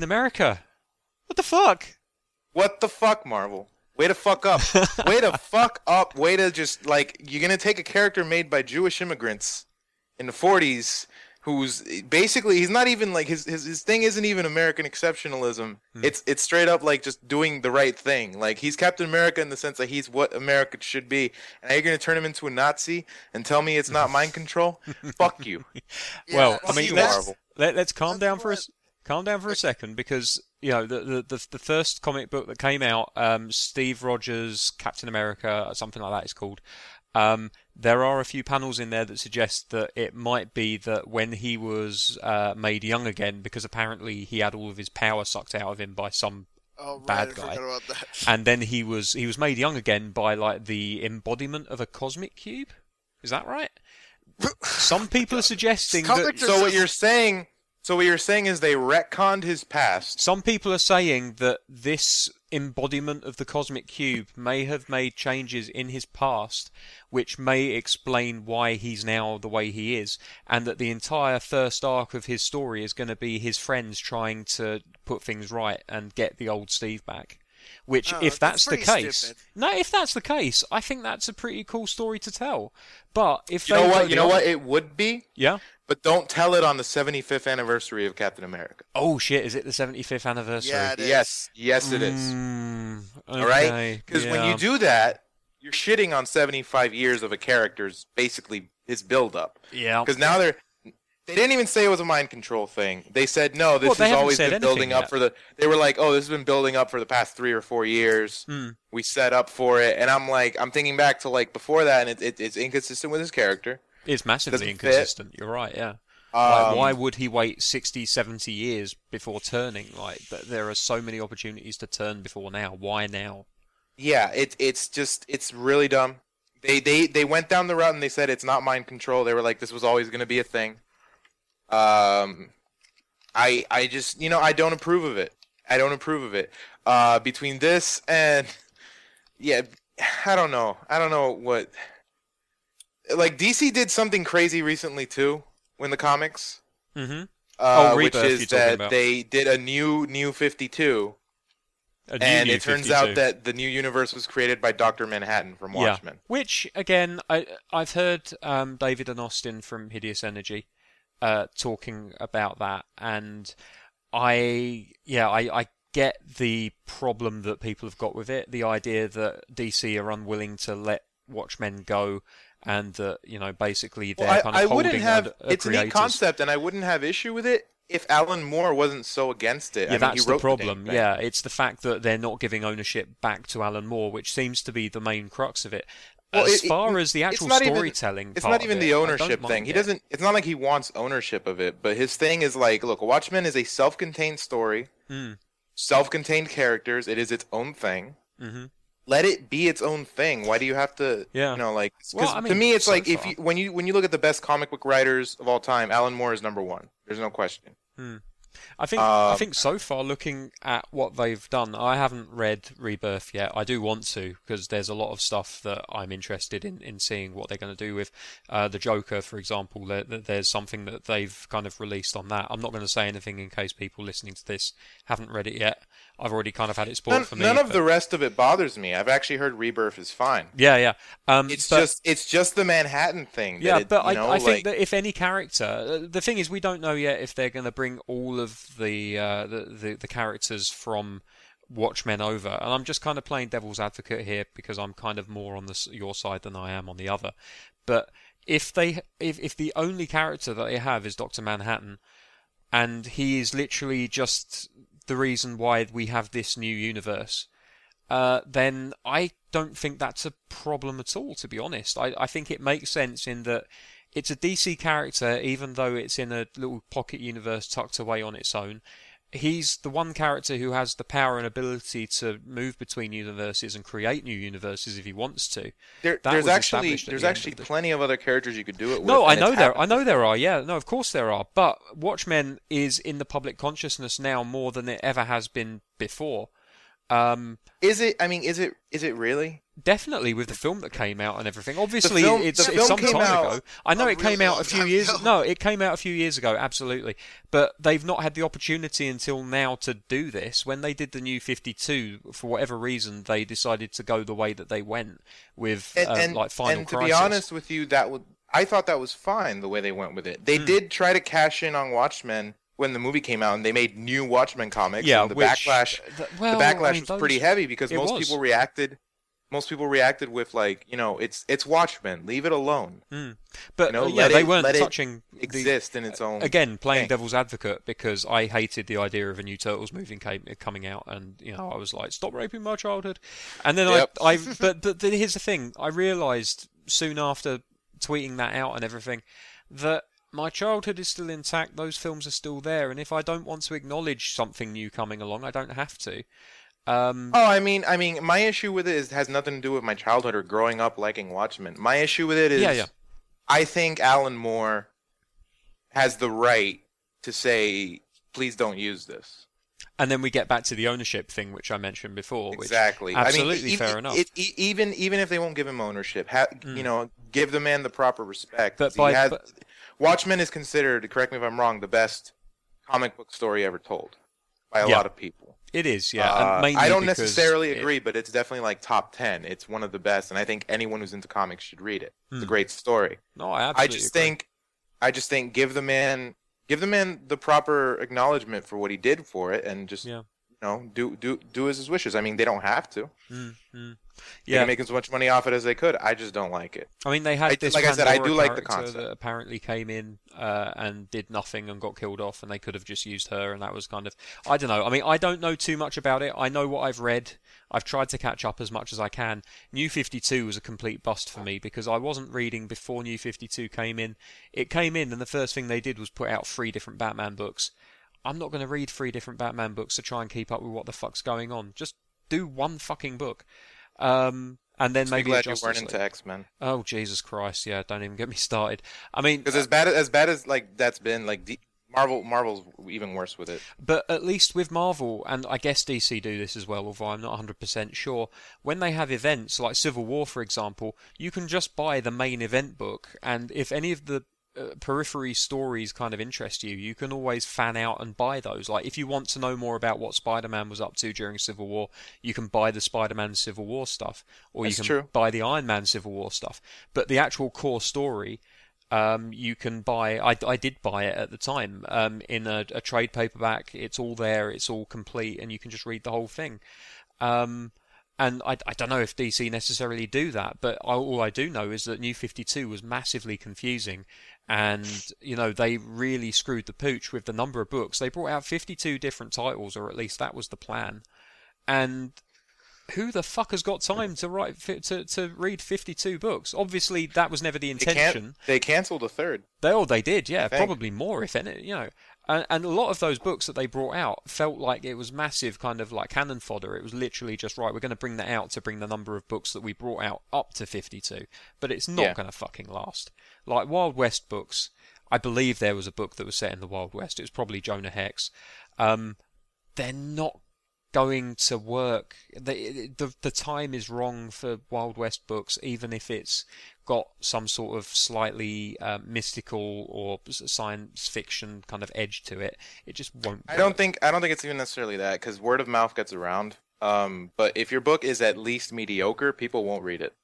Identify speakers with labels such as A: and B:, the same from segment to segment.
A: Captain America. What the fuck?
B: What the fuck, Marvel? Way to fuck up. Way to fuck up. Way to just like you're gonna take a character made by Jewish immigrants in the 40s, who's basically he's not even like his his, his thing isn't even American exceptionalism. Hmm. It's it's straight up like just doing the right thing. Like he's Captain America in the sense that he's what America should be. And now you're gonna turn him into a Nazi and tell me it's not mind control? Fuck you.
A: well, I mean,
B: you,
A: let's,
B: Marvel.
A: let, let's calm
C: That's
A: down for a
C: what-
A: s- calm down for a second because you know the, the the the first comic book that came out, um, Steve Rogers Captain America, or something like that is called. Um, there are a few panels in there that suggest that it might be that when he was uh, made young again, because apparently he had all of his power sucked out of him by some
C: Oh, right,
A: bad guy.
C: forgot about that.
A: and then he was he was made young again by like the embodiment of a cosmic cube. Is that right? Some people are suggesting that
B: So what you're saying so what you're saying is they retconned his past.
A: some people are saying that this embodiment of the cosmic cube may have made changes in his past which may explain why he's now the way he is and that the entire first arc of his story is going to be his friends trying to put things right and get the old Steve back which
C: Oh,
A: if that's,
C: that's
A: the case
C: stupid.
A: no if that's the case i think that's a pretty cool story to tell but if
B: You
A: they
B: know what? You know
A: other-
B: what it would be?
A: yeah
B: But don't tell it on the 75th anniversary of Captain America.
A: oh shit is it the 75th anniversary
C: Yeah, it is.
B: Yes, yes, it is.
A: Mm,
B: All right,
A: okay,
B: because when you do that, you're shitting on 75 years of a character's basically his build up.
A: yeah
B: Because now they're they didn't even say it was a mind control thing. They said no, this
A: Well,
B: has always been building
A: anything
B: up
A: yet.
B: for the. They were like, oh, this has been building up for the past three or four years.
A: Hmm.
B: We set up for it, and I'm like, I'm thinking back to like before that, and it, it, it's inconsistent with his character.
A: It's massively
B: doesn't fit.
A: inconsistent. You're right, yeah. Like,
B: Um,
A: why would he wait 60, 70 years before turning? Like, there are so many opportunities to turn before now. Why now?
B: Yeah, it it's just it's really dumb. They they they went down the route and they said it's not mind control. They were like this was always going to be a thing. Um, I I just you know I don't approve of it. I don't approve of it. Uh, between this and yeah, I don't know. I don't know what. Like DC did something crazy recently too, when the comics.
A: Mm-hmm.
B: Uh,
A: Oh,
B: which is that
A: about.
B: they did a new new Fifty Two, and it turns out that the new universe was created by Doctor Manhattan from Watchmen.
A: Yeah. Which, again, I, I've heard um, David and Austin from Hideous Energy uh, talking about that, and I, yeah, I, I get the problem that people have got with it. The idea that DC are unwilling to let Watchmen go, and that you know basically they're
B: Well,
A: kind of
B: I wouldn't
A: holding
B: have.
A: a, a
B: It's a neat concept, and I wouldn't have issue with it if Alan Moore wasn't so against it.
A: Yeah,
B: I mean,
A: that's
B: he
A: the problem.
B: thing.
A: yeah, it's the fact that they're not giving ownership back to Alan Moore, which seems to be the main crux of it.
B: Well,
A: as
B: it-
A: far
B: it-
A: as the
B: it's
A: actual
B: even-
A: storytelling,
B: It's not even
A: it,
B: the ownership thing. He doesn't. It's not like he wants ownership of it, but his thing is like, look, Watchmen is a self-contained story,
A: Hmm.
B: self-contained characters. It is its own thing.
A: hmm
B: Let it be its own thing. Why do you have to?
A: Yeah.
B: You know, like
A: Well, I
B: to me, it's
A: so
B: like if you when you when you look at the best comic book writers of all time, Alan Moore is number one. There's no question.
A: I think I
B: Um,
A: think so far, looking at what they've done, I haven't read Rebirth yet. I do want to because there's a lot of stuff that I'm interested in in seeing what they're going to do with uh, the Joker, for example. There- there's something that they've kind of released on that. I'm not going to say anything in case people listening to this haven't read it yet. I've already kind of had it spoiled
B: None,
A: for me.
B: none of
A: but-
B: the rest of it bothers me. I've actually heard Rebirth is fine.
A: yeah, yeah. Um,
B: It's
A: but-
B: just it's just the Manhattan thing. that
A: Yeah,
B: it,
A: but
B: you
A: I,
B: know,
A: I think
B: like-
A: that if any character, uh, the thing is, we don't know yet if they're going to bring all of the, uh, the the the characters from Watchmen over, and I'm just kind of playing devil's advocate here because I'm kind of more on the, your side than I am on the other. But if they, if if the only character that they have is Doctor Manhattan, and he is literally just the reason why we have this new universe, uh, then I don't think that's a problem at all, to be honest. I, I think it makes sense in that it's a DC character, even though it's in a little pocket universe tucked away on its own. He's the one character who has the power and ability to move between universes and create new universes if he wants to.
B: There, there's actually there's
A: the
B: actually
A: of the-
B: plenty of other characters you could do it with.
A: No, I know there.
B: happened.
A: I know there are. Yeah, no, of course there are. But Watchmen is in the public consciousness now more than it ever has been before. Um,
B: Is it? I mean, is it? Is it really?
A: definitely with the film that came out and everything. Obviously,
B: film-
A: it's, it's some time ago. I know it came out a few years.
C: ago.
A: No, it came out a few years ago. Absolutely, but they've not had the opportunity until now to do this. When they did the new Fifty Two, for whatever reason, they decided to go the way that they went with
B: And,
A: uh,
B: and,
A: like Final
B: and to be honest with you, that would I thought that was fine the way they went with it. They did try to cash in on Watchmen when the movie came out, and they made new Watchmen comics.
A: yeah,
B: and the
A: which,
B: backlash.
A: th- well,
B: the
A: I
B: backlash
A: mean,
B: was pretty heavy because most
A: was.
B: people reacted. Most people reacted with like, you know, it's it's Watchmen. Leave it alone.
A: But
B: you know,
A: uh, yeah, they
B: it-
A: weren't touching the,
B: Exist in its own.
A: again playing
B: thing.
A: devil's advocate because I hated the idea of a new Turtles movie came, coming out, and you know I was like, "Stop raping my childhood," and then
B: Yep.
A: I, I, but but the, here's the thing: I realised soon after tweeting that out and everything that my childhood is still intact. Those films are still there, and if I don't want to acknowledge something new coming along, I don't have to. Um,
B: Oh, I mean, I mean, my issue with it is it has nothing to do with my childhood or growing up liking Watchmen. My issue with it is,
A: Yeah, yeah.
B: I think Alan Moore has the right to say, "Please don't use this."
A: and then we get back to the ownership thing, which I mentioned before. Which,
B: Exactly.
A: absolutely
B: I mean,
A: fair
B: even,
A: enough.
B: It, e- even even if they won't give him ownership, ha, you know, give the man the proper respect.
A: But by-
B: had-
A: but-
B: Watchmen is considered, correct me if I'm wrong, the best comic book story ever told by a
A: Yeah.
B: lot of people.
A: It is, yeah.
B: Uh, I don't necessarily
A: it-
B: agree, but it's definitely like top ten. It's one of the best, and I think anyone who's into comics should read it. It's a
A: Hmm.
B: great story.
A: no, I absolutely.
B: I just
A: agree.
B: think, I just think, give the man, give the man the proper acknowledgement for what he did for it, and just
A: Yeah.
B: you know, do do do as his wishes. I mean, they don't have to.
A: Mm, mm.
B: They're
A: Yeah,
B: make as much money off it as they could. I just don't like it.
A: I mean, they had
B: I-
A: this.
B: like I said, I do like the
A: character
B: concept.
A: that apparently came in uh, and did nothing and got killed off, and they could have just used her, and that was kind of. I don't know. I mean, I don't know too much about it. I know what I've read. I've tried to catch up as much as I can. New Fifty Two was a complete bust for me because I wasn't reading before New Fifty Two came in. It came in, and the first thing they did was put out three different Batman books. I'm not going to read three different Batman books to try and keep up with what the fuck's going on. Just do one fucking book. Um, and then maybe a
B: glad you weren't
A: League.
B: into X Men
A: Oh Jesus Christ! Yeah, don't even get me started. I mean,
B: because as bad as, as bad as like that's been, like D- Marvel Marvel's even worse with it.
A: but at least with Marvel, and I guess DC do this as well, although I'm not 100% sure. When they have events like Civil War, for example, you can just buy the main event book, and if any of the uh, periphery stories kind of interest you, you can always fan out and buy those. Like if you want to know more about what Spider-Man was up to during Civil War, you can buy the Spider-Man Civil War stuff, or
B: That's
A: you can
B: true.
A: buy the Iron Man Civil War stuff. But the actual core story, um, you can buy. I, I did buy it at the time um, in a, a trade paperback. It's all there. It's all complete, and you can just read the whole thing. Um, and I, I don't know if DC necessarily do that, but I, all I do know is that New 52 was massively confusing, and you know they really screwed the pooch with the number of books. They brought out 52 different titles, or at least that was the plan. And who the fuck has got time to write to to read 52 books? Obviously, that was never the
B: They
A: intention.
B: can't. They canceled a third.
A: They oh they did, yeah, probably more if any, you know. And, and a lot of those books that they brought out felt like it was massive, kind of like cannon fodder. It was literally just right. We're going to bring that out to bring the number of books that we brought out up to fifty-two, but it's not
B: Yeah.
A: going to fucking last. Like Wild West books, I believe there was a book that was set in the Wild West. It was probably Jonah Hex. Um, they're not going to work. The, the the time is wrong for Wild West books, even if it's got some sort of slightly um, mystical or science fiction kind of edge to it. It just won't.
B: I don't think. I don't think it's even necessarily that because word of mouth gets around. Um, but if your book is at least mediocre, people won't read it.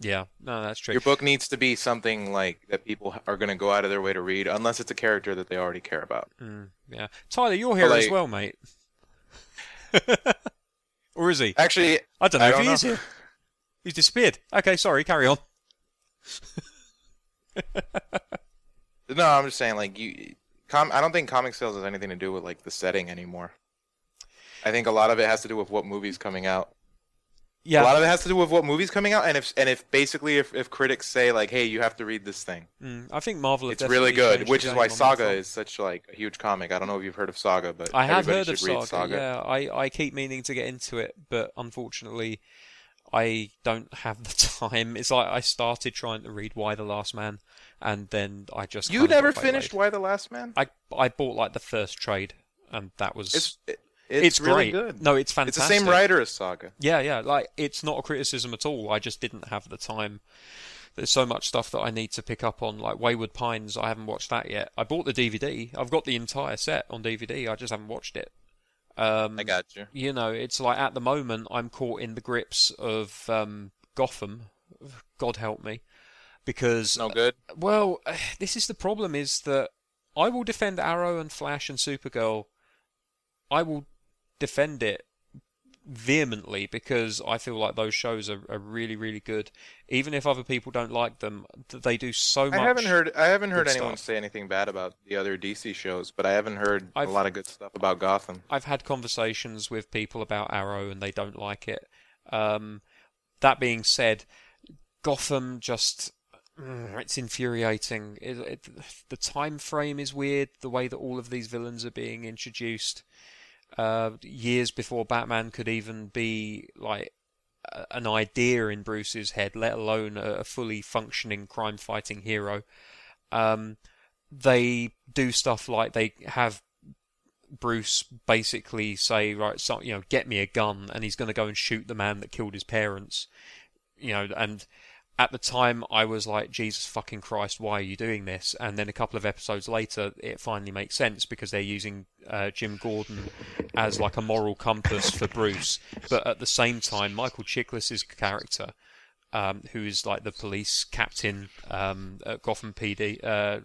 A: Yeah, no, that's true.
B: Your book needs to be something like that people are going to go out of their way to read, unless it's a character that they already care about.
A: Mm, yeah, Tyler, you're here as well, mate. or is he?
B: Actually,
A: I don't know
B: I
A: if
B: don't
A: he is here. He's disappeared. Okay, sorry. Carry on.
B: no, I'm just saying like you. Com- I don't think comic sales has anything to do with like the setting anymore. I think a lot of it has to do with what movie's coming out.
A: Yeah.
B: A lot of it has to do with what movie's coming out, and if and if basically if, if critics say like, "Hey, you have to read this thing,"
A: Mm, I think Marvel.
B: it's really good. Which is why
A: game on that
B: Saga is such like a huge comic. I don't know if you've heard of Saga, but
A: I have heard of
B: read
A: Saga. Yeah, I, I keep meaning to get into it, but unfortunately, I don't have the time. It's like I started trying to read Y the Last Man, and then I just
B: You never finished. Y the Last Man?
A: I I bought like the first trade, and that was
B: It's it, It's, really
A: great.
B: good.
A: No, it's fantastic.
B: it's the same writer as Saga.
A: Yeah, yeah. Like it's not a criticism at all. I just didn't have the time. There's so much stuff that I need to pick up on, like Wayward Pines. I haven't watched that yet. I bought the DVD. I've got the entire set on DVD. I just haven't watched it. Um,
B: I got you.
A: you know, it's like at the moment I'm caught in the grips of um, Gotham. God help me, because
B: No good.
A: well, this is the problem: is that I will defend Arrow and Flash and Supergirl. I will defend it vehemently because I feel like those shows are, are really, really good. Even if other people don't like them, they do so much.
B: I haven't heard. I haven't heard anyone
A: stuff.
B: say anything bad about the other DC shows, but I haven't heard
A: I've-
B: a lot of good stuff about Gotham.
A: I've had conversations with people about Arrow and they don't like it. Um, that being said, Gotham just mm, it's infuriating. It, it, the time frame is weird. The way that all of these villains are being introduced, uh, years before Batman could even be like an idea in Bruce's head, let alone a, a fully functioning crime-fighting hero. Um, they do stuff like they have Bruce basically say, right, so, you know, get me a gun, and he's going to go and shoot the man that killed his parents. You know, and at the time I was like, Jesus fucking Christ, why are you doing this? And then a couple of episodes later, it finally makes sense because they're using uh, Jim Gordon as like a moral compass for Bruce. But at the same time, Michael Chiklis's character, um, who is like the police captain um, at Gotham PD uh,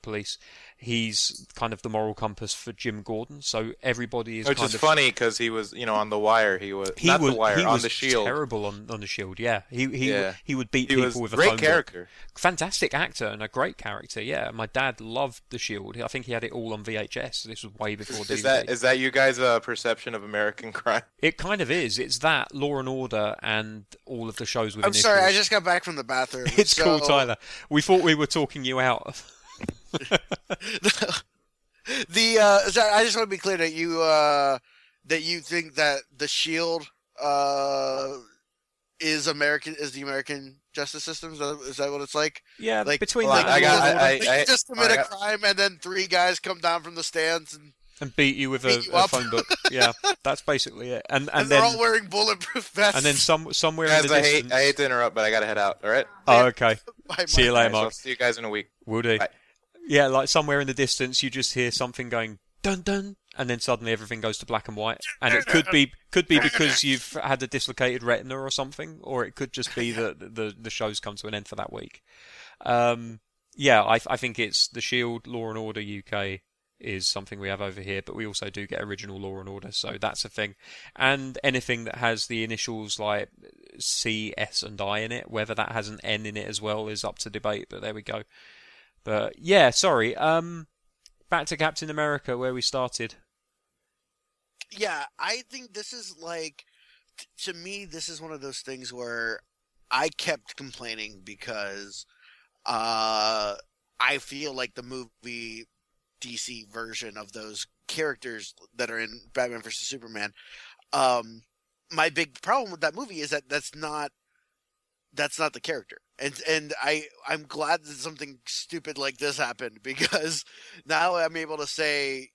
A: police, he's kind of the moral compass for Jim Gordon. So everybody is
B: Which
A: kind
B: is
A: of
B: funny because he was, you know, on the wire. He was
A: he
B: not
A: was
B: the wire
A: he
B: on
A: was
B: the shield.
A: terrible on, on the shield. Yeah, he he
B: Yeah.
A: he would beat
B: He
A: people
B: was
A: with a
B: great
A: phone book.
B: character.
A: Fantastic actor and a great character. Yeah, my dad loved the Shield. I think he had it all on VHS. This was way before DVD.
B: Is that is that you guys' uh, perception of American crime?
A: It kind of is. It's that Law and Order and all of the shows with
C: I'm sorry, I just got back from the bathroom.
A: It's
C: so-
A: cool, Tyler. We thought we were talking you out.
C: The uh, so I just want to be clear that you uh, that you think that the Shield uh, is American is the American justice system. Is that, is that what it's like?
A: Yeah,
C: Like,
A: between
B: well,
A: that
B: I got-
A: Law and
B: I-
A: Order,
B: I-
C: just commit
B: I
C: a
B: got-
C: crime and then three guys come down from the stands and,
A: and beat you with a,
C: you
A: a phone book. Yeah, that's basically it. And
C: and,
A: and
C: they're
A: then
C: all wearing bulletproof vests.
A: and then some somewhere
B: Guys,
A: in the
B: I
A: distance.
B: hate I hate to interrupt, but I gotta head out. All right.
A: Oh, okay.
C: by
A: See you
C: my-
A: later,
B: Guys,
A: Marc.
B: I'll see you guys in a week.
A: Will do.
B: Bye.
A: Yeah, like somewhere in the distance, you just hear something going dun dun, and then suddenly everything goes to black and white. And it could be could be because you've had a dislocated retina or something, or it could just be that the the show's come to an end for that week. Um, yeah, I I think it's the Shield, Law and Order UK is something we have over here, but we also do get original Law and Order, so that's a thing. And anything that has the initials like C, S, and I in it, whether that has an N in it as well, is up to debate. But there we go. But yeah, sorry. Um, back to Captain America where we started.
C: yeah, I think this is like t- to me this is one of those things where I kept complaining because uh I feel like the movie DC version of those characters that are in Batman vs Superman um my big problem with that movie is that that's not that's not the character. And and I I'm glad that something stupid like this happened because now I'm able to say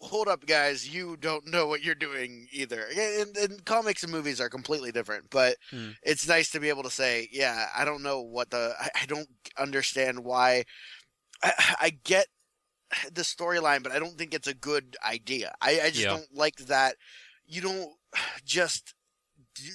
C: hold up guys you don't know what you're doing either and, and comics and movies are completely different but
A: Hmm.
C: it's nice to be able to say yeah i don't know what the i, I don't understand why I, I get the storyline but i don't think it's a good idea i, I just
A: Yeah.
C: don't like that you don't just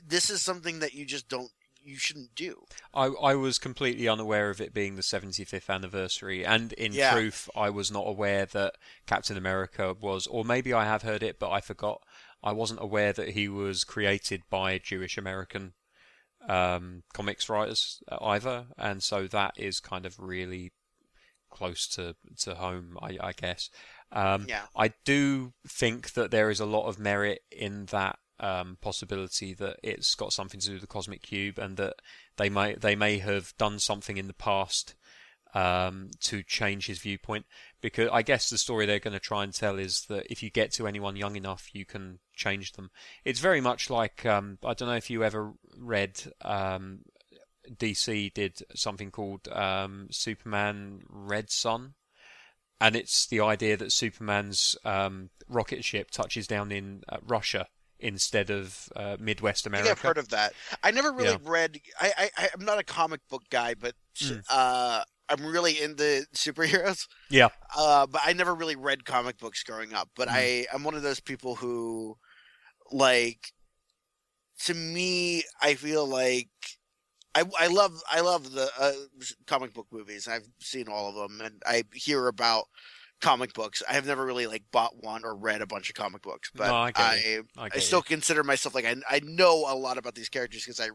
C: this is something that you just don't you shouldn't do
A: I, I was completely unaware of it being the 75th anniversary, and in
C: Yeah.
A: truth, I was not aware that Captain America was, or maybe I have heard it, but I forgot. I wasn't aware that he was created by Jewish American um, comics writers uh, either, and so that is kind of really close to to home, I, I guess. Um,
C: yeah
A: I do think that there is a lot of merit in that um, possibility that it's got something to do with the cosmic cube, and that they may they may have done something in the past um, to change his viewpoint. Because I guess the story they're going to try and tell is that if you get to anyone young enough, you can change them. It's very much like um, I don't know if you ever read. Um, DC did something called um, Superman Red Sun, and it's the idea that Superman's um, rocket ship touches down in uh, Russia instead of uh, Midwest America.
C: think I've heard of that. I never really
A: Yeah.
C: read. I, I I'm not a comic book guy, but
A: Mm.
C: uh, I'm really into superheroes.
A: Yeah.
C: Uh, but I never really read comic books growing up. But
A: Mm.
C: I I'm one of those people who, like, to me, I feel like. I, I love I love the uh, comic book movies. I've seen all of them, and I hear about comic books. I have never really like bought one or read a bunch of comic books, but
A: No, I
C: I.
A: I,
C: I still consider myself like I, I know a lot about these characters because I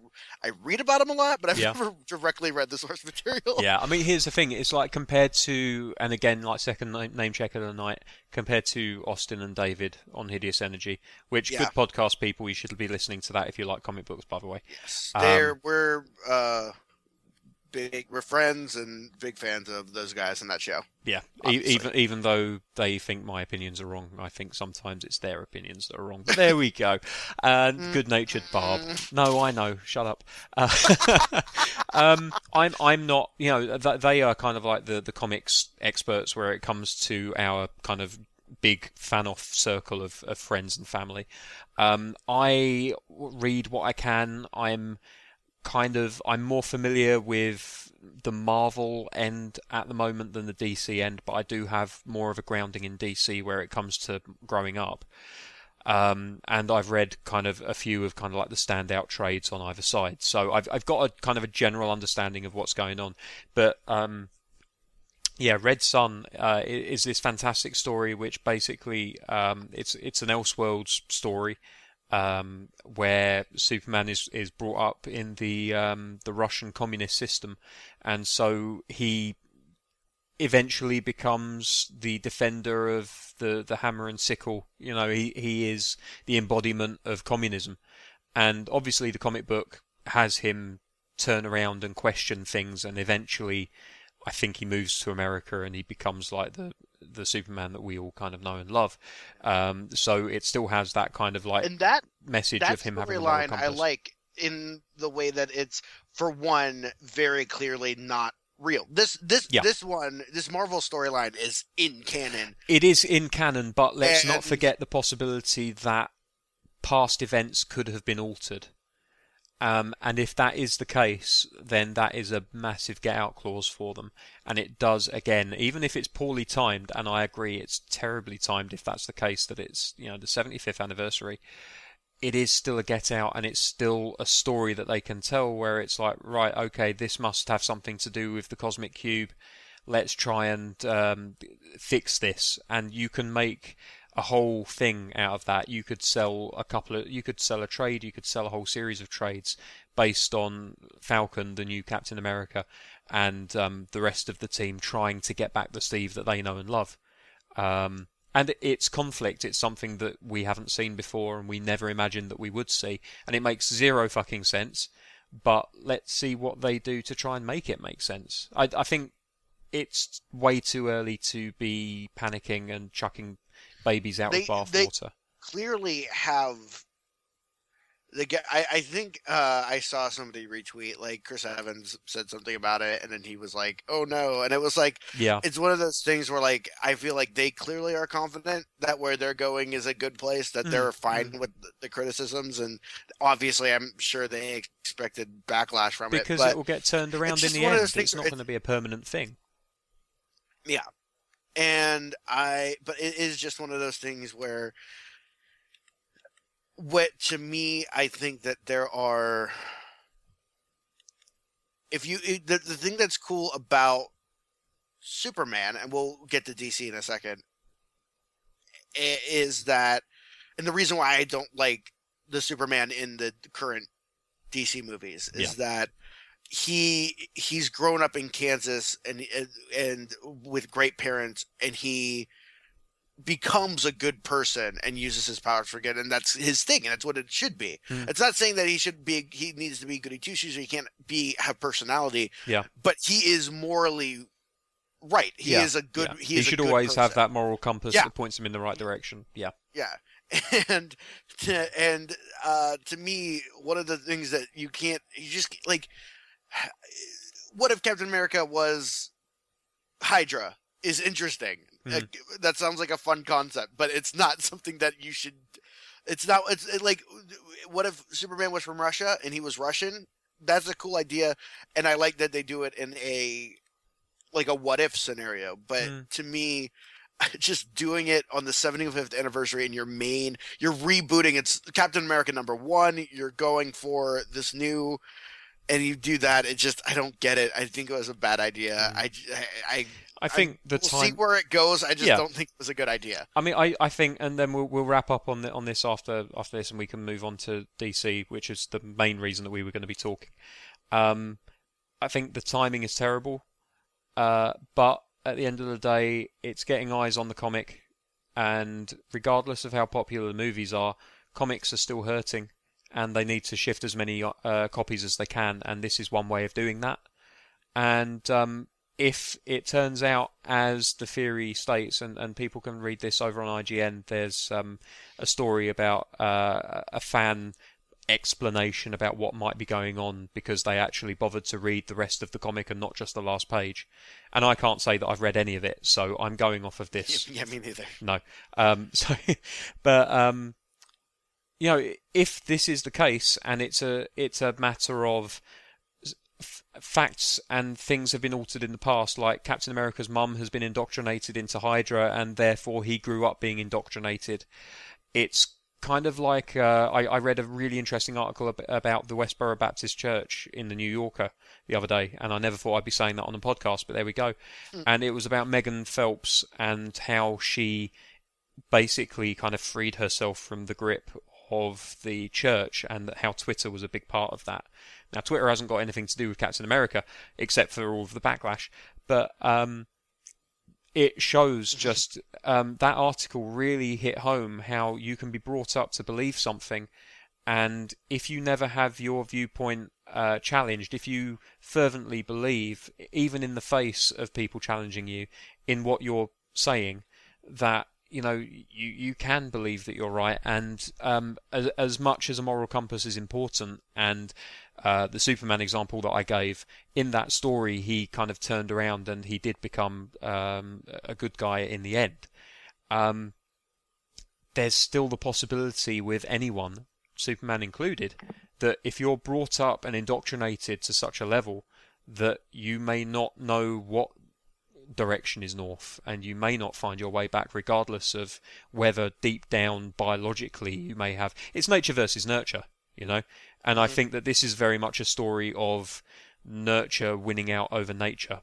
C: I read about them a lot, but I've
A: Yeah.
C: never directly read the source material.
A: yeah, I mean, here's the thing. It's like compared to, and again, like second name, name check of the night, compared to Austin and David on Hideous Energy, which
C: Yeah.
A: good podcast people, you should be listening to that if you like comic books, by the way.
C: Yes,
A: Um,
C: they're uh big we're friends and big fans of those guys in that show.
A: Yeah,
C: Obviously.
A: even even though they think my opinions are wrong, I think sometimes it's their opinions that are wrong. But there we go. And good-natured Barb. No, I know. Shut up. Uh, um, I'm I'm not. You know, th- they are kind of like the the comics experts where it comes to our kind of big fan off circle of, of friends and family. Um, I read what I can. I'm kind of I'm more familiar with the Marvel end at the moment than the DC end, but I do have more of a grounding in DC where it comes to growing up. Um, and I've read kind of a few of kind of like the standout trades on either side, so I've I've got a kind of a general understanding of what's going on. But um, yeah, Red Sun uh, is this fantastic story, which basically um, it's it's an Elseworlds story um, where Superman is, is brought up in the um, the Russian communist system, and so he eventually becomes the defender of the, the hammer and sickle. You know, he he is the embodiment of communism, and obviously the comic book has him turn around and question things, and eventually. I think he moves to America and he becomes like the the Superman that we all kind of know and love. Um, so it still has that kind of like
C: And that
A: message of him having a moral
C: storyline I like in the way that it's for one very clearly not real. This this
A: Yeah.
C: this one this Marvel storyline is in canon.
A: It is in canon, but let's not forget the possibility that past events could have been altered. Um, and if that is the case, then that is a massive get out clause for them. And it does, again, even if it's poorly timed, and I agree it's terribly timed if that's the case, that it's, you know, the 75th anniversary, it is still a get out and it's still a story that they can tell where it's like, right, okay, this must have something to do with the cosmic cube. Let's try and um, fix this. And you can make a whole thing out of that. You could sell a couple of, you could sell a trade, you could sell a whole series of trades based on Falcon, the new Captain America, and um, the rest of the team trying to get back the Steve that they know and love. Um, and it's conflict. It's something that we haven't seen before, and we never imagined that we would see. And it makes zero fucking sense. But let's see what they do to try and make it make sense. I, I think it's way too early to be panicking and chucking babies out
C: They-
A: with bath
C: they-
A: water.
C: Clearly have the guy. I, I think uh, I saw somebody retweet like Chris Evans said something about it, and then he was like, "Oh no!" And it was like
A: Yeah,
C: it's one of those things where like I feel like they clearly are confident that where they're going is a good place, that
A: Mm,
C: they're fine with the- the criticisms, and obviously I'm sure they expected backlash from
A: because
C: it.
A: Because
C: it
A: will get turned around in the end. It's not going to be a permanent thing.
C: yeah, and I but it is just one of those things where what to me I think that there are if you it- the, the thing that's cool about Superman and we'll get to DC in a second is that and the reason why I don't like the Superman in the current DC movies is that he he's grown up in Kansas and and, with great parents and he becomes a good person and uses his powers for good and that's his thing and that's what it should be.
A: Hmm.
C: It's not saying that he should be he needs to be goody two shoes or he can't be have personality.
A: Yeah.
C: But he is morally right. He
A: Yeah,
C: is a good
A: Yeah.
C: he,
A: He
C: is a
A: should always have that moral compass
C: Yeah.
A: that points him in the right direction. Yeah,
C: Yeah. And to, and uh, to me, one of the things that you can't, you just like, what if Captain America was Hydra? Is interesting.
A: Hmm.
C: Uh, that sounds like a fun concept, but it's not something that you should. It's not. It's it, like, what if Superman was from Russia and he was Russian? That's a cool idea, and I like that they do it in a like a what if scenario. But
A: Hmm.
C: to me, just doing it on the 75th anniversary and your main, you're rebooting. It's Captain America number one. You're going for this new, and you do that. It just I don't get it. I think it was a bad idea.
A: Hmm.
C: I, I
A: I think the
C: we'll see where it goes. I just
A: Yeah.
C: don't think it was a good idea.
A: I mean, I, I think, and then we'll we'll wrap up on the, on this after after this, and we can move on to DC, which is the main reason that we were going to be talking. Um, I think the timing is terrible, uh, but at the end of the day, it's getting eyes on the comic, and regardless of how popular the movies are, comics are still hurting, and they need to shift as many uh, copies as they can, and this is one way of doing that. And um, if it turns out as the theory states, and, and people can read this over on IGN, there's um, a story about uh, a fan explanation about what might be going on because they actually bothered to read the rest of the comic and not just the last page. And I can't say that I've read any of it, so I'm going off of this.
C: Yeah, me neither.
A: No. Um, so, but um, you know, if this is the case, and it's a it's a matter of f- facts and things have been altered in the past, like Captain America's mum has been indoctrinated into Hydra, and therefore he grew up being indoctrinated. It's kind of like uh, I, I read a really interesting article ab- about the Westboro Baptist Church in the New Yorker the other day, and I never thought I'd be saying that on a podcast, but there we go. And it was about Megan Phelps and how she basically kind of freed herself from the grip of the church, and that how Twitter was a big part of that. Now, Twitter hasn't got anything to do with Captain America, except for all of the backlash, but um, it shows just um, that article really hit home how you can be brought up to believe something, and if you never have your viewpoint uh, challenged, if you fervently believe, even in the face of people challenging you, in what you're saying, that you know you you can believe that you're right, and um, as, as much as a moral compass is important, and uh, the Superman example that I gave in that story, he kind of turned around and he did become um, a good guy in the end. Um, there's still the possibility with anyone, Superman included, that if you're brought up and indoctrinated to such a level that you may not know what direction is north and you may not find your way back regardless of whether deep down biologically you may have it's nature versus nurture you know? And i think that this is very much a story of nurture winning out over nature.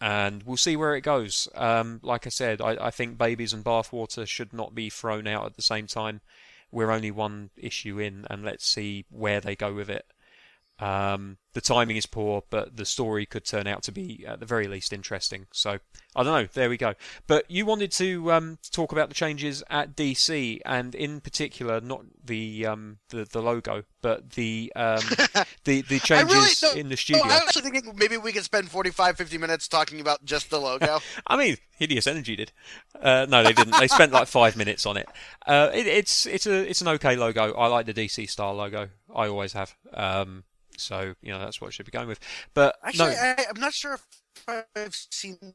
A: And we'll see where it goes. Um, like i said I, I think babies and bathwater should not be thrown out at the same time. We're only one issue in and let's see where they go with it um, the timing is poor, but the story could turn out to be, at the very least, interesting. So I don't know. There we go. But you wanted to um, talk about the changes at DC, and in particular, not the um, the, the logo, but the um, the the
C: really
A: changes
C: don't-
A: in the
C: No,
A: studio.
C: I was actually thinking maybe we could spend 45, 50 minutes talking about just the logo.
A: I mean, Hideous Energy did. Uh, no, they didn't. They spent like five minutes on it. Uh, it. It's it's a it's an okay logo. I like the DC style logo. I always have. Um, so you know that's what I should be going with. But
C: Actually,
A: no,
C: I, I'm not sure if I've seen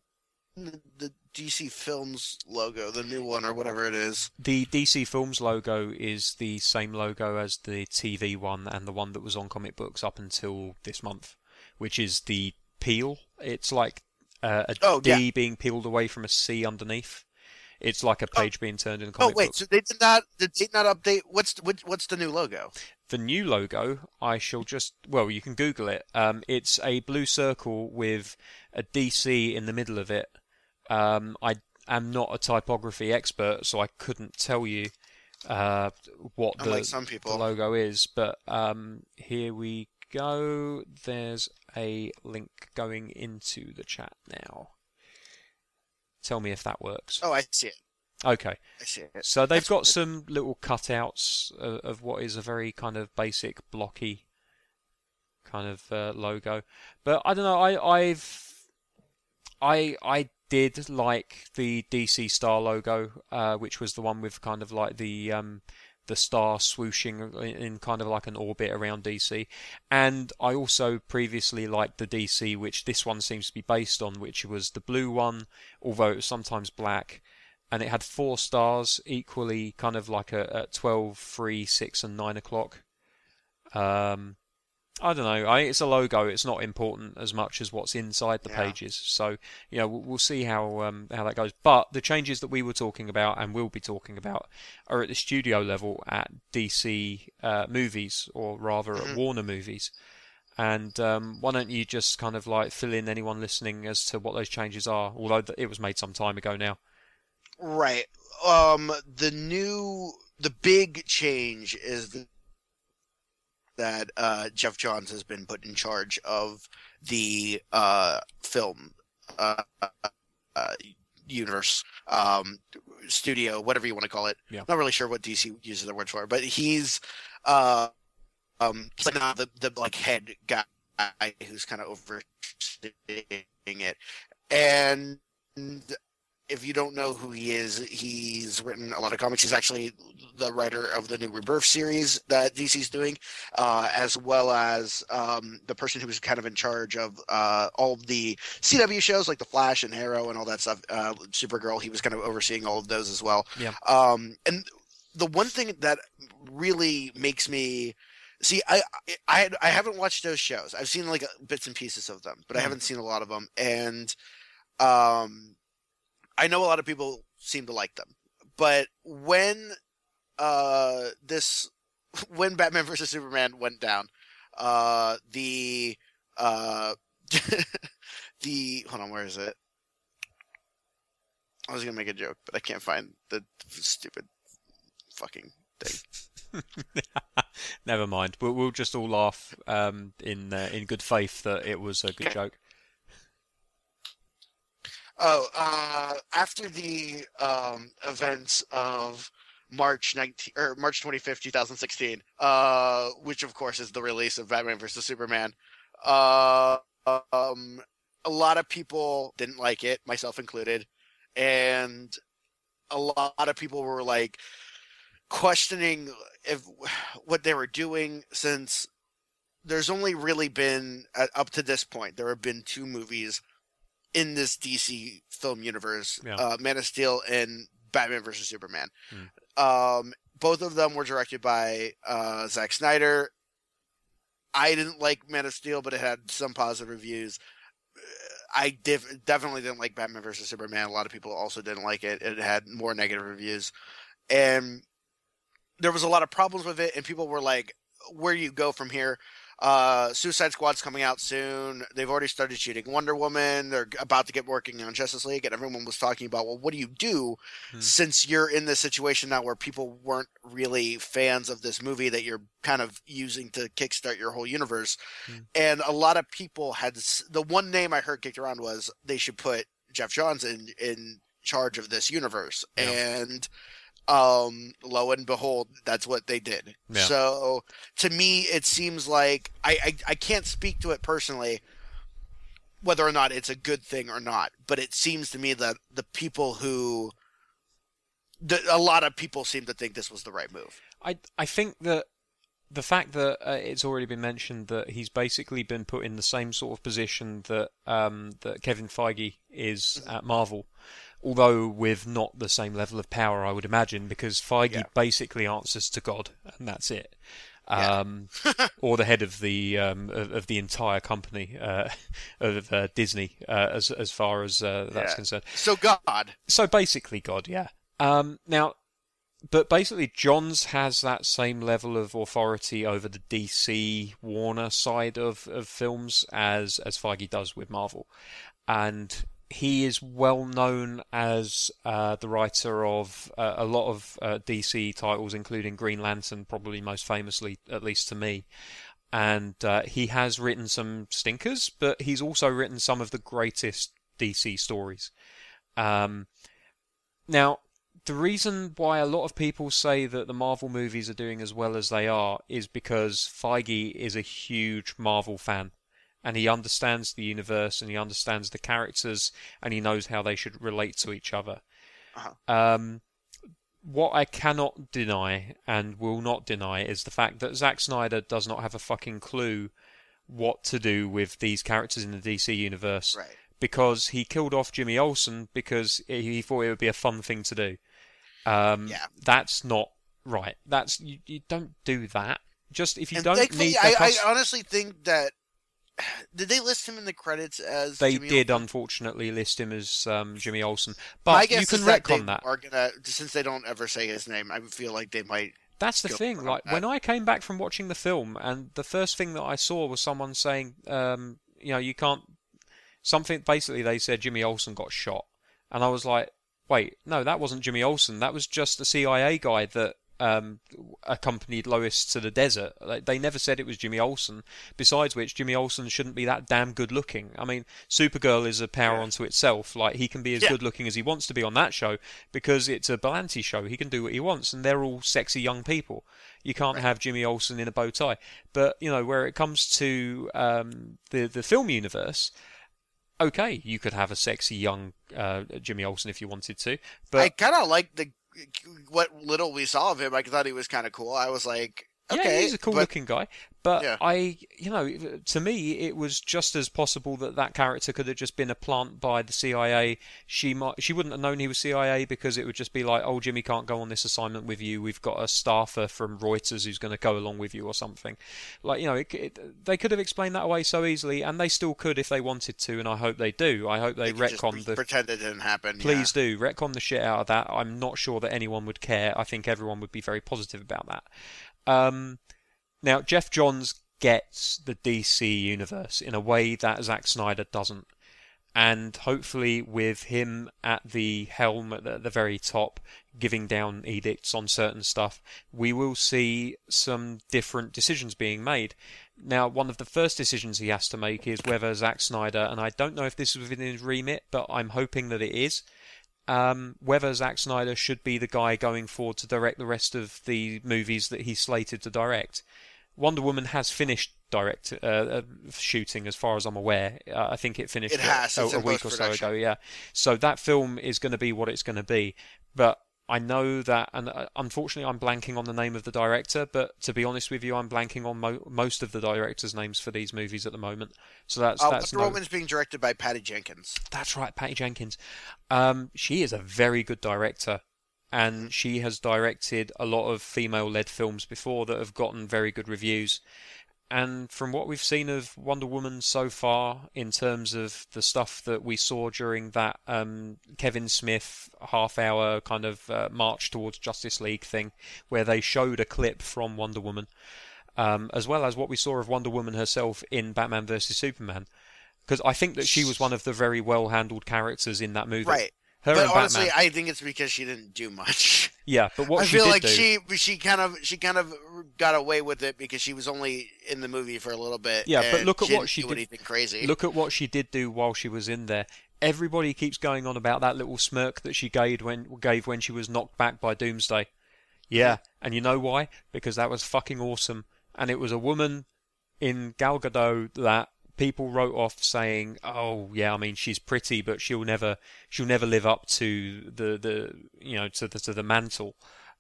C: the, the DC Films logo, the new one or whatever it is.
A: the DC Films logo is the same logo as the TV one and the one that was on comic books up until this month, which is the peel. It's like uh, a D
C: Oh, yeah.
A: being peeled away from a C underneath. It's like a page being turned in a comic book.
C: Oh wait,
A: book.
C: so they did not did they not update? What's what, what's the new logo?
A: The new logo, I shall just well, you can Google it. Um, it's a blue circle with a DC in the middle of it. Um, I am not a typography expert, so I couldn't tell you uh, what the,
C: Unlike
A: the logo is. But um, here we go. There's a link going into the chat now. Tell me if that works.
C: Oh, I see it.
A: Okay. So they've
C: That's
A: got some little cutouts of, of what is a very kind of basic blocky kind of uh, logo, but I don't know. I I've I I did like the DC Star logo, uh, which was the one with kind of like the um, the star swooshing in kind of like an orbit around DC. And I also previously liked the DC, which this one seems to be based on, which was the blue one, although it was sometimes black. And it had four stars, equally kind of like a, at 12, 3, 6, and 9 o'clock. Um, I don't know. I, it's a logo. It's not important as much as what's inside the
C: Yeah.
A: pages. So you know, we'll, we'll see how um, how that goes. But the changes that we were talking about and will be talking about are at the studio level at DC uh, movies, or rather at
C: Mhm.
A: Warner movies. And um, why don't you just kind of like fill in anyone listening as to what those changes are? Although it was made some time ago now.
C: Right. Um, the new, the big change is th- that uh, Geoff Johns has been put in charge of the uh, film uh, uh, universe, um, studio, whatever you want to call it.
A: Yeah.
C: Not really sure what DC uses the word for, but he's uh, um, he's like now the the like head guy who's kind of overseeing it, and if you don't know who he is, he's written a lot of comics. He's actually the writer of the new Rebirth series that DC's doing, uh, as well as um, the person who was kind of in charge of uh, all of the CW shows like The Flash and Arrow and all that stuff. Uh, Supergirl, he was kind of overseeing all of those as well.
A: Yeah.
C: Um, and the one thing that really makes me see, I I I haven't watched those shows. I've seen like bits and pieces of them, but I
A: Mhm.
C: haven't seen a lot of them. And um, I know a lot of people seem to like them, but when uh this when Batman versus Superman went down, uh the uh the hold on, where is it? I was gonna make a joke, but I can't find the stupid fucking thing.
A: Never mind. We'll, we'll just all laugh um, in uh, in good faith that it was a good joke.
C: Oh, uh, after the um, events of March 19 or March 25th, 2016, uh, which of course is the release of Batman vs Superman, uh, um, a lot of people didn't like it, myself included, and a lot of people were like questioning if what they were doing since there's only really been uh, up to this point there have been two movies in this DC film universe,
A: Yeah.
C: uh, Man of Steel and Batman vs Superman.
A: Hmm.
C: Um, both of them were directed by uh, Zack Snyder. I didn't like Man of Steel, but it had some positive reviews. Uh, I def- definitely didn't like Batman vs Superman. A lot of people also didn't like it. It had more negative reviews, and there was a lot of problems with it. And people were like, "Where do you go from here?" Uh, Suicide Squad's coming out soon. They've already started shooting Wonder Woman. They're about to get working on Justice League, and everyone was talking about, well, what do you do
A: Hmm.
C: since you're in this situation now where people weren't really fans of this movie that you're kind of using to kickstart your whole universe?
A: Hmm.
C: And a lot of people had the one name I heard kicked around was they should put Geoff Johns in in charge of this universe,
A: Yeah.
C: and um lo and behold that's what they did.
A: Yeah.
C: so to me it seems like I, I i can't speak to it personally whether or not it's a good thing or not but it seems to me that the people who the, a lot of people seem to think this was the right move.
A: I I think that the fact that uh, it's already been mentioned that he's basically been put in the same sort of position that um, that Kevin Feige is at Marvel, although with not the same level of power, I would imagine, because Feige
C: Yeah.
A: basically answers to God, and that's it.
C: Yeah.
A: Um, or the head of the um, of, of the entire company uh, of uh, Disney, uh, as as far as uh, that's
C: Yeah.
A: concerned
C: so god
A: so basically God, yeah. Um, now, but basically, Johns has that same level of authority over the DC Warner side of, of films as as Feige does with Marvel, and he is well known as uh, the writer of uh, a lot of uh, DC titles, including Green Lantern, probably most famously, at least to me. And uh, he has written some stinkers, but he's also written some of the greatest DC stories. Um, now, the reason why a lot of people say that the Marvel movies are doing as well as they are is because Feige is a huge Marvel fan. And he understands the universe and he understands the characters and he knows how they should relate to each other.
C: Uh-huh.
A: Um, what I cannot deny and will not deny is the fact that Zack Snyder does not have a fucking clue what to do with these characters in the DC universe
C: Right.
A: because he killed off Jimmy Olsen because he thought it would be a fun thing to do. Um,
C: Yeah.
A: That's not right. That's you, you don't do that. Just if you
C: And
A: don't need
C: I, I honestly think that did they list him in the credits as
A: they
C: Jimmy
A: did
C: Olsen?
A: unfortunately list him as um, Jimmy Olsen,
C: My
A: but
C: guess
A: you can
C: is that
A: retcon that.
C: Are gonna since they don't ever say his name. I feel like they might.
A: That's the thing. Like
C: that.
A: when I came back from watching the film, and the first thing that I saw was someone saying, um, you know, you can't. Something basically they said Jimmy Olsen got shot, and I was like, wait, no, that wasn't Jimmy Olsen. That was just the CIA guy that um, accompanied Lois to the desert. Like, They never said it was Jimmy Olsen. Besides which, Jimmy Olsen shouldn't be that damn good looking. I mean, Supergirl is a power
C: Yeah.
A: unto itself. Like he can be as
C: Yeah.
A: good looking as he wants to be on that show because it's a Berlanti show. He can do what he wants, and they're all sexy young people. You can't have Jimmy Olsen in a bow tie. But you know, where it comes to um, the the film universe, okay, you could have a sexy young uh, Jimmy Olsen if you wanted to. But
C: I kind of like the what little we saw of him. I thought he was kind of cool. I was like, okay,
A: yeah, he's a cool
C: but
A: looking guy. But
C: Yeah.
A: I, you know, to me, it was just as possible that that character could have just been a plant by the CIA. She might, she wouldn't have known he was CIA because it would just be like, oh, Jimmy can't go on this assignment with you. We've got a staffer from Reuters who's going to go along with you or something. Like, you know, it, it, they could have explained that away so easily, and they still could if they wanted to, and I hope they do. I hope they,
C: just
A: retcon the
C: pretend it didn't happen.
A: Please do retcon the shit out of that. I'm not sure that anyone would care. I think everyone would be very positive about that. Um, now, Geoff Johns gets the DC universe in a way that Zack Snyder doesn't, and hopefully, with him at the helm at the, the very top, giving down edicts on certain stuff, we will see some different decisions being made. Now, one of the first decisions he has to make is whether Zack Snyder, and I don't know if this is within his remit, but I'm hoping that it is, um, whether Zack Snyder should be the guy going forward to direct the rest of the movies that he's slated to direct. Wonder Woman has finished direct uh, uh, shooting, as far as I'm aware. Uh, I think it finished
C: It has.
A: a, a week or so ago. Yeah, so that film is going to be what it's going to be. But I know that, and uh, unfortunately, I'm blanking on the name of the director. But to be honest with you, I'm blanking on mo- most of the directors' names for these movies at the moment. So that's
C: Uh,
A: that's
C: Wonder
A: no-
C: Woman's being directed by Patty Jenkins.
A: that's right, Patty Jenkins. Um, she is a very good director, and she has directed a lot of female-led films before that have gotten very good reviews. And from what we've seen of Wonder Woman so far, in terms of the stuff that we saw during that um, Kevin Smith half-hour kind of uh, march towards Justice League thing, where they showed a clip from Wonder Woman, um, as well as what we saw of Wonder Woman herself in Batman vs Superman, because I think that she was one of the very well-handled characters in that movie.
C: Right.
A: Her
C: but
A: and
C: honestly,
A: Batman.
C: I think it's because she didn't do much.
A: Yeah, but what
C: I
A: she
C: feel
A: did
C: like
A: do,
C: she she kind of she kind of got away with it because she was only in the movie for a little bit.
A: Yeah, but look at what she did-
C: crazy?
A: Look at what she did do while she was in there. Everybody keeps going on about that little smirk that she gave when gave when she was knocked back by Doomsday. Yeah, mm-hmm. and you know why? Because that was fucking awesome, and it was a woman in Gal Gadot that people wrote off saying, "Oh, yeah, I mean she's pretty, but she'll never she'll never live up to the the you know to the to the mantle."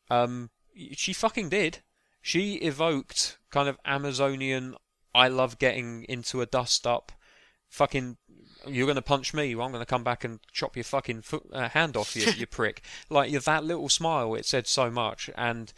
A: Um, she fucking did. She evoked kind of Amazonian. I love getting into a dust up. Fucking, you're gonna punch me. Well, I'm gonna come back and chop your fucking foot, uh, hand off you, you prick. Like that little smile, it said so much. And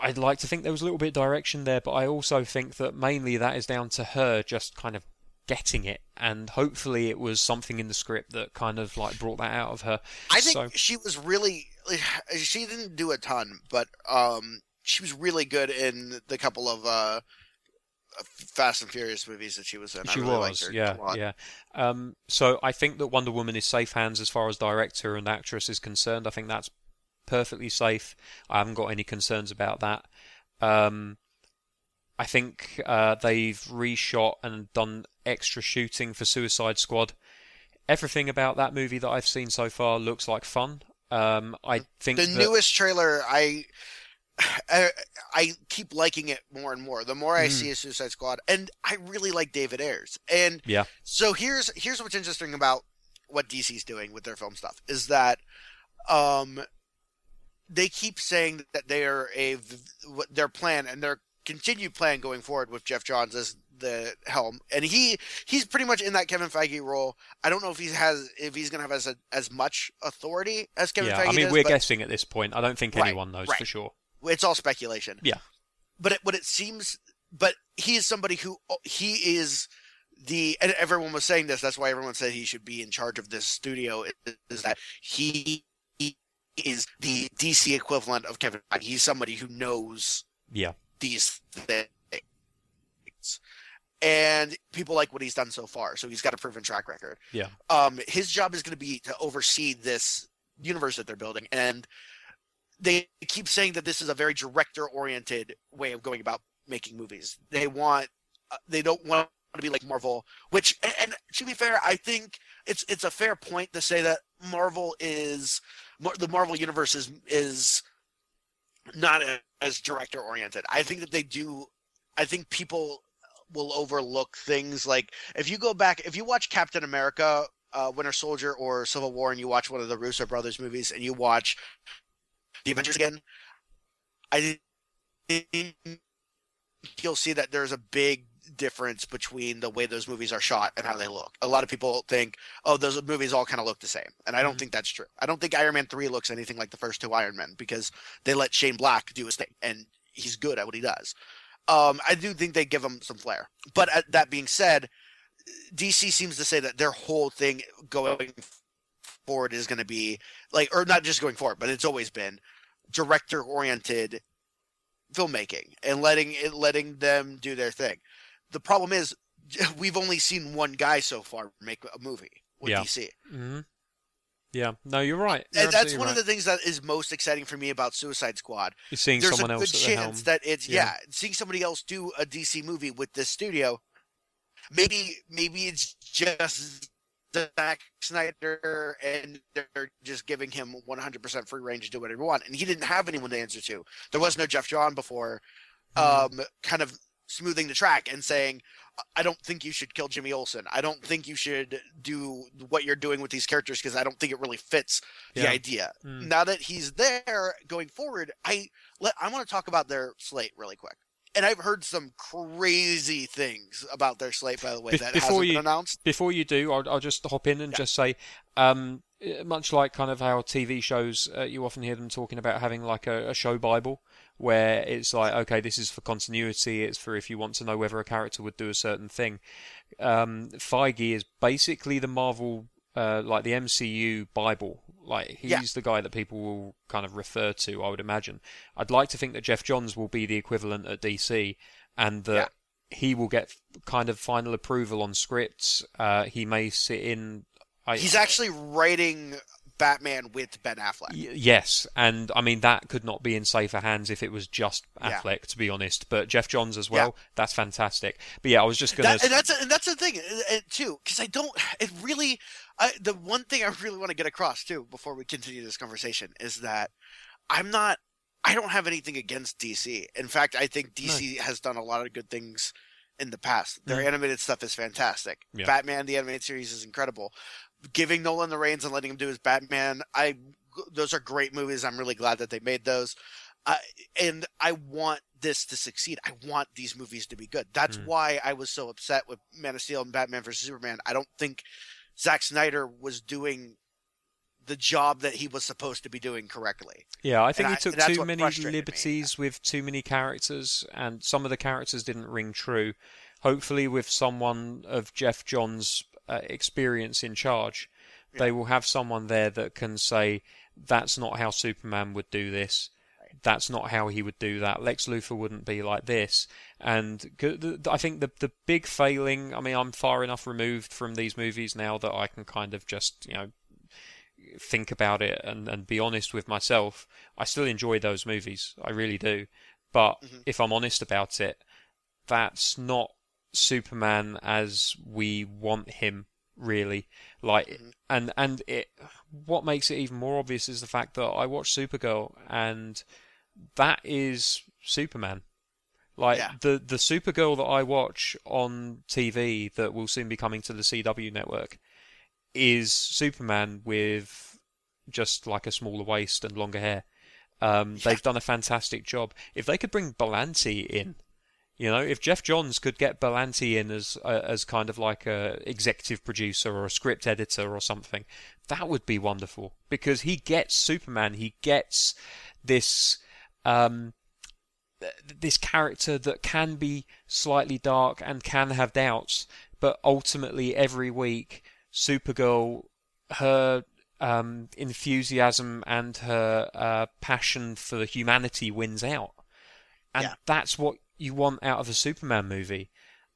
A: I'd like to think there was a little bit of direction there, but I also think that mainly that is down to her just kind of getting it, and hopefully it was something in the script that kind of like brought that out of her.
C: I think
A: so,
C: she was really. She didn't do a ton, but um, she was really good in the couple of uh, Fast and Furious movies that she was in. I
A: She
C: really liked
A: was,
C: her
A: yeah,
C: a lot.
A: yeah. Um, so I think that Wonder Woman is safe hands as far as director and actress is concerned. I think that's perfectly safe. I haven't got any concerns about that. Um, I think uh, they've reshot and done extra shooting for Suicide Squad. Everything about that movie that I've seen so far looks like fun. Um, I think
C: The
A: that,
C: newest trailer, I, I I keep liking it more and more. The more I
A: Mm.
C: see a Suicide Squad, and I really like David Ayers. And
A: Yeah.
C: so here's here's what's interesting about what DC's doing with their film stuff is that, um, they keep saying that they are a their plan and their continued plan going forward with Geoff Johns as the helm, and he he's pretty much in that Kevin Feige role. I don't know if he has if he's going to have as a, as much authority as Kevin
A: yeah,
C: Feige.
A: I mean,
C: does,
A: we're
C: but
A: guessing at this point. I don't think
C: Right,
A: anyone knows
C: right.
A: for sure.
C: it's all speculation.
A: Yeah.
C: but it, but it seems, but he is somebody who oh, he is the and everyone was saying this. That's why everyone said he should be in charge of this studio. Is, is that he, he is the DC equivalent of Kevin Feige. He's somebody who knows
A: Yeah.
C: these things. And people like what he's done so far, so he's got a proven track record.
A: Yeah.
C: Um, his job is going to be to oversee this universe that they're building, and they keep saying that this is a very director-oriented way of going about making movies. They want, uh, they don't want to be like Marvel, which, and, and to be fair, I think it's it's a fair point to say that Marvel is the Marvel universe is is not as director oriented. I think that they do. I think people will overlook things like if you go back, if you watch Captain America, uh, Winter Soldier, or Civil War, and you watch one of the Russo brothers movies, and you watch the Avengers again, I think you'll see that there's a big difference between the way those movies are shot and how they look. A lot of people think, oh, those movies all kind of look the same. And I don't
A: Mhm.
C: think that's true. I don't think Iron Man 3 looks anything like the first two Iron Men because they let Shane Black do his thing and he's good at what he does. Um, I do think they give him some flair. But uh, that being said, DC seems to say that their whole thing going forward is going to be like, or not just going forward, but it's always been director oriented filmmaking and letting it, letting them do their thing. The problem is we've only seen one guy so far make a movie with
A: Yeah.
C: DC.
A: hmm Yeah. No, you're right. You're
C: And that's one
A: right.
C: of the things that is most exciting for me about Suicide Squad.
A: You're seeing
C: There's
A: someone
C: a
A: else
C: good
A: at the helm.
C: chance that it's
A: Yeah.
C: yeah. seeing somebody else do a DC movie with this studio. Maybe maybe it's just Zack Snyder and they're just giving him 100% free range to do whatever he wants. And he didn't have anyone to answer to. There was no Geoff John before,
A: Mm-hmm.
C: um, kind of smoothing the track and saying, I don't think you should kill Jimmy Olsen. I don't think you should do what you're doing with these characters because I don't think it really fits the
A: Yeah.
C: idea.
A: Mm.
C: Now that he's there going forward, I let I want to talk about their slate really quick. And I've heard some crazy things about their slate, by the way,
A: Be-
C: that hasn't
A: you-
C: been announced.
A: Before you do, I'll, I'll just hop in and just say, um, eh, much like kind of how TV shows, uh, you often hear them talking about having like a, a show bible, where it's like, okay, this is for continuity. It's for if you want to know whether a character would do a certain thing. Um, Feige is basically the Marvel, uh, like the MCU bible. Like he's
C: Yeah.
A: the guy that people will kind of refer to. I would imagine. I'd like to think that Geoff Johns will be the equivalent at DC, and that he will get kind of final approval on scripts. Uh, he may sit in. I,
C: He's actually writing Batman with Ben Affleck.
A: Y- yes, and I mean that could not be in safer hands if it was just
C: Yeah.
A: Affleck, to be honest. But Geoff Johns as well, that's fantastic. But yeah, I was just gonna.
C: That, and that's and that's the thing uh, uh, too, because I don't. It really, I, the one thing I really want to get across too before we continue this conversation is that I'm not. I don't have anything against DC. In fact, I think DC has done a lot of good things in the past. Their
A: Mm.
C: animated stuff is fantastic.
A: Yeah.
C: Batman the animated series is incredible. Giving Nolan the reins and letting him do his Batman, I those are great movies. I'm really glad that they made those. Uh, and I want this to succeed. I want these movies to be good. That's
A: Mm.
C: why I was so upset with Man of Steel and Batman vs Superman. I don't think Zack Snyder was doing the job that he was supposed to be doing correctly.
A: Yeah, I think
C: And
A: he took too many
C: frustrated me.
A: liberties with too many characters, and some of the characters didn't ring true. Hopefully, with someone of Geoff Johns' uh, experience in charge, they will have someone there that can say, "That's not how Superman would do this. That's not how he would do that. Lex Luthor wouldn't be like this." And g- the- the- I think the the big failing. I mean, I'm far enough removed from these movies now that I can kind of just you know think about it and, and be honest with myself, I still enjoy those movies. I really do. But
C: Mhm.
A: if I'm honest about it, that's not Superman as we want him really like
C: Mhm.
A: and and it what makes it even more obvious is the fact that I watched Supergirl and that is Superman like
C: Yeah.
A: the the Supergirl that I watch on TV that will soon be coming to the CW network is Superman with just like a smaller waist and longer hair. Um, They've done a fantastic job. If they could bring Berlanti in, you know, if Geoff Johns could get Berlanti in as uh, as kind of like a executive producer or a script editor or something, that would be wonderful because he gets Superman. He gets this um, this character that can be slightly dark and can have doubts, but ultimately every week, Supergirl, her um, enthusiasm and her uh, passion for humanity wins out, and
C: Yeah.
A: that's what you want out of a Superman movie.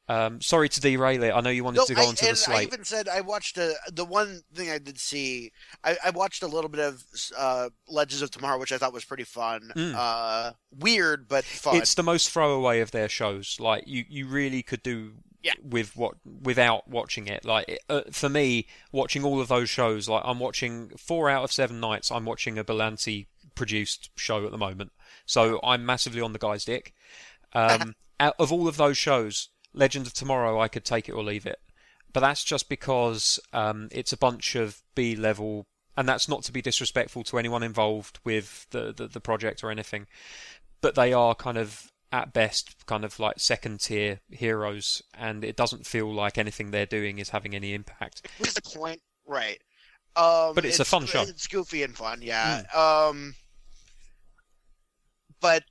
A: Um, sorry to derail it. I know you wanted
C: No,
A: to go
C: I,
A: on to the
C: and I even said I watched a, the one thing I did see. I, I watched a little bit of uh, Legends of Tomorrow, which I thought was pretty fun.
A: Mm.
C: Uh, weird, but fun.
A: It's the most throwaway of their shows. Like you, you really could do
C: Yeah.
A: with what without watching it. Like uh, for me, watching all of those shows, like I'm watching four out of seven nights. I'm watching a Berlanti produced show at the moment, so I'm massively on the guy's dick. Um, out of all of those shows, Legend of Tomorrow, I could take it or leave it, but that's just because um, it's a bunch of B level. And that's not to be disrespectful to anyone involved with the, the, the project or anything but they are kind of at best kind of like second tier heroes and it doesn't feel like anything they're doing is having any impact
C: What's the point? Right. Um,
A: But it's a fun show.
C: It's goofy and fun, yeah. Um, but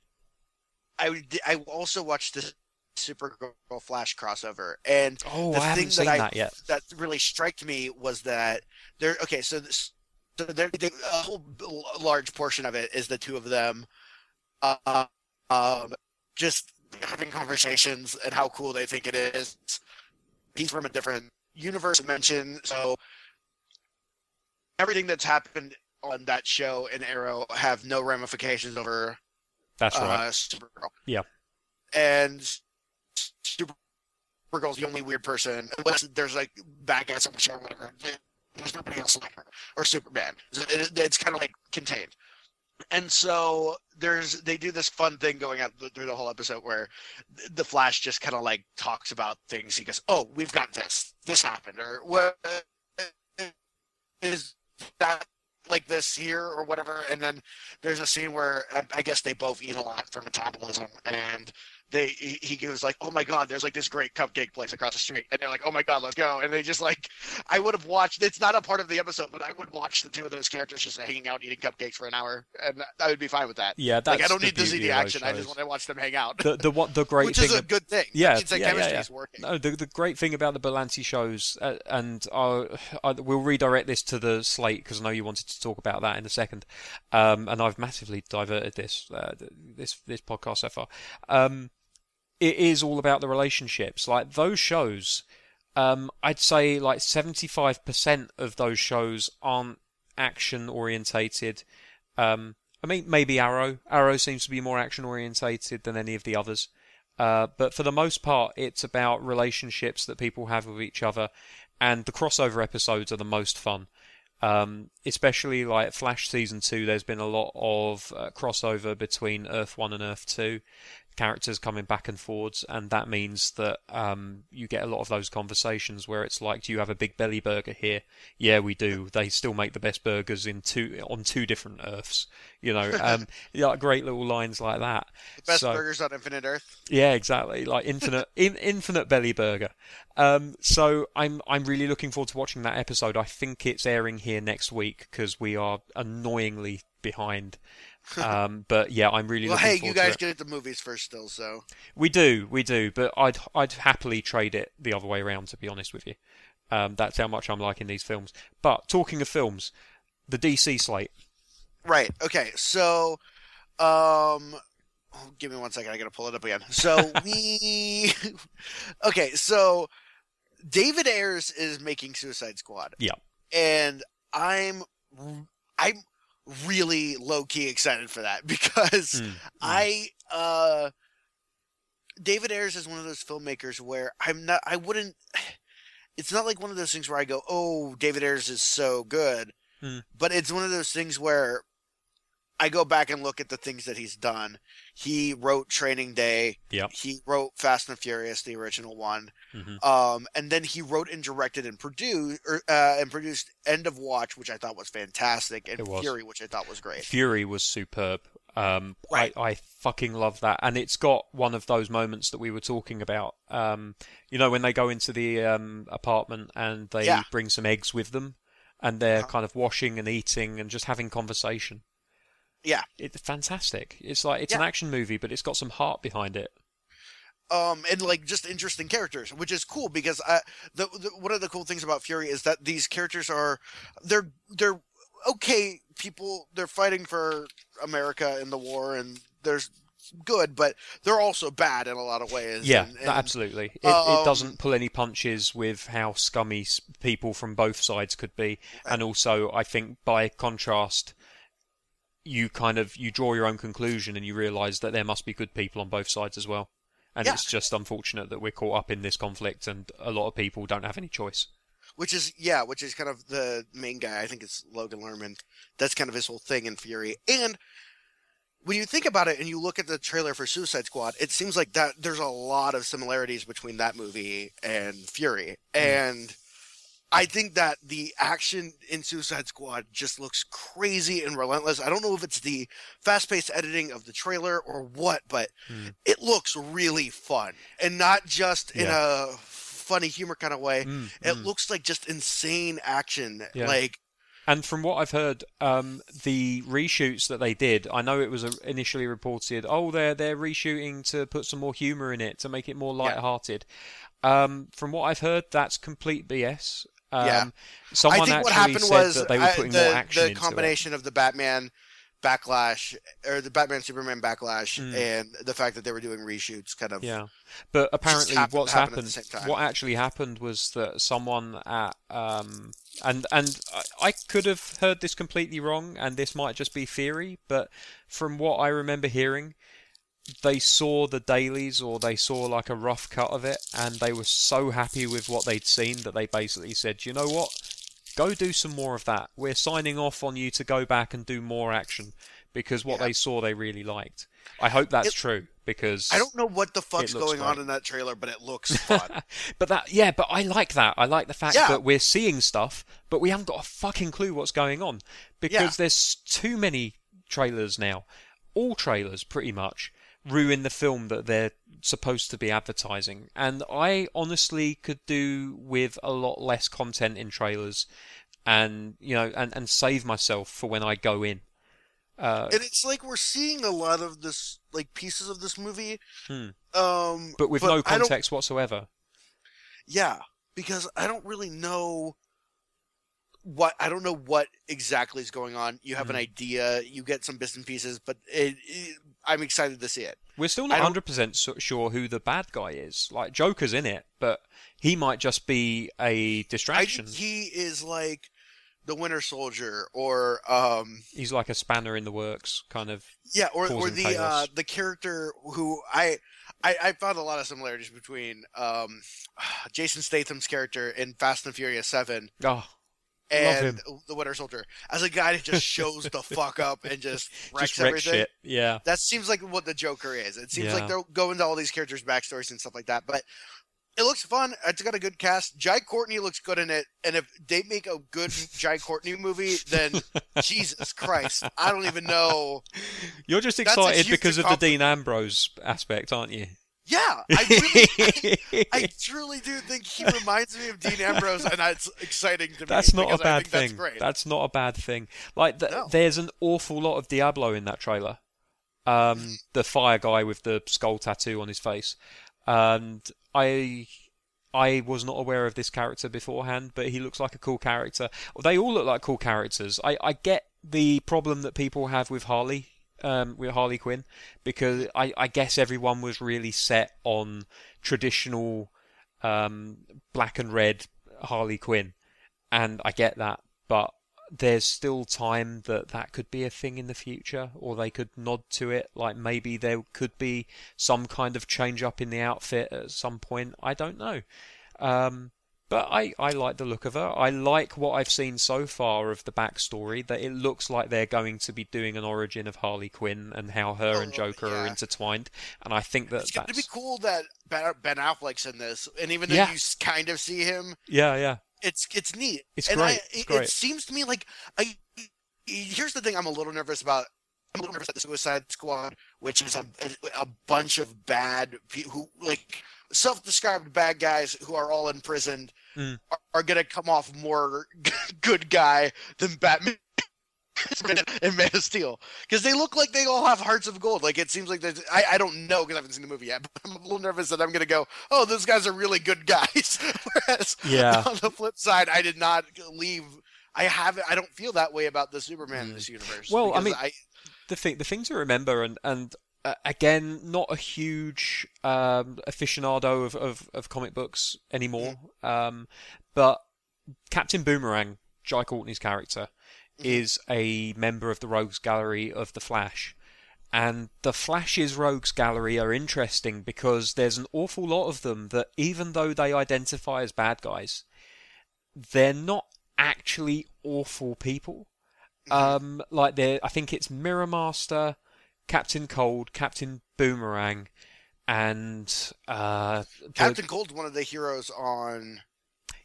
C: I I also watched the Supergirl Flash crossover, and
A: oh
C: the
A: i
C: thing that, I,
A: that
C: that really struck me was that there. Okay, so this, so there, they, a whole large portion of it is the two of them, uh, um, just having conversations and how cool they think it is. He's from a different universe dimension, so everything that's happened on that show and Arrow have no ramifications over
A: that's
C: uh,
A: right
C: Supergirl.
A: Yeah.
C: And Supergirl's the only weird person. Unless there's like bad guys on the show, whatever. There's nobody else like her or Superman. It- It's kind of like contained. And so there's they do this fun thing going out th- through the whole episode where the Flash just kind of like talks about things. He goes, "Oh, we've got this. This happened, or what is that like this here or whatever?" And then there's a scene where I, I guess they both eat a lot for metabolism, and they he, he goes like, "Oh my god, there's like this great cupcake place across the street," and they're like, "Oh my god, let's go!" And they just like, I would have watched. It's not a part of the episode, but I would watch the two of those characters just hanging out eating cupcakes for an hour, and I would be fine with that.
A: yeah that's
C: like I don't
A: the
C: need to see the action. I just want to watch them hang out,
A: the the what the great
C: which
A: thing
C: is a
A: ab-
C: good thing.
A: Yeah,
C: means that
A: yeah, yeah,
C: chemistry
A: yeah.
C: is working.
A: No, the the great thing about the Berlanti shows, uh, and I, we'll redirect this to the slate because I know you wanted to talk about that in a second, um, and I've massively diverted this uh, this this podcast so far. Um, it is all about the relationships. Like those shows, um, I'd say like seventy five percent of those shows aren't action orientated. Um, I mean, maybe Arrow. Arrow seems to be more action orientated than any of the others. Uh, but for the most part, it's about relationships that people have with each other, and the crossover episodes are the most fun. Um, especially like Flash season two, there's been a lot of uh, crossover between Earth One and Earth Two, characters coming back and forwards, and that means that um, you get a lot of those conversations where it's like, "Do you have a big belly burger here?" Yeah, we do. They still make the best burgers in two on two different Earths. You know, um, yeah, great little lines like that.
C: The best
A: So-
C: burgers on Infinite Earth.
A: yeah, exactly. Like infinite, in, infinite belly burger. Um, so I'm I'm really looking forward to watching that episode. I think it's airing here next week because we are annoyingly behind. Um, but yeah, I'm really
C: Well, hey, you guys get at the movies first, still. So
A: We do, we do. But I'd I'd happily trade it the other way around. To be honest with you, um, that's how much I'm liking these films. But talking of films, the DC slate.
C: right, okay. So, um, oh, give me one second. I gotta pull it up again. So we, okay. So David Ayers is making Suicide Squad.
A: Yeah.
C: and I'm I'm really low key excited for that because
A: Mm, mm.
C: I uh David Ayers is one of those filmmakers where I'm not I wouldn't it's not like one of those things where I go, "Oh, David Ayers is so good."
A: Hmm.
C: But it's one of those things where I go back and look at the things that he's done. He wrote Training Day.
A: Yep.
C: He wrote Fast and Furious, the original one.
A: Mhm.
C: Um, and then he wrote and directed and produced or, uh, and produced End of Watch, which I thought was fantastic, and
A: was.
C: Fury, which I thought was great.
A: Fury was superb. Um,
C: Right.
A: I, I fucking love that, and it's got one of those moments that we were talking about. Um, you know, when they go into the um, apartment and they
C: Yeah.
A: bring some eggs with them, and they're
C: Uh-huh.
A: kind of washing and eating and just having conversation.
C: Yeah.
A: It's fantastic. It's like it's an action movie, but it's got some heart behind it.
C: um, and like just interesting characters, which is cool because I, the, the one of the cool things about Fury is that these characters are they're they're okay people. They're fighting for America in the war, and there's good, but they're also bad in a lot of ways.
A: Yeah,
C: and, and,
A: absolutely. It,
C: um,
A: it doesn't pull any punches with how scummy people from both sides could be, and also I think by contrast, you kind of you draw your own conclusion and you realise that there must be good people on both sides as well. And
C: Yeah.
A: it's just unfortunate that we're caught up in this conflict, and a lot of people don't have any choice.
C: which is yeah, which is kind of the main guy. I think it's Logan Lerman. That's kind of his whole thing in Fury. And when you think about it, and you look at the trailer for Suicide Squad, it seems like that there's a lot of similarities between that movie and Fury. Hmm. And I think that the action in Suicide Squad just looks crazy and relentless. I don't know if it's the fast-paced editing of the trailer or what, but
A: Hmm.
C: it looks really fun, and not just in a funny humor kind of way.
A: Mm,
C: It
A: mm.
C: looks like just insane action.
A: Yeah.
C: Like
A: And from what I've heard, um, the reshoots that they did, I know it was initially reported, oh, they're they're reshooting to put some more humor in it to make it more light-hearted. Um, from what I've heard, that's complete BS. Um,
C: Yeah.
A: Someone
C: I think what happened was
A: they were
C: I-
A: putting
C: the,
A: more action
C: the combination of the Batman backlash or the Batman Superman backlash
A: Mm.
C: and the fact that they were doing reshoots kind of.
A: Yeah, but apparently,
C: happened-
A: what's
C: happened
A: happened,
C: the same time.
A: what actually happened was that someone at um, and and I, I could have heard this completely wrong, and this might just be theory, but from what I remember hearing, they saw the dailies or they saw like a rough cut of it and they were so happy with what they'd seen that they basically said, you know what? Go do some more of that. We're signing off on you to go back and do more action because what
C: Yeah.
A: they saw they really liked. I hope that's
C: It-
A: true because
C: I don't know what the fuck's going on in that trailer, but it looks fun.
A: but that yeah, but I like that. I like the fact
C: Yeah.
A: that we're seeing stuff, but we haven't got a fucking clue what's going on because
C: Yeah.
A: there's too many trailers now. All trailers pretty much ruin the film that they're supposed to be advertising. And I honestly could do with a lot less content in trailers and you know and, and save myself for when I go in. Uh,
C: and it's like we're seeing a lot of this like pieces of this movie
A: Hmm.
C: um
A: but with no context whatsoever.
C: Yeah, because I don't really know what I don't know what exactly is going on. You have an
A: Mhm.
C: idea, you get some bits and pieces, but it, it, I'm excited to see it.
A: We're still not hundred percent sure who the bad guy is. Like Joker's in it, but he might just be a distraction.
C: think he is like the Winter Soldier, or um,
A: He's like a spanner in the works, kind of.
C: yeah, or or the uh, the character who I, I I found a lot of similarities between um, Jason Statham's character in Fast and Furious Seven
A: Oh,
C: and the Winter Soldier as a guy that just shows the fuck up and just wrecks
A: just wreck
C: everything.
A: shit. Yeah.
C: That seems like what the Joker is. It seems
A: Yeah.
C: like they're going into all these characters' backstories and stuff like that. But it looks fun. It's got a good cast. Jai Courtney looks good in it. And if they make a good Jai Courtney movie, then Jesus Christ, I don't even know.
A: You're just excited because of the. Dean Ambrose aspect, aren't you?
C: Yeah, I really, I, I truly do think he reminds me of Dean Ambrose, and that's exciting to me.
A: That's not a bad
C: think That's
A: thing.
C: great.
A: That's not a bad thing. Like th-
C: No.
A: there's an awful lot of Diablo in that trailer. Um, the fire guy with the skull tattoo on his face, and I. I was not aware of this character beforehand, but he looks like a cool character. They all look like cool characters. I, I get the problem that people have with Harley, um, with Harley Quinn, because I, I guess everyone was really set on traditional um, black and red Harley Quinn, and I get that, but there's still time that that could be a thing in the future, or they could nod to it. Like maybe there could be some kind of change up in the outfit at some point. I don't know. Um, but I, I like the look of her. I like what I've seen so far of the backstory. That it looks like they're going to be doing an origin of Harley Quinn and how her and
C: Oh,
A: Joker are intertwined. And I think that
C: it's going to be cool that Ben Ben Affleck's in this, and even though
A: Yeah.
C: you kind of see him,
A: yeah, yeah.
C: it's it's neat.
A: It's
C: and
A: great.
C: I,
A: It's
C: it,
A: great.
C: it seems to me like I. Here's the thing: I'm a little nervous about I'm a little nervous at the Suicide Squad, which is a, a bunch of bad people who like self-described bad guys who are all imprisoned
A: Mm.
C: are, are going to come off more good guy than Batman and Man of Steel because they look like they all have hearts of gold. Like it seems like there's I, I don't know because I haven't seen the movie yet, but I'm a little nervous that I'm going to go, oh, those guys are really good guys. Whereas
A: Yeah.
C: on the flip side, I did not leave. I haven't. I don't feel that way about the Superman in this universe.
A: Well, I mean, the thing the thing to remember and and uh, again not a huge um, aficionado of, of, of comic books anymore. Um, but Captain Boomerang Jai Courtney's character
C: Mhm.
A: is a member of the Rogues Gallery of the Flash. And the Flash's Rogues Gallery are interesting because there's an awful lot of them that even though they identify as bad guys they're not actually awful people. Um, like I think it's Mirror Master, Captain Cold, Captain Boomerang, and uh,
C: Captain Cold's one of the heroes on.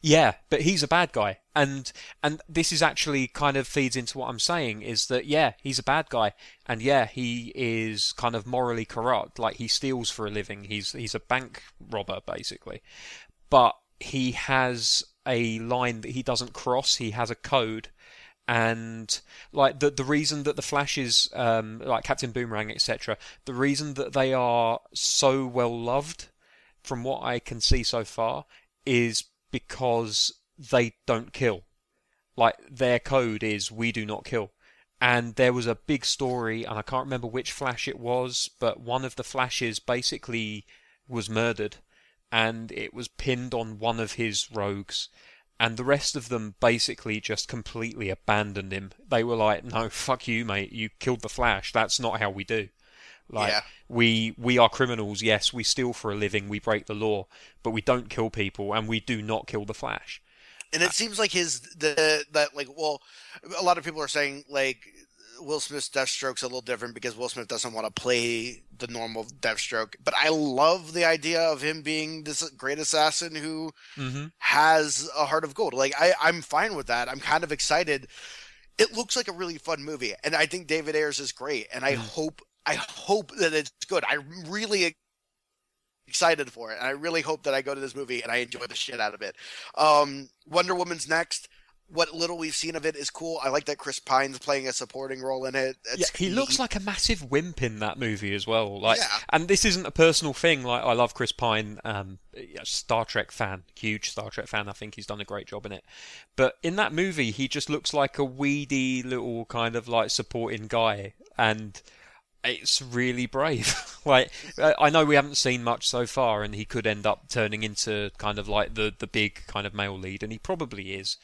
A: yeah, but he's a bad guy, and and this is actually kind of feeds into what I'm saying is that yeah, he's a bad guy, and yeah, he is kind of morally corrupt, like he steals for a living. He's he's a bank robber basically, but he has a line that he doesn't cross. He has a code, and like the the reason that the Flashes, um, like Captain Boomerang, etc., the reason that they are so well loved, from what I can see so far, is because they don't kill. Like their code is we do not kill. And there was a big story, and I can't remember which Flash it was, but one of the Flashes basically was murdered, and it was pinned on one of his rogues, and the rest of them basically just completely abandoned him. They were like, "No, fuck you, mate. You killed the Flash. That's not how we do." Like
C: Yeah.
A: we we are criminals. Yes, we steal for a living. We break the law, but we don't kill people, and we do not kill the Flash.
C: and it uh, seems like his the that like well a lot of people are saying like will smith's deathstroke's a little different because will smith doesn't want to play the normal deathstroke but i love the idea of him being this great assassin who
A: Mm-hmm.
C: has a heart of gold. Like i i'm fine with that. I'm kind of excited. It looks like a really fun movie and i think david ayers is great and i hope i hope that it's good. I'm really excited for it and i really hope that i go to this movie and i enjoy the shit out of it. Um wonder woman's next what little we've seen of it is cool i like that chris pine's playing a supporting role in it
A: Yeah,
C: It's
A: he looks like a massive wimp in that movie as well. Like,
C: Yeah.
A: and this isn't a personal thing. Like, I love Chris Pine, um, Star Trek fan, huge Star Trek fan. I think he's done a great job in it. But in that movie, he just looks like a weedy little kind of like supporting guy, and it's really brave. like, I I know we haven't seen much so far, and he could end up turning into kind of like the the big kind of male lead, and he probably is.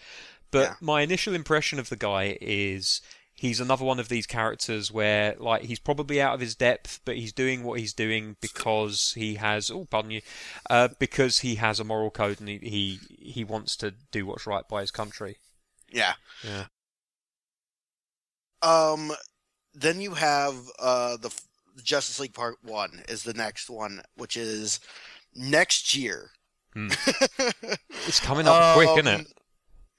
A: But
C: Yeah.
A: my initial impression of the guy is he's another one of these characters where like he's probably out of his depth, but he's doing what he's doing because he has oh pardon you, uh, because he has a moral code and he, he he wants to do what's right by his country.
C: yeah
A: Yeah.
C: Um, then you have uh the Justice League Part One is the next one, which is next year.
A: Hmm. It's coming up quick, isn't it?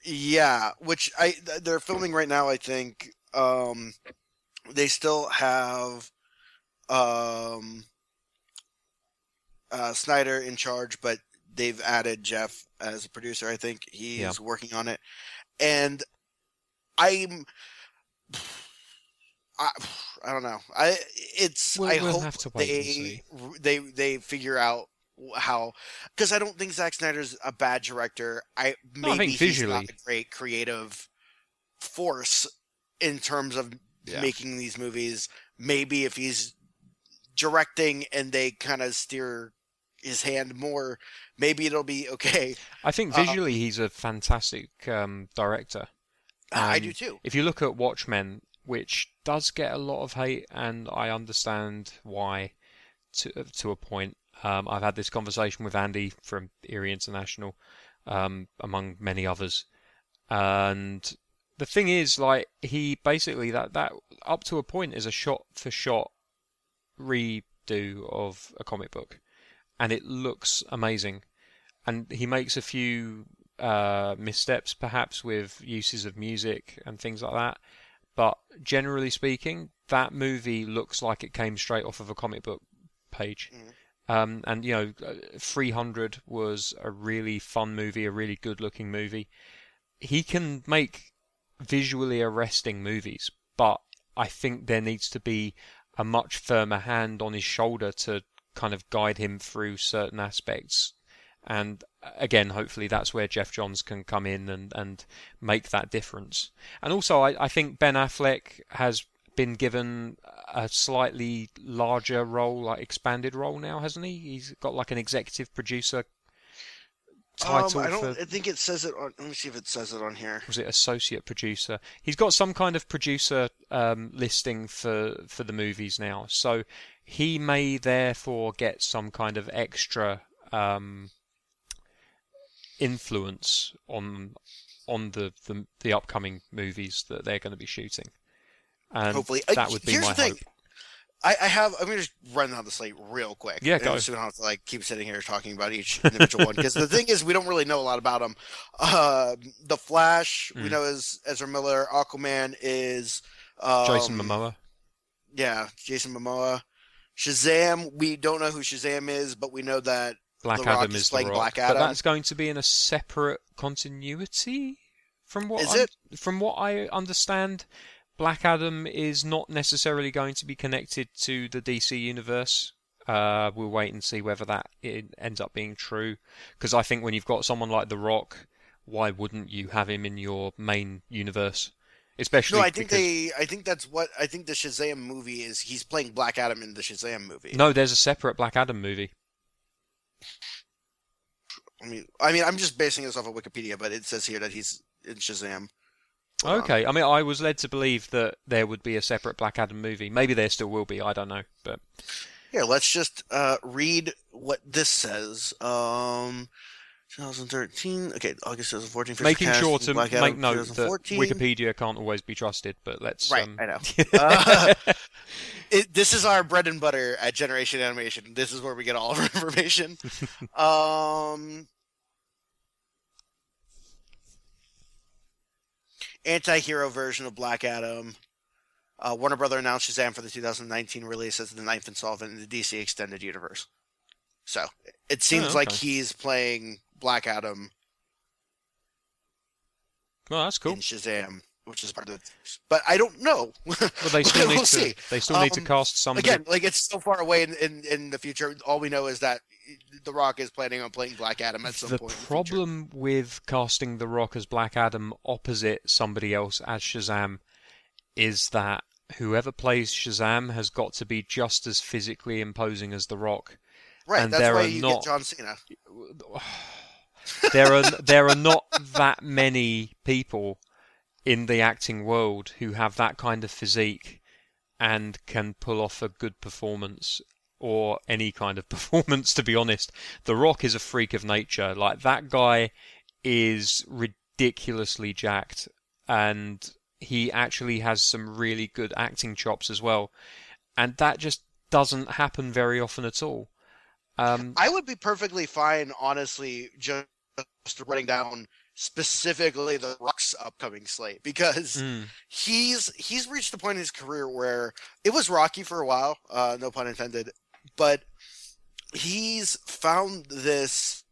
C: Yeah, which I they're filming right now. I think um, they still have um, uh, Snyder in charge, but they've added Geoff as a producer. I think he's
A: Yeah.
C: working on it, and I'm. I, I don't know. I it's
A: We'll-
C: I
A: we'll
C: hope they they they figure out how because I don't think Zack Snyder's a bad director. I maybe
A: No, I
C: he's
A: visually-
C: not a great creative force in terms of
A: Yeah.
C: making these movies. Maybe if he's directing and they kind of steer his hand more, maybe it'll be okay.
A: I think
C: uh,
A: visually he's a fantastic um, director.
C: I
A: Um,
C: do too.
A: If you look at Watchmen, which does get a lot of hate, and I understand why to to a point. Um, I've had this conversation with Andy from Erie International, um, among many others, and the thing is, like he basically that that up to a point is a shot for shot redo of a comic book, and it looks amazing. And he makes a few uh, missteps, perhaps with uses of music and things like that. but generally speaking, that movie looks like it came straight off of a comic book page.
C: Mhm.
A: Um, and you know, uh, 300 was a really fun movie, a really good-looking movie. He can make visually arresting movies, but I think there needs to be a much firmer hand on his shoulder to kind of guide him through certain aspects. And uh, again, hopefully that's where Geoff Johns can come in and, and make that difference. And also, I, I think Ben Affleck has been given a slightly larger role, like expanded role now, hasn't he? He's got like an executive producer title
C: Um, I don't.
A: for
C: I think it says it on. Let me see if it says it on here.
A: was it associate producer? He's got some kind of producer um, listing for for the movies now, so he may therefore get some kind of extra um, influence on on the, the the upcoming movies that they're going to be shooting. And
C: Hopefully, Uh,
A: that would be
C: here's
A: my
C: the thing.
A: hope.
C: I, I have. I'm gonna just run down the slate real quick.
A: Yeah, go.
C: So we don't have to like keep sitting here talking about each individual one because the thing is, we don't really know a lot about them. Uh, the Flash, we
A: Mm.
C: know is Ezra Miller. Aquaman is um,
A: Jason Momoa.
C: Yeah, Jason Momoa. Shazam, we don't know who Shazam is, but we know that
A: Black
C: The
A: Adam
C: is
A: is the
C: playing
A: Rock,
C: Black
A: but that's going to be in a separate continuity. From what
C: Is it?
A: from what I understand, Black Adam is not necessarily going to be connected to the DC universe. Uh, we'll wait and see whether that it ends up being true. Because I think when you've got someone like The Rock, why wouldn't you have him in your main universe? Especially
C: no, I think
A: because
C: they. I think that's what I think the Shazam movie is. He's playing Black Adam in the Shazam movie.
A: no, there's a separate Black Adam movie.
C: I mean, I mean, I'm just basing this off of Wikipedia, but it says here that he's in Shazam. On.
A: Okay, I mean, I was led to believe that there would be a separate Black Adam movie. Maybe there still will be. I don't know, but
C: Here, let's just uh, read what this says. Um, 2013. Okay, August 2014. first
A: making
C: cast,
A: sure to
C: Black
A: make
C: Adam,
A: note that Wikipedia can't always be trusted. But let's
C: Right,
A: um,
C: I know. Uh, it, this is our bread and butter at Generation Animation. This is where we get all of our information. um, anti-hero version of Black Adam. Uh, Warner Brother announced Shazam for the 2019 release as the ninth installment in the DC Extended Universe. So it seems
A: Oh,
C: like he's playing Black Adam
A: well, that's cool.
C: in Shazam, which is part of it. But I don't know.
A: But they still need
C: we'll
A: to.
C: see.
A: They still need to
C: Um,
A: cast somebody.
C: Again, like it's so far away in, in, in the future. All we know is that The Rock is planning on playing Black Adam at some
A: the
C: point. in future.
A: problem with casting The Rock as Black Adam opposite somebody else as Shazam is that whoever plays Shazam has got to be just as physically imposing as The Rock.
C: right?
A: and
C: That's
A: there
C: why
A: are
C: you
A: not-
C: get John Cena.
A: there are there are not that many people in the acting world who have that kind of physique and can pull off a good performance or any kind of performance to be honest. The rock is a freak of nature. Like that guy is ridiculously jacked and he actually has some really good acting chops as well. And that just doesn't happen very often at all. Um,
C: I would be perfectly fine, honestly, just running down specifically the Rock's upcoming slate because
A: mm,
C: he's he's reached the point in his career where it was rocky for a while, uh, no pun intended, but he's found this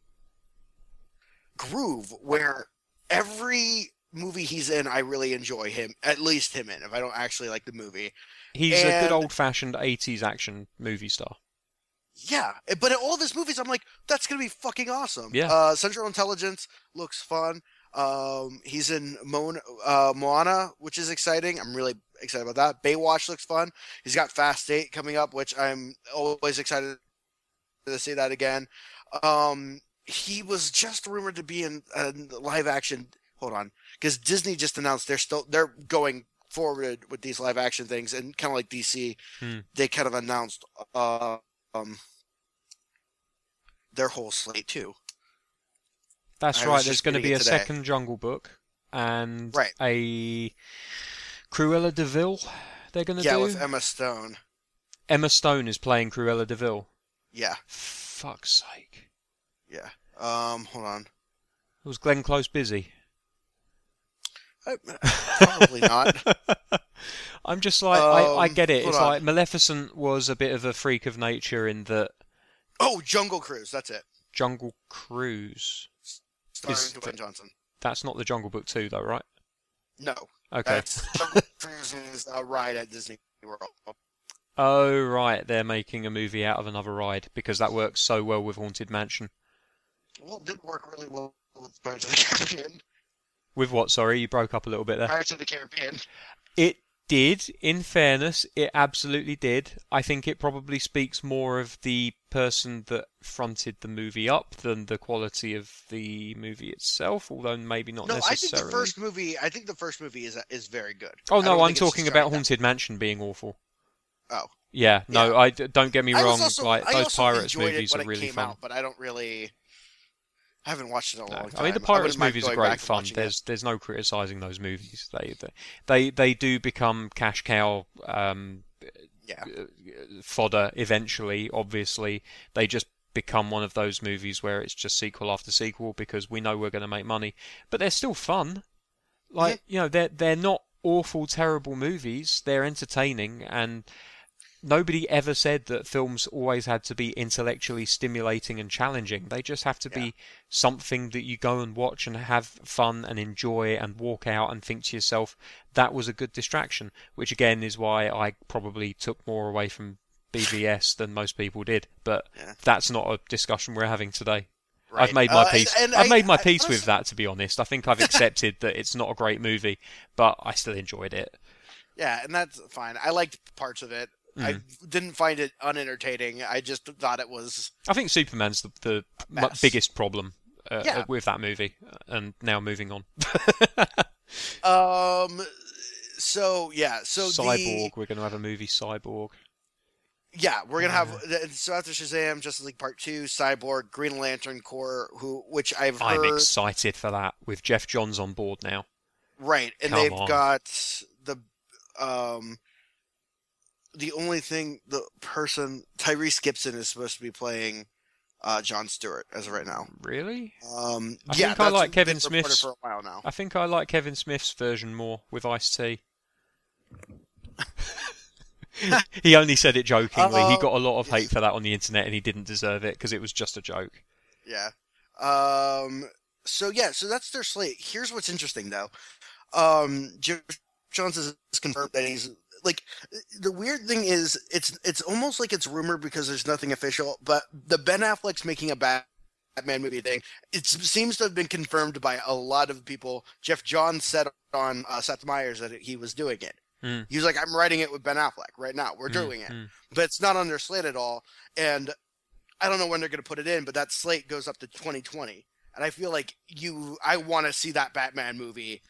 C: groove where every movie he's in, I really enjoy him, at least him in. If I don't actually like the movie,
A: He's a good old fashioned 80s action movie star.
C: Yeah. But in all of his movies, I'm like, that's gonna be fucking awesome.
A: Yeah.
C: Uh, Central Intelligence looks fun. Um, he's in Mon- uh, Moana, which is exciting. I'm really excited about that. Baywatch looks fun. He's got Fast Eight coming up, which I'm always excited to see that again. Um, he was just rumored to be in a live action. Hold on, because Disney just announced they're still they're going forward with these live action things, and kind of like DC,
A: Hmm.
C: they kind of announced uh, um their whole slate too.
A: That's
C: I
A: right. There's going to be a
C: today.
A: second Jungle Book and
C: Right.
A: a Cruella de Vil. They're going to do it.
C: Yeah,
A: do.
C: with Emma Stone.
A: Emma Stone is playing Cruella de Vil.
C: Yeah,
A: Fuck's sake.
C: yeah. Um, hold on.
A: Was Glenn Close busy?
C: Uh, Probably not.
A: I'm just like, I, I
C: Um,
A: get it. It's
C: on.
A: like Maleficent was a bit of a freak of nature in that
C: Oh, Jungle Cruise. That's it.
A: Jungle Cruise.
C: Starring
A: Is
C: Dwayne Johnson.
A: That's not the Jungle Book 2, though, right?
C: No,
A: Okay.
C: that's Jungle Cruise's uh, ride at Disney World.
A: Oh, right. They're making a movie out of another ride because that works so well with Haunted Mansion.
C: Well, it did work really well with Pirates of the Caribbean.
A: With what? Sorry, you broke up a little bit there.
C: Pirates of the Caribbean.
A: It did, in fairness, it absolutely did. I think it probably speaks more of the person that fronted the movie up than the quality of the movie itself, although maybe not
C: No, I think
A: necessarily.
C: the first movie. I think the first movie is is very good.
A: Oh no, I'm talking about. Haunted Mansion being awful.
C: Oh.
A: Yeah, no,
C: Yeah.
A: I don't get me wrong.
C: also-
A: like
C: I
A: those
C: also
A: pirates movies
C: it
A: are
C: it
A: really
C: came
A: fun.
C: out, but I don't really. I haven't watched it in a
A: No,
C: long time.
A: I mean the pirates movies are great fun.
C: watching it.
A: There's there's no criticizing those movies. They they they, they do become cash cow um,
C: Yeah.
A: fodder eventually. Obviously, they just become one of those movies where it's just sequel after sequel because we know we're going to make money. But they're still fun. Like you know, they're they're not awful, terrible movies. They're entertaining, and nobody ever said that films always had to be intellectually stimulating and challenging. They just have to
C: Yeah.
A: be something that you go and watch and have fun and enjoy and walk out and think to yourself, that was a good distraction. Which again is why I probably took more away from BVS than most people did. But
C: Yeah.
A: that's not a discussion we're having today.
C: Right.
A: I've made my
C: Uh,
A: peace.
C: and- and
A: I've
C: I-
A: made my
C: I-
A: peace with that, to be honest. I think I've accepted that it's not a great movie, but I still enjoyed it.
C: Yeah, and that's fine. I liked parts of it. I
A: Mm.
C: didn't find it unentertaining. I just thought it was
A: I think Superman's the, the
C: Mess.
A: biggest problem uh,
C: Yeah.
A: with that movie. And now moving on.
C: um. So yeah, so
A: Cyborg. We're going to have a movie Cyborg.
C: yeah we're gonna have so after Shazam, Justice League Part Two, Cyborg, Green Lantern Corps, who which I've
A: I'm
C: heard
A: excited for that with Geoff Johns on board now.
C: right, and
A: Come
C: they've
A: on.
C: got the um the only thing the person Tyrese Gibson is supposed to be playing uh John Stewart as of right now.
A: Really?
C: Um,
A: I
C: yeah,
A: think I like Kevin Smith's-
C: for a while now.
A: I think I like Kevin Smith's version more with Ice T. he only said it jokingly. he
C: Uh,
A: got a lot of hate for that on the internet, and he didn't deserve it because it was just a joke.
C: Yeah. Um. So yeah. So that's their slate. Here's what's interesting though. Um. Jim Jones has confirmed that he's like the weird thing is it's it's almost like it's rumored because there's nothing official, but the Ben Affleck's making a Batman movie thing. It seems to have been confirmed by a lot of people. Geoff Johns said on uh, Seth Meyers that he was doing it.
A: Hmm.
C: He was like, "I'm writing it with Ben Affleck right now. We're
A: Mm,
C: doing it."
A: mm.
C: but it's not on their slate at all. And I don't know when they're going to put it in, but that slate goes up to 2020. And I feel like you, I want to see that Batman movie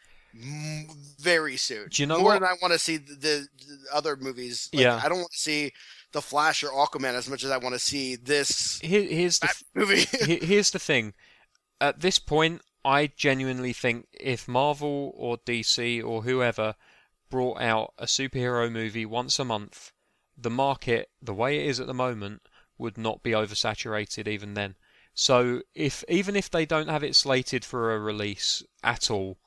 C: very soon.
A: Do you know
C: More
A: what?
C: than I want to see the, the, the other movies. Like,
A: Yeah.
C: I don't want to see the Flash or Aquaman as much as I want to see this
A: Here, here's the
C: movie.
A: He- Here's the thing. At this point, I genuinely think if Marvel or DC or whoever brought out a superhero movie once a month, the market, the way it is at the moment, would not be oversaturated even then. So if even if they don't have it slated for a release at all,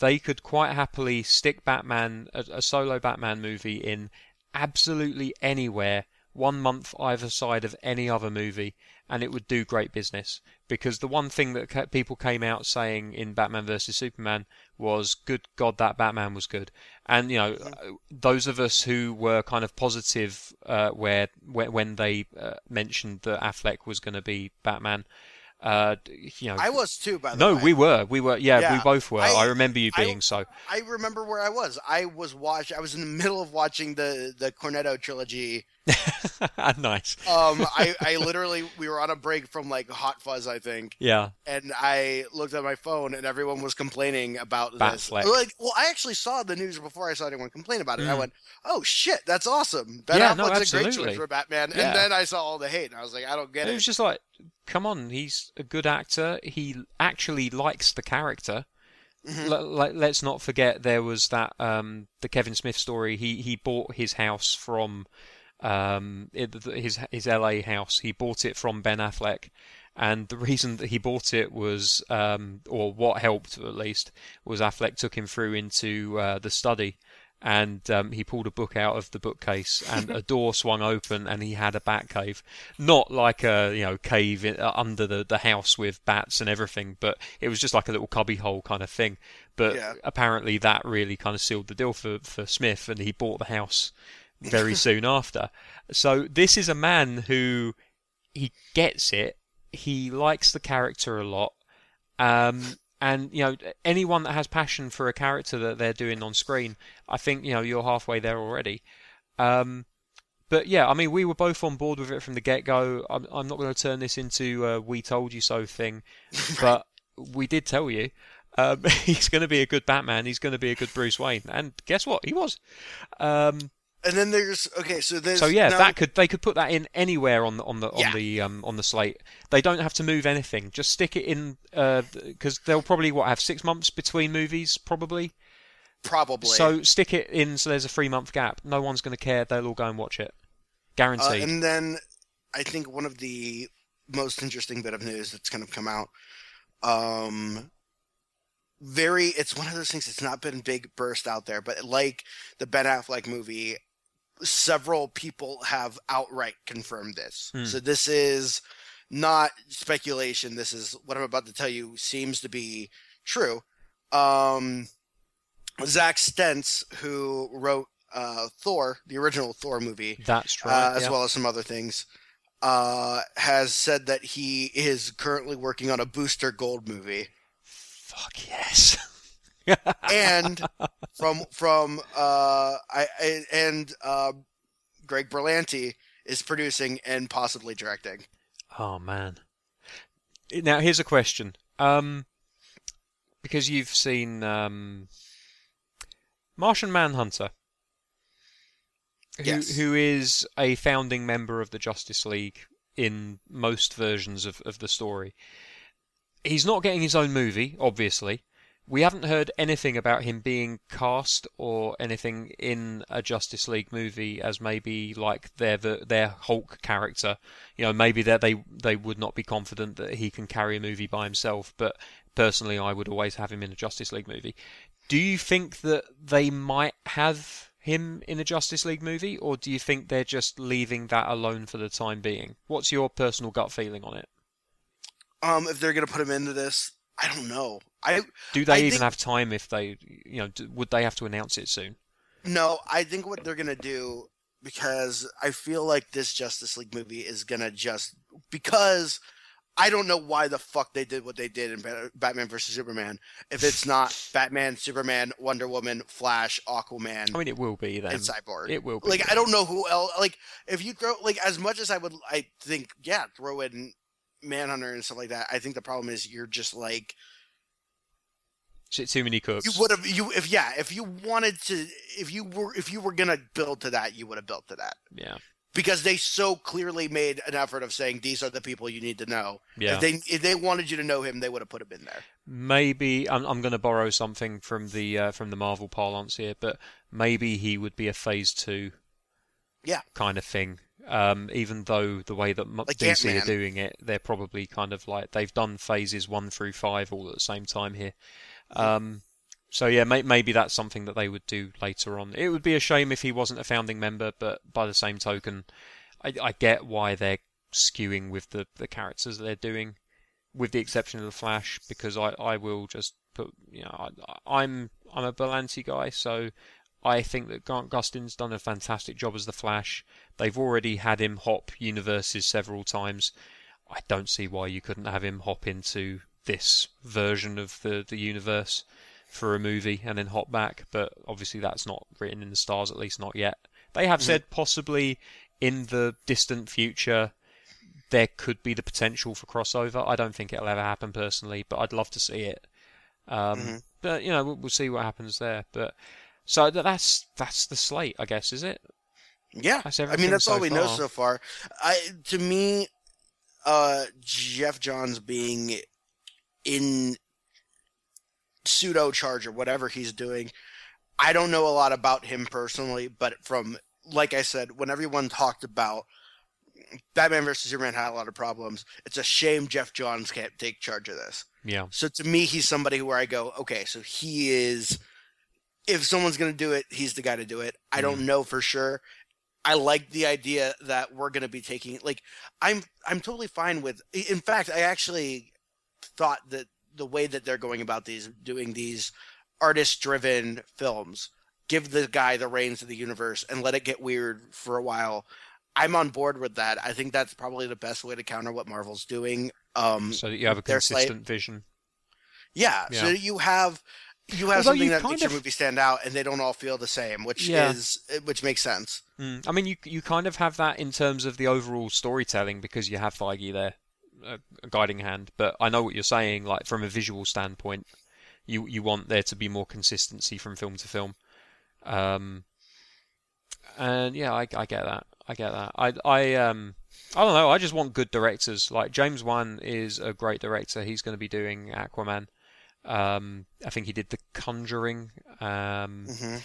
A: they could quite happily stick Batman a, a solo Batman movie in absolutely anywhere one month either side of any other movie and it would do great business. Because the one thing that ca- people came out saying in Batman vs Superman was good god that Batman was good. And you know uh, those of us who were kind of positive uh, where when, when they uh, mentioned that Affleck was going to be Batman uh, you know
C: I was too, by the
A: no
C: way.
A: No, we were we were yeah, we both were I,
C: I-
A: remember you
C: I-
A: being so
C: I remember where I was. I was watch. I was in the middle of watching the the Cornetto trilogy.
A: nice
C: Um, I, I literally we were on a break from like Hot Fuzz, I think,
A: yeah
C: and I looked at my phone and everyone was complaining about this.
A: Batfleck.
C: Like, well, I actually saw the news before I saw anyone complain about it. and I
A: Mm.
C: went, "Oh shit, that's awesome!" Ben
A: Yeah, no,
C: a great choice for Batman.
A: Yeah.
C: And then I saw all the hate, and I was like, "I don't get
A: it
C: it."
A: was just like come on he's a good actor he actually likes the character
C: Mhm.
A: L- like, let's not forget there was that um, the Kevin Smith story. He he bought his house from um, his his LA house. He bought it from Ben Affleck, and the reason that he bought it was, um, or what helped at least, was Affleck took him through into uh, the study. And um, he pulled a book out of the bookcase, and a door swung open, and he had a bat cave, not like a you know cave in, uh, under the the house with bats and everything, but it was just like a little cubby hole kind of thing. But
C: Yeah.
A: apparently that really kind of sealed the deal for for Smith, and he bought the house very soon after. So this is a man who he gets it. He likes the character a lot. Um, and you know anyone that has passion for a character that they're doing on screen, I think you know you're halfway there already. Um, but yeah, I mean we were both on board with it from the get go. I'm, I'm not going to turn this into a "we told you so" thing, but we did tell you. Um, he's going to be a good Batman. He's going to be a good Bruce Wayne, and guess what? He was. Um,
C: And then there's okay, so there's
A: so yeah,
C: now-
A: that could they could put that in anywhere on the on the
C: Yeah.
A: on the um, on the slate. They don't have to move anything. Just stick it in because they'll probably what have six months between movies probably.
C: probably
A: So stick it in so there's a three month gap. No one's going to care. They'll all go and watch it,
C: Uh, and then I think one of the most interesting bit of news that's kind of come out. Um, very, it's one of those things that's not been big burst out there, but like the Ben Affleck movie, several people have outright confirmed this.
A: Hmm.
C: So this is not speculation. This is what I'm about to tell you seems to be true. Um, Zack Stentz, who wrote uh, Thor, the original Thor movie,
A: That's right.
C: uh, as
A: yeah.
C: well as some other things, uh, has said that he is currently working on a Booster Gold movie.
A: Fuck yes.
C: And from from uh, I, I and uh, Greg Berlanti is producing and possibly directing.
A: Oh man. Now here's a question. Um, because you've seen um, Martian Manhunter, who
C: Yes.
A: who is a founding member of the Justice League in most versions of, of the story. He's not getting his own movie, obviously. We haven't heard anything about him being cast or anything in a Justice League movie as maybe like their their Hulk character. You know, maybe that they they would not be confident that he can carry a movie by himself. But personally, I would always have him in a Justice League movie. Do you think that they might have him in a Justice League movie, or do you think they're just leaving that alone for the time being? What's your personal gut feeling on it?
C: Um, if they're gonna put him into this, I don't know. I
A: Do they
C: I
A: even
C: think-
A: have time if they, you know, would they have to announce it soon?
C: no. I think what they're gonna do because I feel like this Justice League movie is gonna just because I don't know why the fuck they did what they did in Batman versus Superman. If it's not Batman, Superman, Wonder Woman, Flash, Aquaman,
A: I mean, it will be then.
C: and Cyborg.
A: It will be.
C: like I don't know who else. Like if you throw like as much as I would, I think yeah, throw in Manhunter and stuff like that. I think the problem is you're just like
A: too many cooks.
C: you would have you if yeah if you wanted to if you were if you were gonna build to that you would have built to that
A: Yeah,
C: because they so clearly made an effort of saying these are the people you need to know.
A: yeah.
C: If they if they wanted you to know him, they would have put him in there.
A: maybe I'm, I'm going to borrow something from the uh, from the Marvel parlance here, but maybe he would be a Phase Two,
C: Yeah.
A: kind of thing. Um, even though the way that
C: Like
A: DC
C: Ant-Man.
A: are doing it, they're probably kind of like they've done phases one through five all at the same time here. Um, so yeah, may, maybe that's something that they would do later on. It would be a shame if he wasn't a founding member, but by the same token, I, I get why they're skewing with the, the characters that they're doing, with the exception of the Flash, because I, I will just put you know I, I'm I'm a Berlanti guy, so I think that Grant Gustin's done a fantastic job as the Flash. They've already had him hop universes several times. I don't see why you couldn't have him hop into this version of the, the universe for a movie and then hop back, but obviously that's not written in the stars, at least not yet. They have
C: Mhm.
A: said possibly in the distant future there could be the potential for crossover. I don't think it'll ever happen personally, but I'd love to see it. Um,
C: Mhm.
A: But you know, we'll, we'll see what happens there. But so that's that's the slate, I guess, is it?
C: Yeah, I mean that's
A: so
C: all we know so far. I to me, uh, Geoff Johns being in pseudo charge or whatever he's doing, I don't know a lot about him personally, but from like I said, when everyone talked about Batman versus Superman had a lot of problems, it's a shame Geoff Johns can't take charge of this.
A: Yeah.
C: So to me, he's somebody where I go, okay, so he is if someone's going to do it, he's the guy to do it. I don't know for sure. I like the idea that we're going to be taking like I'm I'm totally fine with in fact I actually thought that the way that they're going about these doing these artist driven films give the guy the reins of the universe and let it get weird for a while I'm on board with that. I think that's probably the best way to counter what Marvel's doing. Um,
A: So that you have a
C: their slate-
A: consistent vision.
C: yeah,
A: Yeah.
C: so you have you have
A: Although
C: something
A: you
C: that
A: kind
C: makes your movie stand out, and they don't all feel the same, which
A: Yeah.
C: is which makes sense.
A: Mm. I mean, you you kind of have that in terms of the overall storytelling because you have Feige there, uh, a guiding hand. But I know what you're saying. Like from a visual standpoint, you you want there to be more consistency from film to film. Um, and yeah, I, I get that. I get that. I I um I don't know. I just want good directors. Like James Wan is a great director. He's going to be doing Aquaman. Um, I think he did The Conjuring. Um,
C: hmm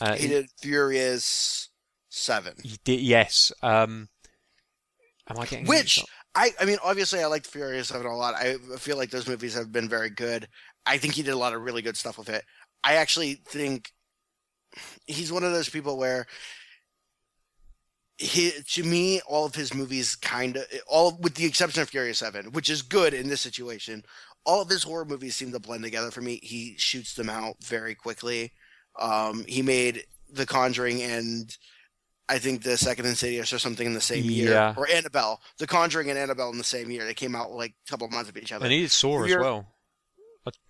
A: uh,
C: he did Furious Seven,
A: He did, yes. Um, am I getting
C: which? I I mean obviously I liked Furious Seven a lot. I feel like those movies have been very good. I think he did a lot of really good stuff with it. I actually think he's one of those people where he to me all of his movies kind of all with the exception of Furious 7 which is good in this situation all of his horror movies seem to blend together for me he shoots them out very quickly um he made The Conjuring and I think the second Insidious or something in the same year
A: Yeah.
C: or Annabelle The Conjuring and Annabelle in the same year they came out like a couple of months of each other
A: And he did Saw as well.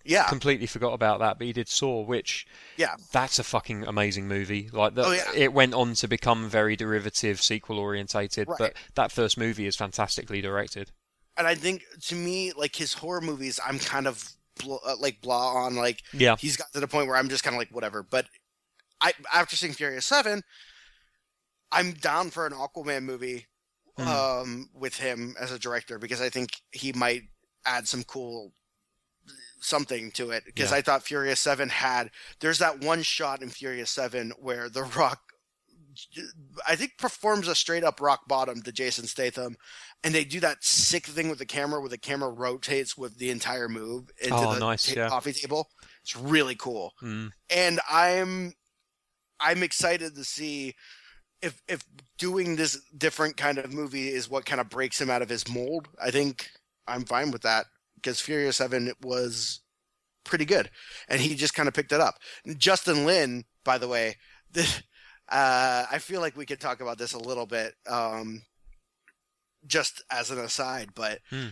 C: yeah
A: Completely forgot about that, but he did Saw, which
C: Yeah.
A: that's a fucking amazing movie. Like that,
C: Oh, yeah.
A: it went on to become very derivative, sequel orientated.
C: Right.
A: But that first movie is fantastically directed.
C: And I think to me like his horror movies I'm kind of bl- uh, like blah on like
A: Yeah,
C: he's got to the point where I'm just kind of like whatever. But I after seeing Furious Seven, I'm down for an Aquaman movie
A: Mm.
C: um, with him as a director because I think he might add some cool something to it. Because
A: Yeah.
C: I thought Furious Seven had there's that one shot in Furious Seven where The Rock. I think performs a straight up rock bottom to Jason Statham, and they do that sick thing with the camera where the camera rotates with the entire move into
A: Oh,
C: the
A: nice,
C: ta-
A: yeah.
C: coffee table. It's really cool
A: Mm.
C: and I'm I'm excited to see if if doing this different kind of movie is what kind of breaks him out of his mold. I think I'm fine with that because Furious Seven was pretty good, and he just kind of picked it up. Justin Lin, by the way, the, uh, I feel like we could talk about this a little bit, um, just as an aside, but.
A: Hmm.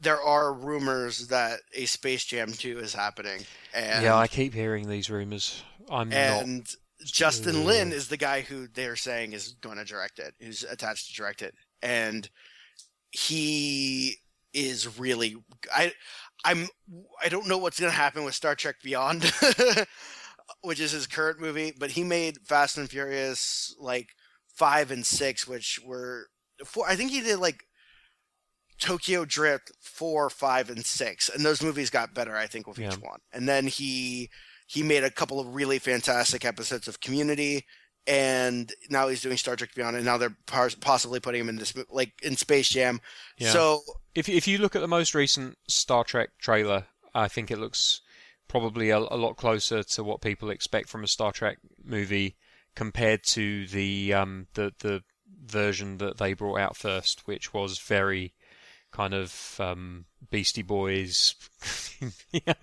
C: There are rumors that a Space Jam 2 is happening. And
A: yeah, I keep hearing these rumors. I'm not.
C: and Justin Lin is the guy who they're saying is going to direct it, who's attached to direct it, and he is really I I'm I don't know what's going to happen with Star Trek Beyond, which is his current movie, but he made Fast and Furious like five and six, which were four. I think he did like Tokyo Drift four, five, and six, and those movies got better. I think with
A: Yeah.
C: each one, and then he he made a couple of really fantastic episodes of Community, and now he's doing Star Trek Beyond, and now they're possibly putting him in this like in Space Jam.
A: Yeah.
C: So
A: If if you look at the most recent Star Trek trailer, I think it looks probably a, a lot closer to what people expect from a Star Trek movie compared to the um the the version that they brought out first, which was very kind of um, Beastie Boys, you know,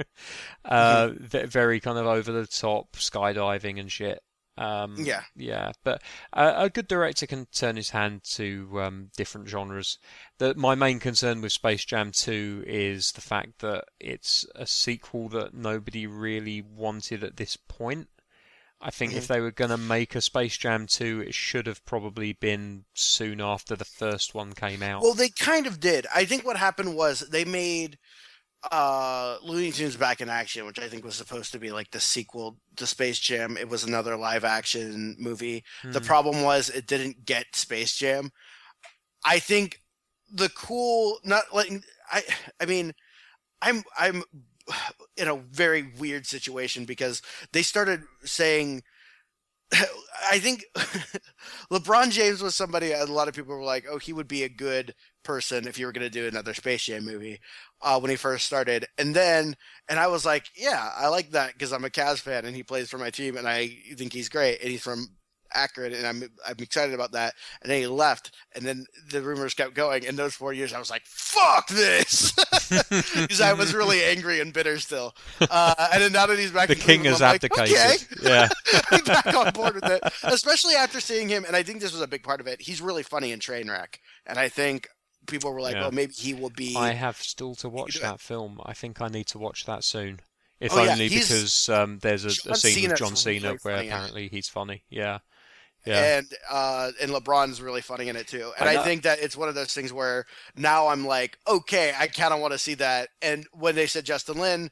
A: uh, ve- very kind of over the top skydiving and shit. Um,
C: yeah,
A: yeah, but uh, a good director can turn his hand to um, different genres. The, my main concern with Space Jam 2 is the fact that it's a sequel that nobody really wanted at this point. I think if they were going to make a Space Jam 2, it should have probably been soon after the first one came out.
C: well, they kind of did. I think what happened was they made uh Looney Tunes Back in Action, which I think was supposed to be like the sequel to Space Jam. It was another live action movie. The
A: Hmm.
C: problem was it didn't get Space Jam. I think the cool not like I I mean I'm I'm in a very weird situation because they started saying I think LeBron James was somebody a lot of people were like, "Oh, he would be a good person if you were going to do another Space Jam movie." Uh, when he first started, and then, and I was like, "Yeah, I like that because I'm a Cavs fan and he plays for my team, and I think he's great, and he's from Akron, and I'm I'm excited about that." And then he left, and then the rumors kept going. In those four years, I was like, "Fuck this," because I was really angry and bitter still. Uh, and then now that he's back,
A: the king has
C: like, okay.
A: Yeah.
C: I'm back on board with it, especially after seeing him. And I think this was a big part of it. He's really funny in Trainwreck, and I think people were like,
A: Yeah.
C: "Well, maybe he will be."
A: I have still to watch that film. I think I need to watch that soon. If
C: Oh,
A: only
C: he's-
A: because um, there's a, a scene
C: Cena's
A: with John Cena where
C: funny
A: apparently he's funny. Yeah. Yeah.
C: And uh, and LeBron's really funny in it too. And
A: I
C: I, think that it's one of those things where now I'm like, okay, I kind of want to see that. And when they said Justin Lin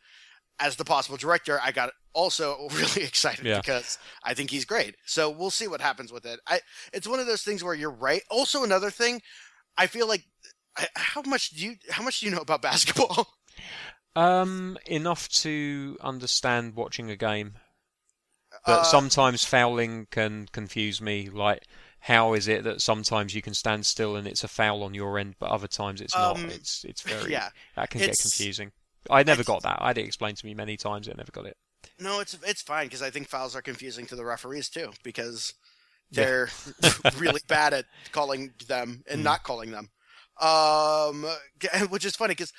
C: as the possible director, I got also really excited
A: Yeah.
C: because I think he's great. So we'll see what happens with it. I it's one of those things where you're right. Also, another thing, I feel like how much do you how much do you know about basketball?
A: Um, enough to understand watching a game, but
C: Uh,
A: sometimes fouling can confuse me. Like, how is it that sometimes you can stand still and it's a foul on your end, but other times it's
C: Um,
A: not? It's it's very
C: yeah,
A: that can get confusing. I never got that. I had it explained to me many times. I never got it.
C: No, it's it's fine because I think fouls are confusing to the referees too because
A: Yeah.
C: they're really bad at calling them and
A: Mm.
C: not calling them. Um, which is funny because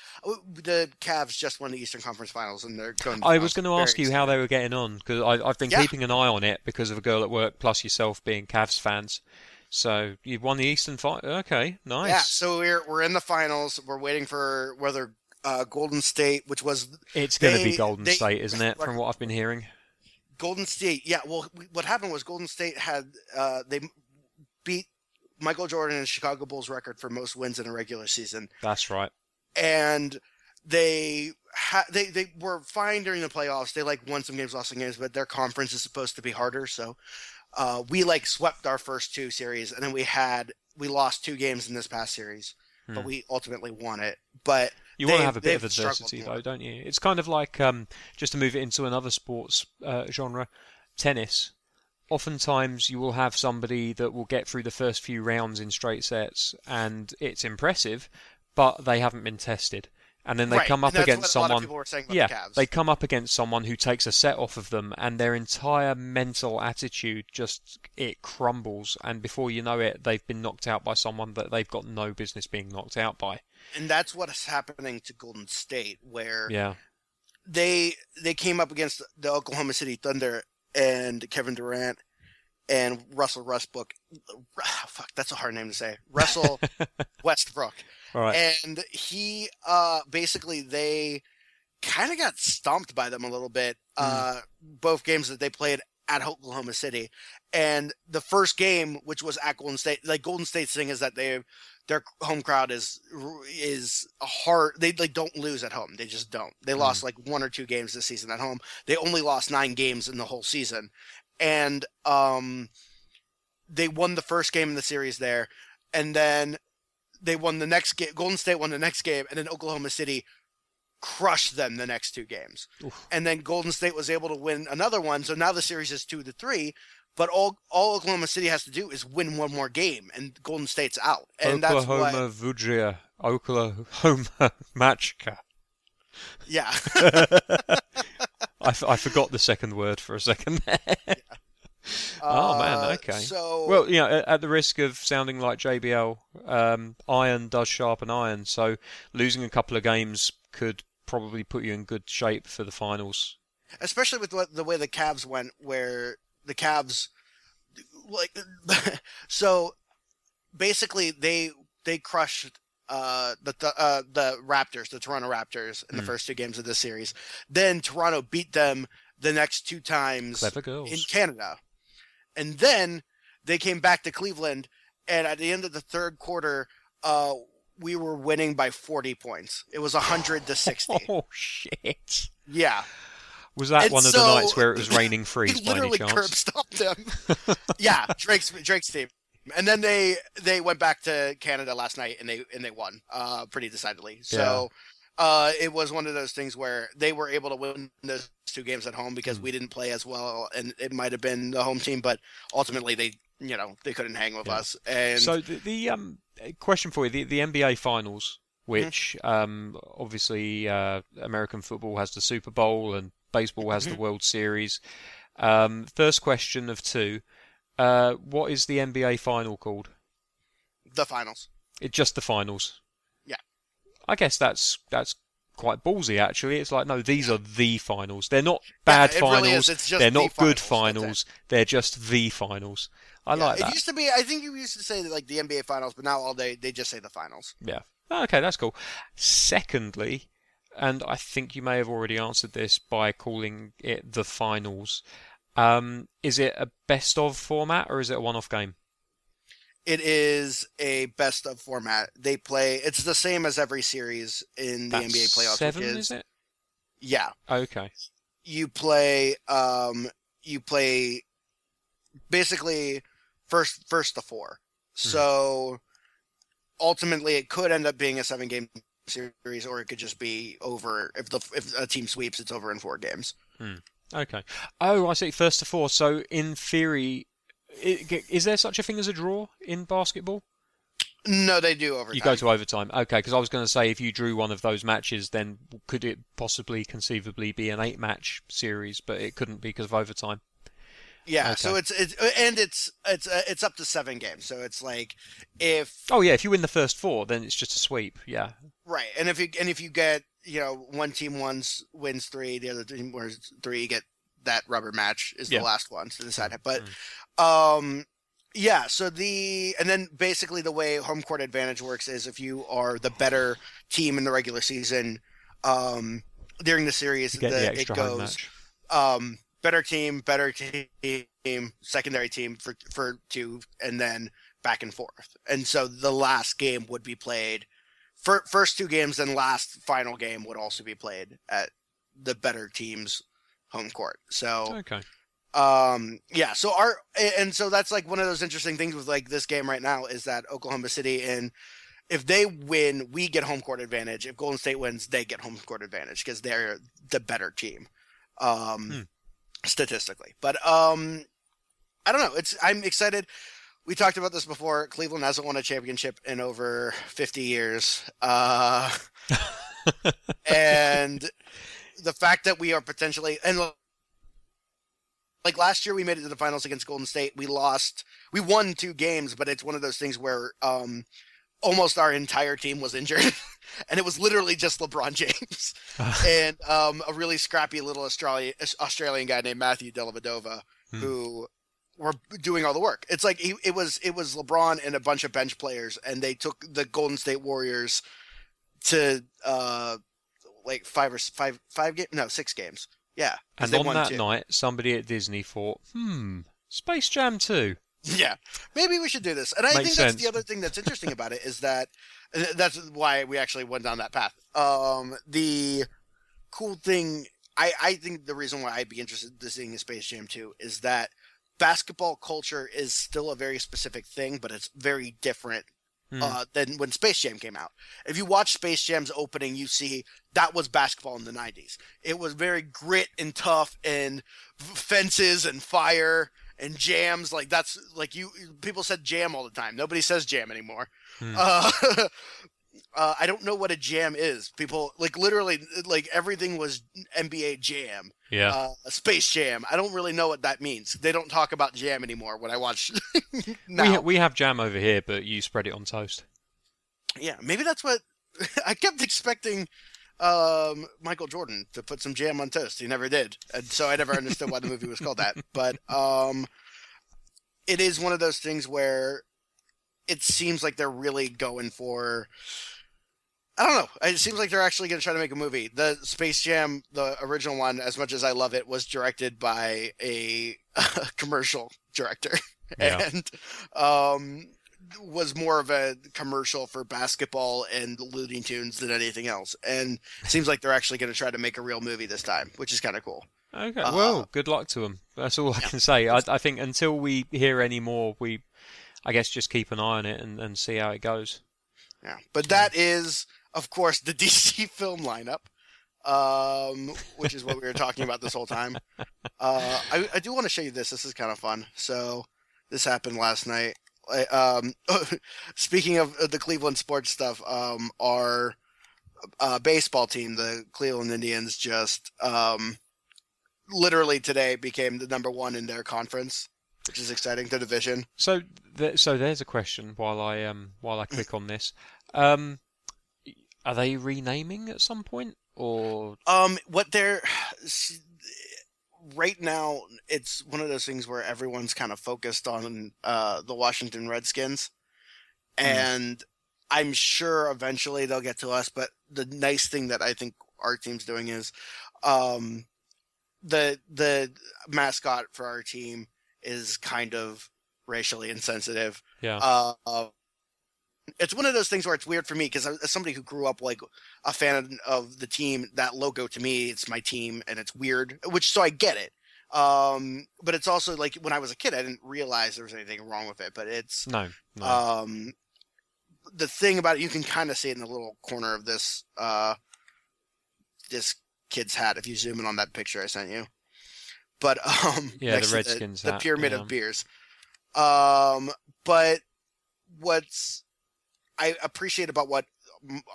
C: the Cavs just won the Eastern Conference Finals and they're going.
A: I was going to ask you how they were getting on because I've been
C: Yeah.
A: keeping an eye on it because of a girl at work, plus yourself being Cavs fans. So you've won the Eastern Final. Okay, nice.
C: Yeah, so we're we're in the finals. We're waiting for whether uh, Golden State, which was
A: it's going to be Golden
C: they-
A: State, isn't it? From what I've been hearing.
C: Golden State. Yeah, well, what happened was Golden State had uh, they beat Michael Jordan and Chicago Bulls record for most wins in a regular season.
A: That's right.
C: and they ha- they they were fine during the playoffs. They like won some games, lost some games, but their conference is supposed to be harder. So uh, we like swept our first two series, and then we had we lost two games in this past series, but
A: Hmm.
C: we ultimately won it. But
A: You want to have a bit of adversity, though, don't you? It's kind of like um, just to move it into another sports uh, genre, tennis. Oftentimes, you will have somebody that will get through the first few rounds in straight sets, and it's impressive, but they haven't been tested. And then they
C: right,
A: come up against
C: what a lot of
A: someone.
C: people were saying about
A: Yeah,
C: the
A: they come up against someone who takes a set off of them, and their entire mental attitude just it crumbles. And before you know it, they've been knocked out by someone that they've got no business being knocked out by.
C: And that's what is happening to Golden State, where
A: Yeah,
C: they they came up against the Oklahoma City Thunder and Kevin Durant and Russell Westbrook. Fuck, that's a hard name to say. Russell Westbrook,
A: all right.
C: and he uh basically they kind of got stomped by them a little bit. Uh, both games that they played at Oklahoma City, and the first game, which was at Golden State, like Golden State's thing is that they their home crowd is is a hard. They like don't lose at home. They just don't. They lost like one or two games this season at home. They only lost nine games in the whole season, and um, they won the first game in the series there, and then they won the next game. Golden State won the next game, and then Oklahoma City crushed them the next two games.
A: Oof.
C: And then Golden State was able to win another one, so now the series is two to three. But all all Oklahoma City has to do is win one more game, and Golden State's out. And
A: Oklahoma
C: that's what,
A: Vudria, Oklahoma Machka.
C: yeah,
A: I, f- I forgot the second word for a second there. Oh, man,
C: Uh,
A: okay.
C: So
A: Well, you know, at, at the risk of sounding like JBL, um, iron does sharpen iron. So losing a couple of games could probably put you in good shape for the finals.
C: especially with the way the Cavs went, where the Cavs, like, so basically they they crushed uh, the the, uh, the Raptors, the Toronto Raptors, in the
A: Hmm.
C: first two games of this series. Then Toronto beat them the next two times in Canada, and then they came back to Cleveland, and at the end of the third quarter, uh, we were winning by forty points. It was hundred to sixty.
A: Oh shit!
C: yeah.
A: Was that
C: And
A: one of
C: so-
A: the nights where it was raining freeze
C: He
A: by any chance?
C: curb stomped them. yeah, Drake's Drake's team. And then they they went back to Canada last night and they and they won uh pretty decidedly. So uh it was one of those things where they were able to win those two games at home because
A: Hmm.
C: we didn't play as well, and it might have been the home team, but ultimately they, you know, they couldn't hang with
A: Yeah.
C: us. And
A: So the, the um question for you: the, the NBA Finals,
C: Mm-hmm.
A: which um obviously uh, American football has the Super Bowl and baseball has the
C: Mm-hmm.
A: World Series. Um, first question of two: uh, What is the NBA final called?
C: the finals.
A: It's just the finals.
C: Yeah.
A: I guess that's that's quite ballsy actually. It's like no, these are the finals. They're not bad
C: really
A: finals.
C: just
A: They're
C: the
A: not good
C: finals.
A: Finals. They're just the finals. I
C: Yeah,
A: like
C: it used to be. I think you used to say like the NBA finals, but now all day they just say the finals.
A: Yeah. Okay, that's cool. Secondly, and I think you may have already answered this by calling it the finals. Um, is it a best of format or is it a one-off game?
C: It is a best of format. They play. It's the same as every series in the
A: That's
C: NBA playoffs.
A: seven,
C: is,
A: is it?
C: Yeah,
A: Okay.
C: you play. Um, you play basically first first to four.
A: Hmm.
C: So ultimately, it could end up being a seven game series, or it could just be over if the if a team sweeps, it's over in four games. Hmm.
A: Okay. Oh, I see. First to four. So in theory, is there such a thing as a draw in basketball?
C: No, they do overtime.
A: You go to overtime. Okay, because I was going to say if you drew one of those matches, then could it possibly conceivably be an eight-match series? But it couldn't be because of overtime.
C: Yeah, so it's it's and it's it's uh, it's up to seven games. So it's like if
A: Oh yeah, if you win the first four, then it's just a sweep. Yeah.
C: right, and if you and if you get you know one team wins wins three, the other team wins three, you get that rubber match is
A: Yeah.
C: the last one to decide it. But um, yeah, so the and then basically the way home court advantage works is if you are the better team in the regular season, um, during the series,
A: the,
C: the, it goes um, better team, better team, secondary team for for two, and then back and forth. And so the last game would be played. Fir- first two games and last final game would also be played at the better team's home court. So
A: Okay.
C: um yeah so our and so that's like one of those interesting things with like this game right now is that oklahoma city and if they win we get home court advantage if golden state wins they get home court advantage because they're the better team um
A: Hmm.
C: Statistically but um i don't know it's i'm excited we talked about this before cleveland hasn't won a championship in over 50 years uh and the fact that we are potentially and like last year we made it to the finals against Golden State. We lost. We won two games, but it's one of those things where um almost our entire team was injured and it was literally just LeBron James and um a really scrappy little Australian Australian guy named Matthew Dellavedova
A: Hmm.
C: who were doing all the work. It's like he, it was it was LeBron and a bunch of bench players and they took the Golden State Warriors to uh like five or five five game no, six games. Yeah,
A: And on that
C: two.
A: night, somebody at Disney thought, "Hmm, Space Jam 2."
C: Yeah, maybe we should do this. And I
A: Makes
C: think that's
A: sense.
C: the other thing that's interesting about it is that that's why we actually went down that path. Um, the cool thing, I I think the reason why I'd be interested in seeing a Space Jam 2 is that basketball culture is still a very specific thing, but it's very different
A: Hmm.
C: uh, than when Space Jam came out. If you watch Space Jam's opening, you see that was basketball in the 90s. It was very grit and tough and f- fences and fire and jams. Like that's like you people said jam all the time. Nobody says jam anymore.
A: Hmm.
C: Uh, uh, I don't know what a jam is. People like literally like everything was NBA jam,
A: yeah.
C: uh, Space Jam. I don't really know what that means. They don't talk about jam anymore when I watch now.
A: we, ha- we have jam over here, but you spread it on toast.
C: Yeah, maybe that's what I kept expecting um, Michael Jordan to put some jam on toast. He never did, and so I never understood why the movie was called that. But um, it is one of those things where it seems like they're really going for. I don't know. It seems like they're actually going to try to make a movie. The Space Jam, the original one, as much as I love it, was directed by a commercial director,
A: Yeah.
C: and um, was more of a commercial for basketball and Looney Tunes than anything else. And it seems like they're actually going to try to make a real movie this time, which is kind of cool.
A: Okay.
C: Uh,
A: well, good luck to them. That's all I can say. I, I think until we hear any more, we, I guess, just keep an eye on it and, and see how it goes.
C: Yeah, but that is, of course, the DC film lineup. um, which is what we were talking about this whole time. Uh, I, I do want to show you this. This is kind of fun. So this happened last night. Um, speaking of the Cleveland sports stuff, um, our uh, baseball team, the Cleveland Indians, just um, literally today became the number one in their conference, which is exciting. The division.
A: So, th- so there's a question while I um while I click on this. Um, are they renaming at some point, or
C: Um, what they're right now, it's one of those things where everyone's kind of focused on uh, the Washington Redskins,
A: Hmm.
C: and I'm sure eventually they'll get to us. But the nice thing that I think our team's doing is, um, the the mascot for our team is kind of racially insensitive.
A: yeah?
C: Uh, it's one of those things where it's weird for me because as somebody who grew up like a fan of the team, that logo to me, it's my team, and it's weird. Which so I get it. Um, but it's also like when I was a kid, I didn't realize there was anything wrong with it. But it's
A: no, no.
C: um, the thing about it, you can kind of see it in the little corner of this uh, this kid's hat if you zoom in on that picture I sent you. But um,
A: Yeah, the Redskins
C: the,
A: hat,
C: pyramid
A: yeah.
C: of beers. Um, but what's I appreciate about what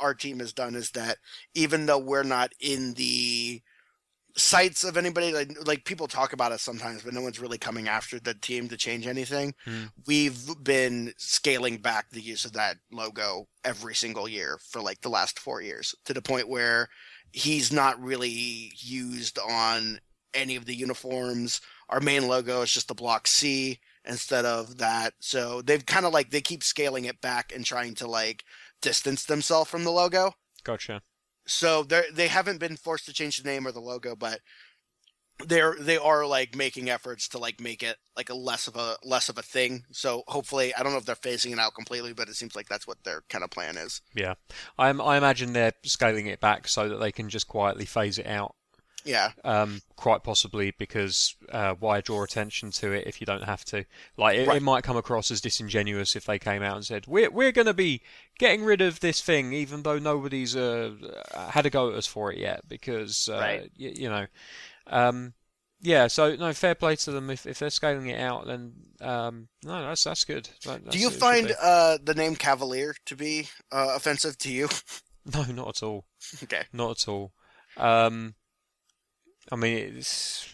C: our team has done is that even though we're not in the sights of anybody like like people talk about us sometimes but no one's really coming after the team to change anything.
A: Hmm.
C: we've been scaling back the use of that logo every single year for like the last four years to the point where he's not really used on any of the uniforms. Our main logo is just the block c instead of that so they've kind of like they keep scaling it back and trying to like distance themselves from the logo
A: gotcha.
C: so they they haven't been forced to change the name or the logo, but they're they are like making efforts to like make it like a less of a less of a thing. So hopefully, I don't know if they're phasing it out completely, but it seems like that's what their kind of plan is.
A: Yeah, I I imagine they're scaling it back so that they can just quietly phase it out.
C: Yeah,
A: Um, quite possibly because uh, why draw attention to it if you don't have to? Like it,
C: Right.
A: it might come across as disingenuous if they came out and said we're we're going to be getting rid of this thing even though nobody's uh, had a go at us for it yet because uh,
C: Right.
A: y- you know, um, yeah. So no, fair play to them if if they're scaling it out. Then um, no, that's that's good. That-
C: do you
A: what it should
C: find uh, the name Cavalier to be uh, offensive to you?
A: no, not at all.
C: okay,
A: Not at all. Um, I mean, it's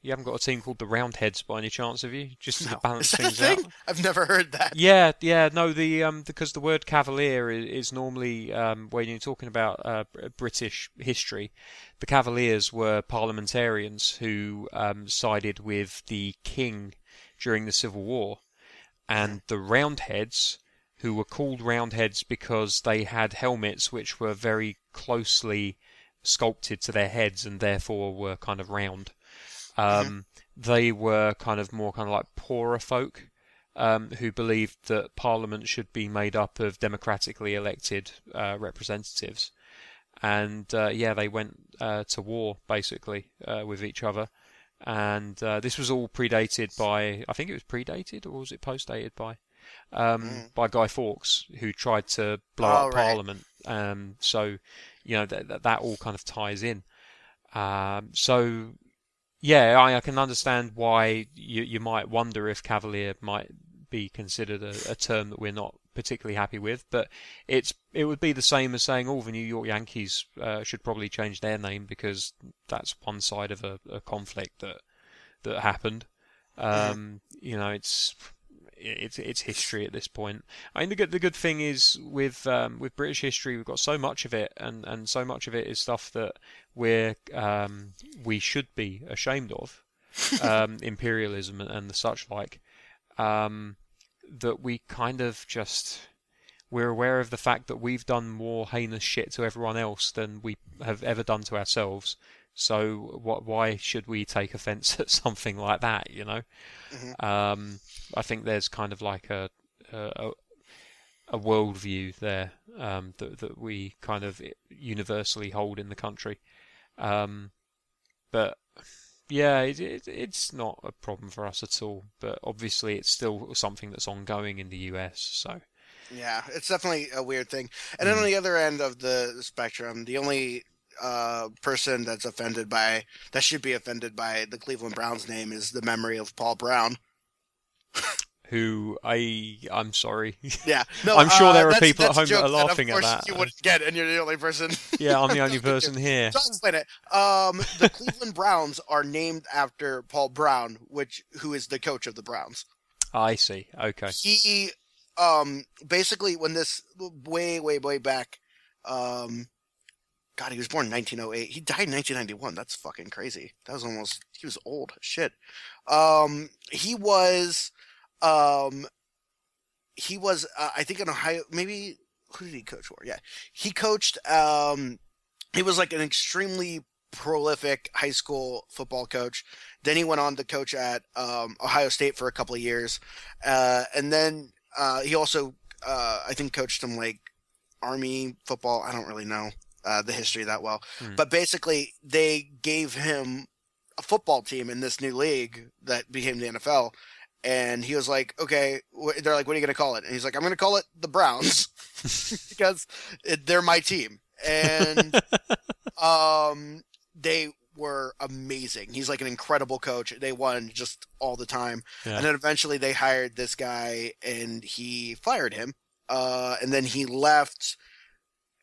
A: you haven't got a team called the Roundheads by any chance, have you? Just to balance
C: is that a
A: things
C: thing?
A: out.
C: I've never heard that.
A: Yeah, yeah, no, the um, because the word cavalier is, is normally um, when you're talking about uh, British history, the Cavaliers were parliamentarians who um, sided with the king during the Civil War, and the Roundheads, who were called Roundheads because they had helmets which were very closely sculpted to their heads and therefore were kind of round. Um, They were kind of more kind of like poorer folk um, who believed that Parliament should be made up of democratically elected uh, representatives. And uh, yeah, they went uh, to war basically uh, with each other. And uh, this was all predated by, I think it was predated or was it postdated by? Um,
C: Mm.
A: By Guy Fawkes, who tried to blow
C: Oh,
A: up
C: right.
A: Parliament. Um, so, you know, that, that, that all kind of ties in. Um, so, yeah, I, I can understand why you, you might wonder if Cavalier might be considered a, a term that we're not particularly happy with, but it's it would be the same as saying all the New York Yankees uh, should probably change their name because that's one side of a, a conflict that that happened. Um, You know, it's it's it's history at this point. I mean, the good the good thing is with um, with British history, we've got so much of it, and, and so much of it is stuff that we're um, we should be ashamed of, um, imperialism and, and the such like. Um, that we kind of just we're aware of the fact that we've done more heinous shit to everyone else than we have ever done to ourselves. So what? Why should we take offence at something like that? You know.
C: Mhm.
A: Um, I think there's kind of like a a, a worldview there um, that that we kind of universally hold in the country. Um, but yeah, it, it, it's not a problem for us at all. But obviously, it's still something that's ongoing in the US. So
C: Yeah, it's definitely a weird thing. And then on the other end of the spectrum, the only uh, person that's offended by that should be offended by the Cleveland Browns name is the memory of Paul Brown.
A: Who I I'm sorry.
C: Yeah, no,
A: I'm sure
C: uh,
A: there are people at home that are laughing
C: of
A: at that.
C: You wouldn't get, and you're the only person.
A: yeah, I'm the only person here.
C: So I'll explain it. Um, the Cleveland Browns are named after Paul Brown, which who is the coach of the Browns.
A: I see. Okay.
C: He, um, basically when this way, way, way back, um, God, he was born in 1908. He died in 1991. That's fucking crazy. That was almost he was old. Shit. Um, he was, um, he was uh, I think in Ohio. Maybe who did he coach for? Yeah, he coached. Um, he was like an extremely prolific high school football coach. Then he went on to coach at um, Ohio State for a couple of years, uh, and then uh, he also uh, I think coached some like Army football. I don't really know uh, the history that well,
A: Hmm.
C: but basically they gave him a football team in this new league that became the NFL. And he was like, okay, wh- they're like, what are you going to call it? And he's like, I'm going to call it the Browns because it, they're my team. And um, they were amazing. He's like an incredible coach. They won just all the time.
A: Yeah.
C: And then eventually they hired this guy and he fired him. Uh, and then he left.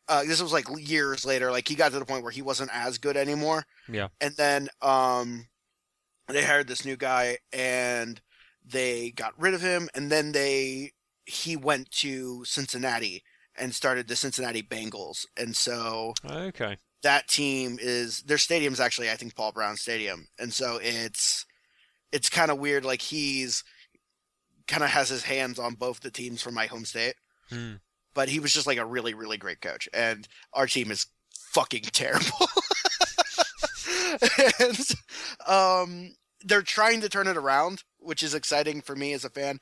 C: Uh, this was like years later. Like he got to the point where he wasn't as good anymore.
A: Yeah.
C: And then um, they hired this new guy and they got rid of him. And then they he went to Cincinnati and started the Cincinnati Bengals. And so
A: Okay.
C: that team is their stadium's actually I think Paul Brown Stadium, and so it's it's kind of weird. Like he's kind of has his hands on both the teams from my home state,
A: Hmm.
C: But he was just like a really really great coach, and our team is fucking terrible. and um, they're trying to turn it around, which is exciting for me as a fan.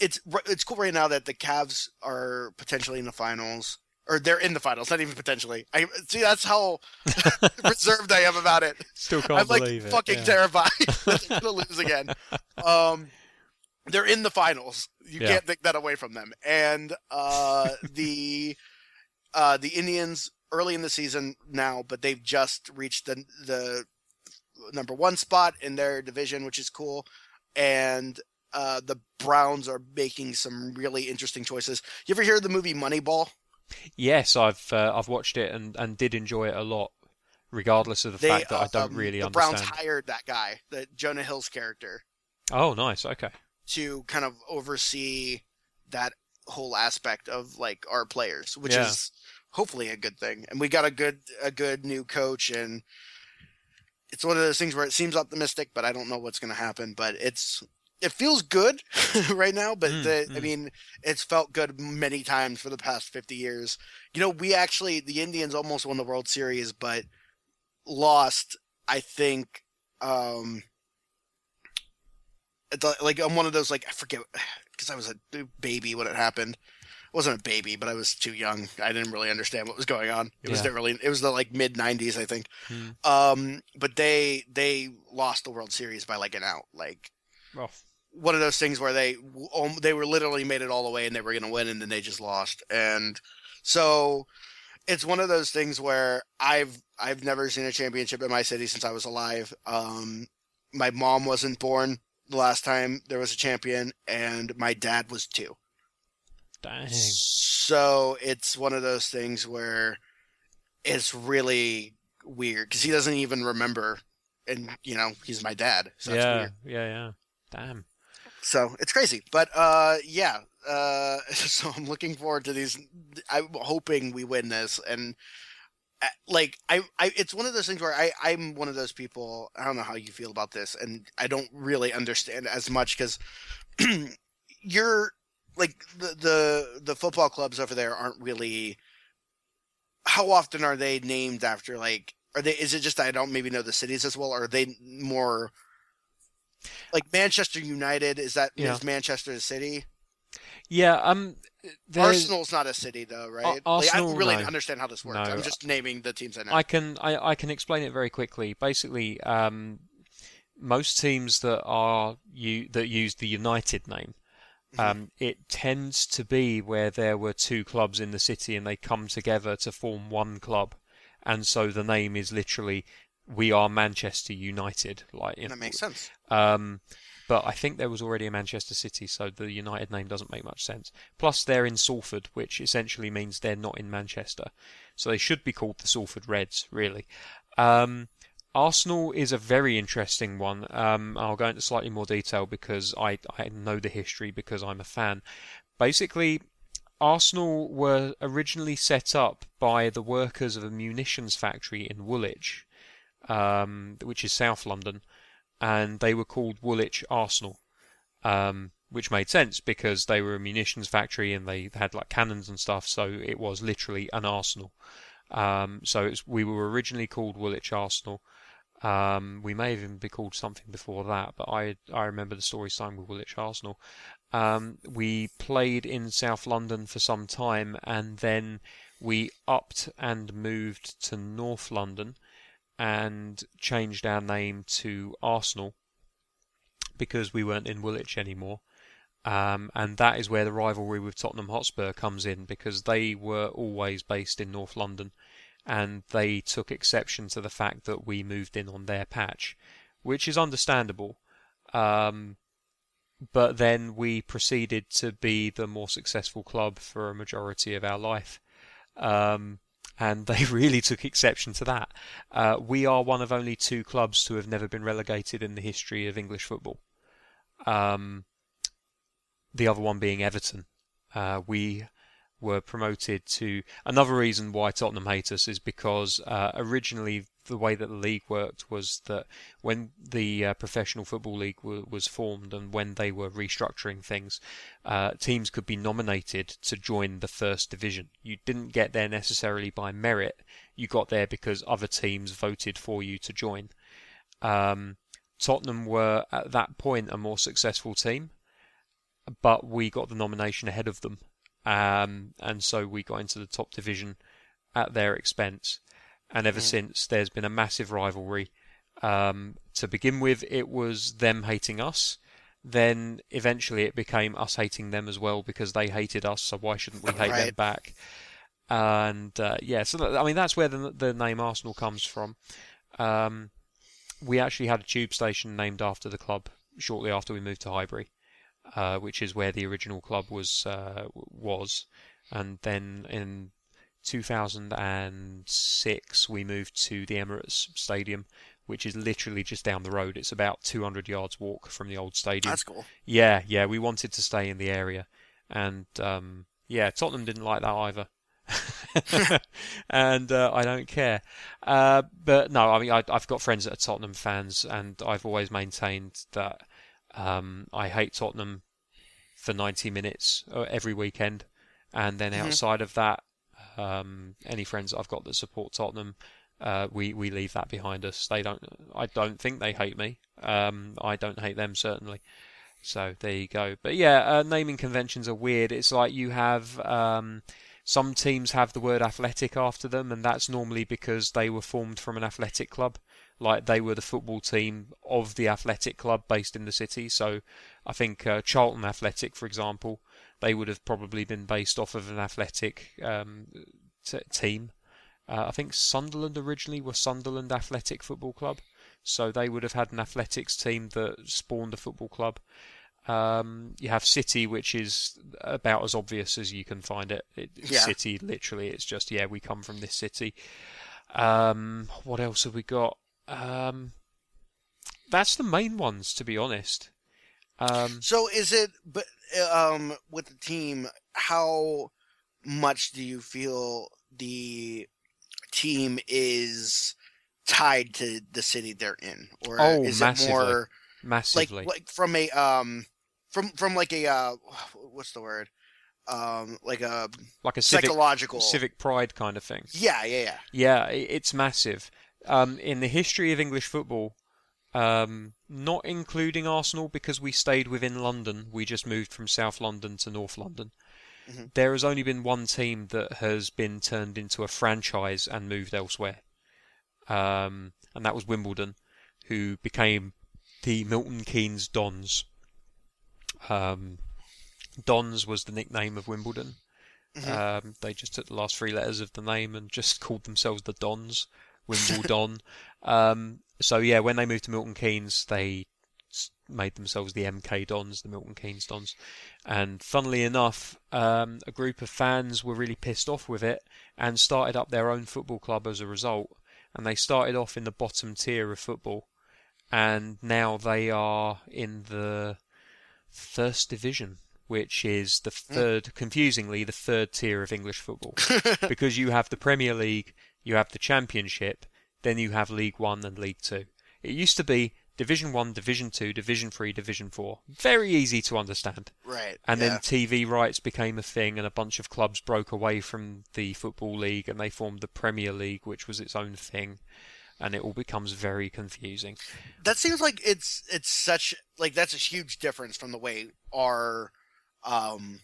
C: It's it's cool right now that the Cavs are potentially in the finals, or they're in the finals, not even potentially. I see that's how reserved I am about it.
A: Still can't
C: I'm like
A: believe it.
C: fucking
A: yeah.
C: terrified that they're gonna lose again. Um, they're in the finals. You
A: Yeah.
C: can't take that away from them. And uh, the uh, the Indians early in the season now, but they've just reached the the number one spot in their division, which is cool. And uh, the Browns are making some really interesting choices. You ever hear of the movie Moneyball?
A: Yes, I've uh, I've watched it and, and did enjoy it a lot, regardless of the
C: They,
A: fact that I don't
C: um,
A: really
C: the
A: understand.
C: Browns hired that guy, the Jonah Hill's character,
A: Oh, nice. Okay.
C: To kind of oversee that whole aspect of like our players, which
A: Yeah.
C: is hopefully a good thing. And we got a good a good new coach and it's one of those things where it seems optimistic, but I don't know what's going to happen, but it's it feels good right now, but
A: Mm,
C: the, I
A: mm.
C: mean, it's felt good many times for the past 50 years. You know, we actually the Indians almost won the World Series, but lost, I think um like I'm one of those like I forget because I was a baby when it happened. I wasn't a baby, but I was too young. I didn't really understand what was going on. It was
A: Yeah.
C: the early. It was the like mid '90s, I think.
A: Hmm.
C: Um, but they they lost the World Series by like an out. Like
A: Well,
C: one of those things where they they were literally made it all the way and they were going to win and then they just lost. And so it's one of those things where I've I've never seen a championship in my city since I was alive. Um, my mom wasn't born the last time there was a champion, and my dad was two.
A: dang.
C: So it's one of those things where it's really weird because he doesn't even remember, and you know he's my dad. So
A: yeah,
C: weird.
A: yeah, yeah. Damn.
C: So it's crazy, but uh, yeah. Uh, so I'm looking forward to these. I'm hoping we win this, and like I, I, it's one of those things where I, I'm one of those people. I don't know how you feel about this, and I don't really understand as much because you're like the the the football clubs over there aren't really. How often are they named after like? Are they? Is it just I don't maybe know the cities as well? Or are they more? Like Manchester United, is that is
A: Yeah.
C: Manchester a city?
A: Yeah. Um. There's-
C: Arsenal's not a city though, right? like, I
A: Arsenal,
C: don't really
A: no.
C: understand how this works.
A: No.
C: I'm just naming the teams I know.
A: I can I, I can explain it very quickly. Basically, um, most teams that are you that use the United name,
C: Mm-hmm.
A: um, it tends to be where there were two clubs in the city and they come together to form one club, and so the name is literally we are Manchester United. Like
C: That makes sense.
A: um, but I think there was already a Manchester City, so the United name doesn't make much sense. Plus, they're in Salford, which essentially means they're not in Manchester, so they should be called the Salford Reds, really. Um, Arsenal is a very interesting one. Um, I'll go into slightly more detail because I, I know the history because I'm a fan. Basically, Arsenal were originally set up by the workers of a munitions factory in Woolwich, um, which is South London, and they were called Woolwich Arsenal, um, which made sense because they were a munitions factory and they had like cannons and stuff, so it was literally an arsenal. Um, so we were originally called Woolwich Arsenal. Um, we may even be called something before that, but I I remember the story signed with Woolwich Arsenal. Um, we played in South London for some time, and then we upped and moved to North London, and changed our name to Arsenal because we weren't in Woolwich anymore. Um, and that is where the rivalry with Tottenham Hotspur comes in because they were always based in North London and they took exception to the fact that we moved in on their patch, which is understandable. Um, but then we proceeded to be the more successful club for a majority of our life. Um, and they really took exception to that. Uh, we are one of only two clubs to have never been relegated in the history of English football. Um, the other one being Everton. Uh, we were promoted to. Another reason why Tottenham hate us is because uh, originally the way that the league worked was that when the uh, professional football league w- was formed and when they were restructuring things, uh, teams could be nominated to join the first division. You didn't get there necessarily by merit; you got there because other teams voted for you to join. Um, Tottenham were at that point a more successful team, but we got the nomination ahead of them um, and so we got into the top division at their expense. And ever since, there's been a massive rivalry. Um, to begin with, it was them hating us. Then eventually, it became us hating them as well because they hated us. So why shouldn't we hate them back? And uh, yeah, so I mean that's where the the name Arsenal comes from. Um, we actually had a tube station named after the club shortly after we moved to Highbury uh, which is where the original club was uh, was, and then in 2006 we moved to the Emirates Stadium, which is literally just down the road. It's about 200 yards walk from the old stadium.
C: That's cool.
A: Yeah, yeah, we wanted to stay in the area, and um, yeah, Tottenham didn't like that either. and uh, I don't care. Uh, but no, I mean, I, I've got friends that are Tottenham fans, and I've always maintained that um, I hate Tottenham for 90 minutes uh, every weekend, and then
C: Mhm.
A: outside of that, um, any friends that I've got that support Tottenham, uh, we we leave that behind us. They don't. I don't think they hate me. Um, I don't hate them certainly. So there you go. But yeah, uh, naming conventions are weird. It's like you have um, some teams have the word athletic after them, and that's normally because they were formed from an athletic club. Like they were the football team of the athletic club based in the city. So I think uh, Charlton Athletic, for example, they would have probably been based off of an athletic um, t- team. Uh, I think Sunderland originally were Sunderland Athletic Football Club, so they would have had an athletics team that spawned a football club. Um, you have City, which is about as obvious as you can find it. it
C: Yeah.
A: City, literally, it's just yeah, we come from this city. Um, what else have we got? Um, that's the main ones, to be honest. Um,
C: So is it? But um, with the team, how much do you feel the team is tied to the city they're in, or
A: Oh,
C: is
A: massively.
C: it more
A: massively.
C: like like from a um from from like a uh what's the word um like a
A: like a civic
C: psychological
A: civic pride kind of thing.
C: yeah yeah yeah
A: Yeah, it's massive. Um, in the history of English football, um, not including Arsenal because we stayed within London, we just moved from South London to North London.
C: Mhm.
A: There has only been one team that has been turned into a franchise and moved elsewhere, um, and that was Wimbledon, who became the Milton Keynes Dons. Um, Dons was the nickname of Wimbledon.
C: Mhm.
A: Um, they just took the last three letters of the name and just called themselves the Dons, Wimbledon. um, so yeah, when they moved to Milton Keynes, they made themselves the MK Dons, the Milton Keynes Dons. And funnily enough, um, a group of fans were really pissed off with it and started up their own football club as a result. And they started off in the bottom tier of football, and now they are in the first division, which is the third, confusingly, the third tier of English football. because you have the Premier League, you have the Championship, then you have League One and League Two. It used to be Division One, Division Two, Division Three, Division Four. Very easy to understand.
C: Right.
A: And
C: yeah.
A: then TV rights became a thing, and a bunch of clubs broke away from the Football League and they formed the Premier League, which was its own thing. And it all becomes very confusing.
C: that seems like it's it's such like that's a huge difference from the way our um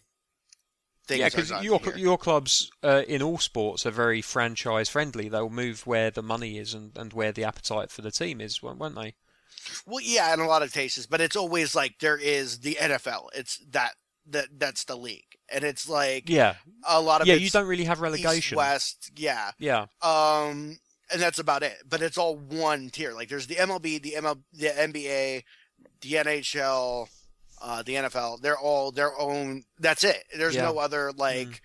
C: things
A: yeah, because your
C: here.
A: your clubs uh, in all sports are very franchise friendly. They'll move where the money is and, and where the appetite for the team is, won't, won't they?
C: well yeah in a lot of cases but it's always like there is the NFL it's that that that's the league and it's like
A: Yeah,
C: a lot of
A: yeah. You don't really have
C: east,
A: relegation.
C: west yeah
A: Yeah,
C: um and that's about it but it's all one tier like there's the MLB the ML the NBA the NHL uh the NFL they're all their own that's it there's
A: Yeah.
C: no other like
A: Mm.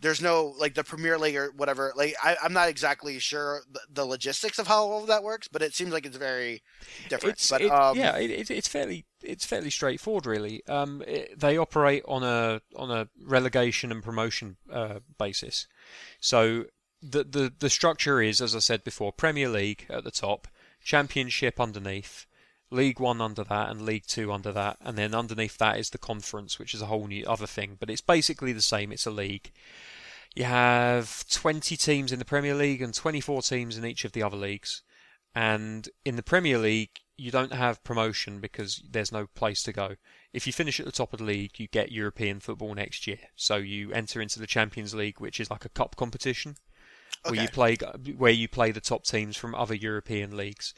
C: there's no like the Premier League or whatever like I, I'm not exactly sure the, the logistics of how all of that works but it seems like it's very different
A: it's
C: but
A: it-
C: um
A: yeah, it, it, it's fairly it's fairly straightforward, really. Um, it, they operate on a on a relegation and promotion uh, basis. So the the the structure is, as I said before, Premier League at the top, Championship underneath, League One under that, and League Two under that, and then underneath that is the Conference, which is a whole new other thing. But it's basically the same. It's a league. You have 20 teams in the Premier League and 24 teams in each of the other leagues. And in the Premier League, you don't have promotion because there's no place to go. If you finish at the top of the league, you get European football next year. So you enter into the Champions League, which is like a cup competition where you play where you play the top teams from other European leagues.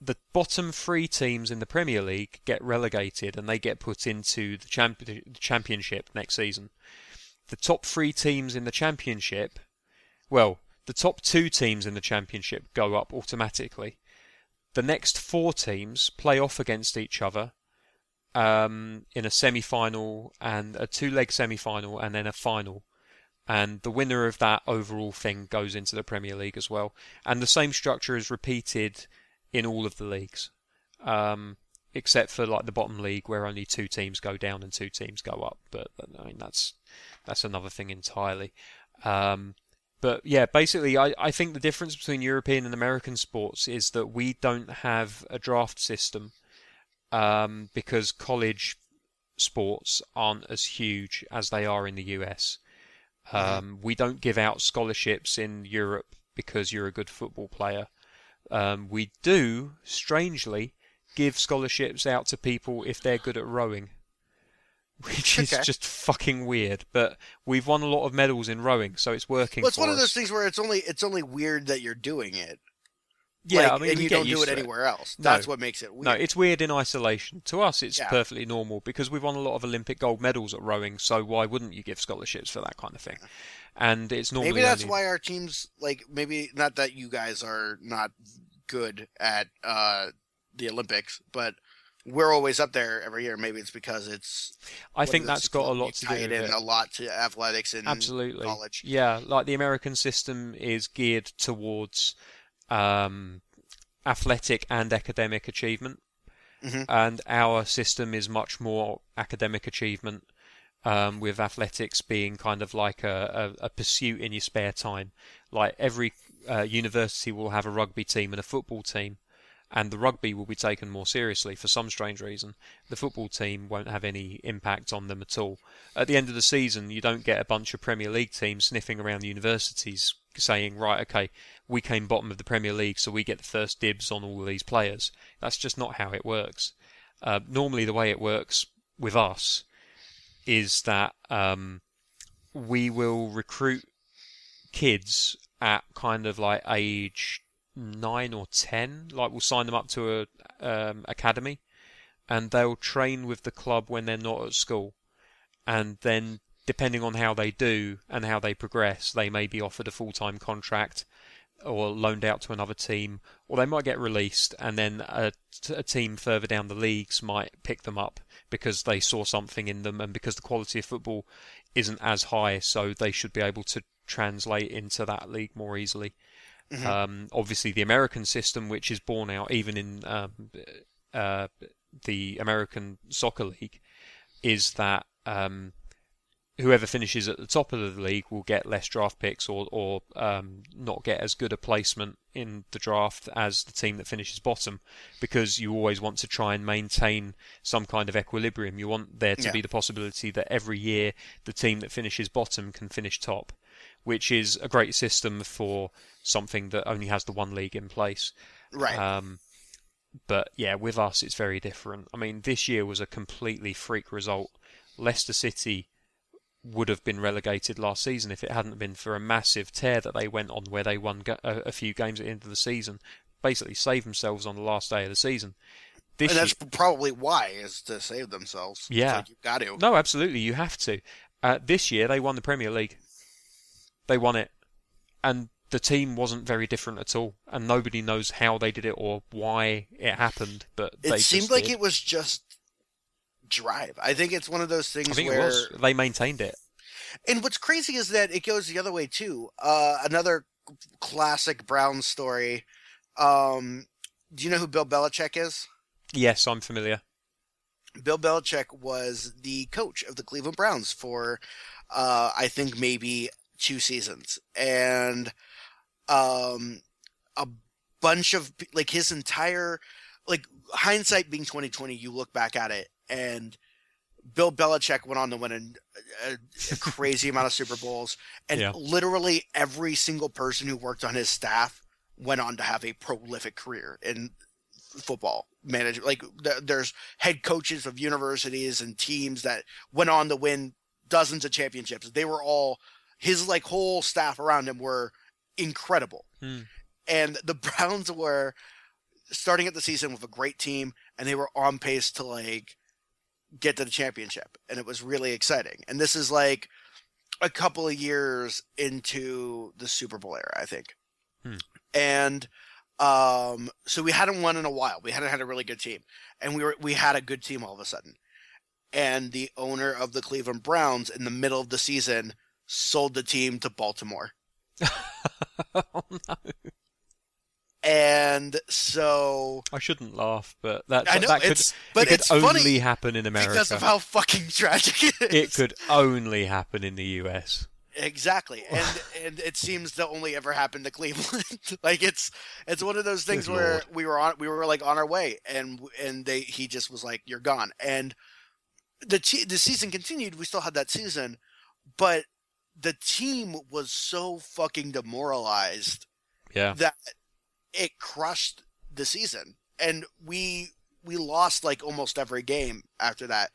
A: The bottom three teams in the Premier League get relegated and they get put into the champ- the Championship next season. The top three teams in the Championship, well, the top two teams in the Championship go up automatically. The next four teams play off against each other um, in a semi-final and a two-leg semi-final and then a final and the winner of that overall thing goes into the Premier League as well. And the same structure is repeated in all of the leagues, um, except for like the bottom league where only two teams go down and two teams go up. But I mean that's that's another thing entirely. Um, but yeah, basically, I, I think the difference between European and American sports is that we don't have a draft system um, because college sports aren't as huge as they are in the US. Um, we don't give out scholarships in Europe because you're a good football player. Um, we do, strangely, give scholarships out to people if they're good at rowing, which is
C: Okay.
A: just fucking weird. But we've won a lot of medals in rowing, so it's working.
C: well, it's one of those things where it's only it's only weird that you're doing it
A: Yeah,
C: Like,
A: I mean,
C: and you don't do it
A: to
C: anywhere else
A: No.
C: that's what makes it weird
A: No, it's weird in isolation. To us, it's
C: Yeah.
A: perfectly normal because we've won a lot of Olympic gold medals at rowing. So why wouldn't you give scholarships for that kind of thing? And it's normally
C: maybe that's
A: only-
C: why our teams like maybe not that you guys are not good at uh the olympics but we're always up there every year maybe it's because it's
A: I think that's got a lot to do with
C: it in
A: it.
C: a lot to athletics and
A: Absolutely.
C: college
A: Yeah, like the American system is geared towards um, athletic and academic achievement,
C: Mhm.
A: and our system is much more academic achievement, um, with athletics being kind of like a, a, a pursuit in your spare time. Like every uh, university will have a rugby team and a football team. And the rugby will be taken more seriously for some strange reason. The football team won't have any impact on them at all at the end of the season, you don't get a bunch of Premier League teams sniffing around the universities saying, right, okay, we came bottom of the Premier League, so we get the first dibs on all these players. That's just not how it works. Uh, normally, the way it works with us is that um, we will recruit kids at kind of like age nine or ten. Like we'll sign them up to a um, academy, and they'll train with the club when they're not at school and then depending on how they do and how they progress, they may be offered a full time contract or loaned out to another team, or they might get released, and then a, a, team further down the leagues might pick them up because they saw something in them and because the quality of football isn't as high, so they should be able to translate into that league more easily. Mm-hmm. Um, obviously, the American system, which is borne out even in um, uh, the American Soccer League, is that um, whoever finishes at the top of the league will get less draft picks or, or um, not get as good a placement in the draft as the team that finishes bottom because you always want to try and maintain some kind of equilibrium. You want there to yeah. be the possibility that every year the team that finishes bottom can finish top, which is a great system for something that only has the one league in place.
C: Right.
A: Um, but yeah, with us it's very different. I mean, this year was a completely freak result. Leicester City would have been relegated last season if it hadn't been for a massive tear that they went on where they won a, a few games at the end of the season, basically saved themselves on the last day of the season.
C: This and that's year, probably why is to save themselves.
A: Yeah,
C: like you've got to.
A: No, absolutely, you have to. Uh, this year they won the Premier League. They won it, and the team wasn't very different at all, and nobody knows how they did it or why it happened. But
C: it seemed like
A: did.
C: it was just drive. I think it's one of those things where
A: they maintained it.
C: And what's crazy is that it goes the other way too. Uh, another classic Brown story. Um, do you know who Bill Belichick is?
A: Yes, I'm familiar.
C: Bill Belichick was the coach of the Cleveland Browns for, uh, I think maybe two seasons, and um, a bunch of like his entire like hindsight being 2020 you look back at it and Bill Belichick went on to win a, a crazy amount of Super Bowls, and yeah. literally every single person who worked on his staff went on to have a prolific career in football management. Like there's head coaches of universities and teams that went on to win dozens of championships. They were all his like whole staff around him were incredible,
A: hmm.
C: and the Browns were starting at the season with a great team, and they were on pace to like get to the championship, and it was really exciting. And this is like a couple of years into the Super Bowl era, I think.
A: Hmm.
C: And um, so we hadn't won in a while. We hadn't had a really good team, and we were we had a good team all of a sudden. And the owner of the Cleveland Browns, in the middle of the season, sold the team to Baltimore.
A: oh no!
C: and so
A: I shouldn't laugh, but that
C: I know,
A: that could,
C: but
A: it could
C: it's
A: only
C: funny
A: happen in America
C: because of how fucking tragic it is.
A: It could only happen in the US.
C: Exactly, and and it seems to only ever happen to Cleveland. like it's it's one of those things Good where Lord. we were on we were like on our way, and and they he just was like you're gone, and the the season continued. We still had that season, but the team was so fucking demoralized.
A: Yeah.
C: That it crushed the season, and we we lost like almost every game after that.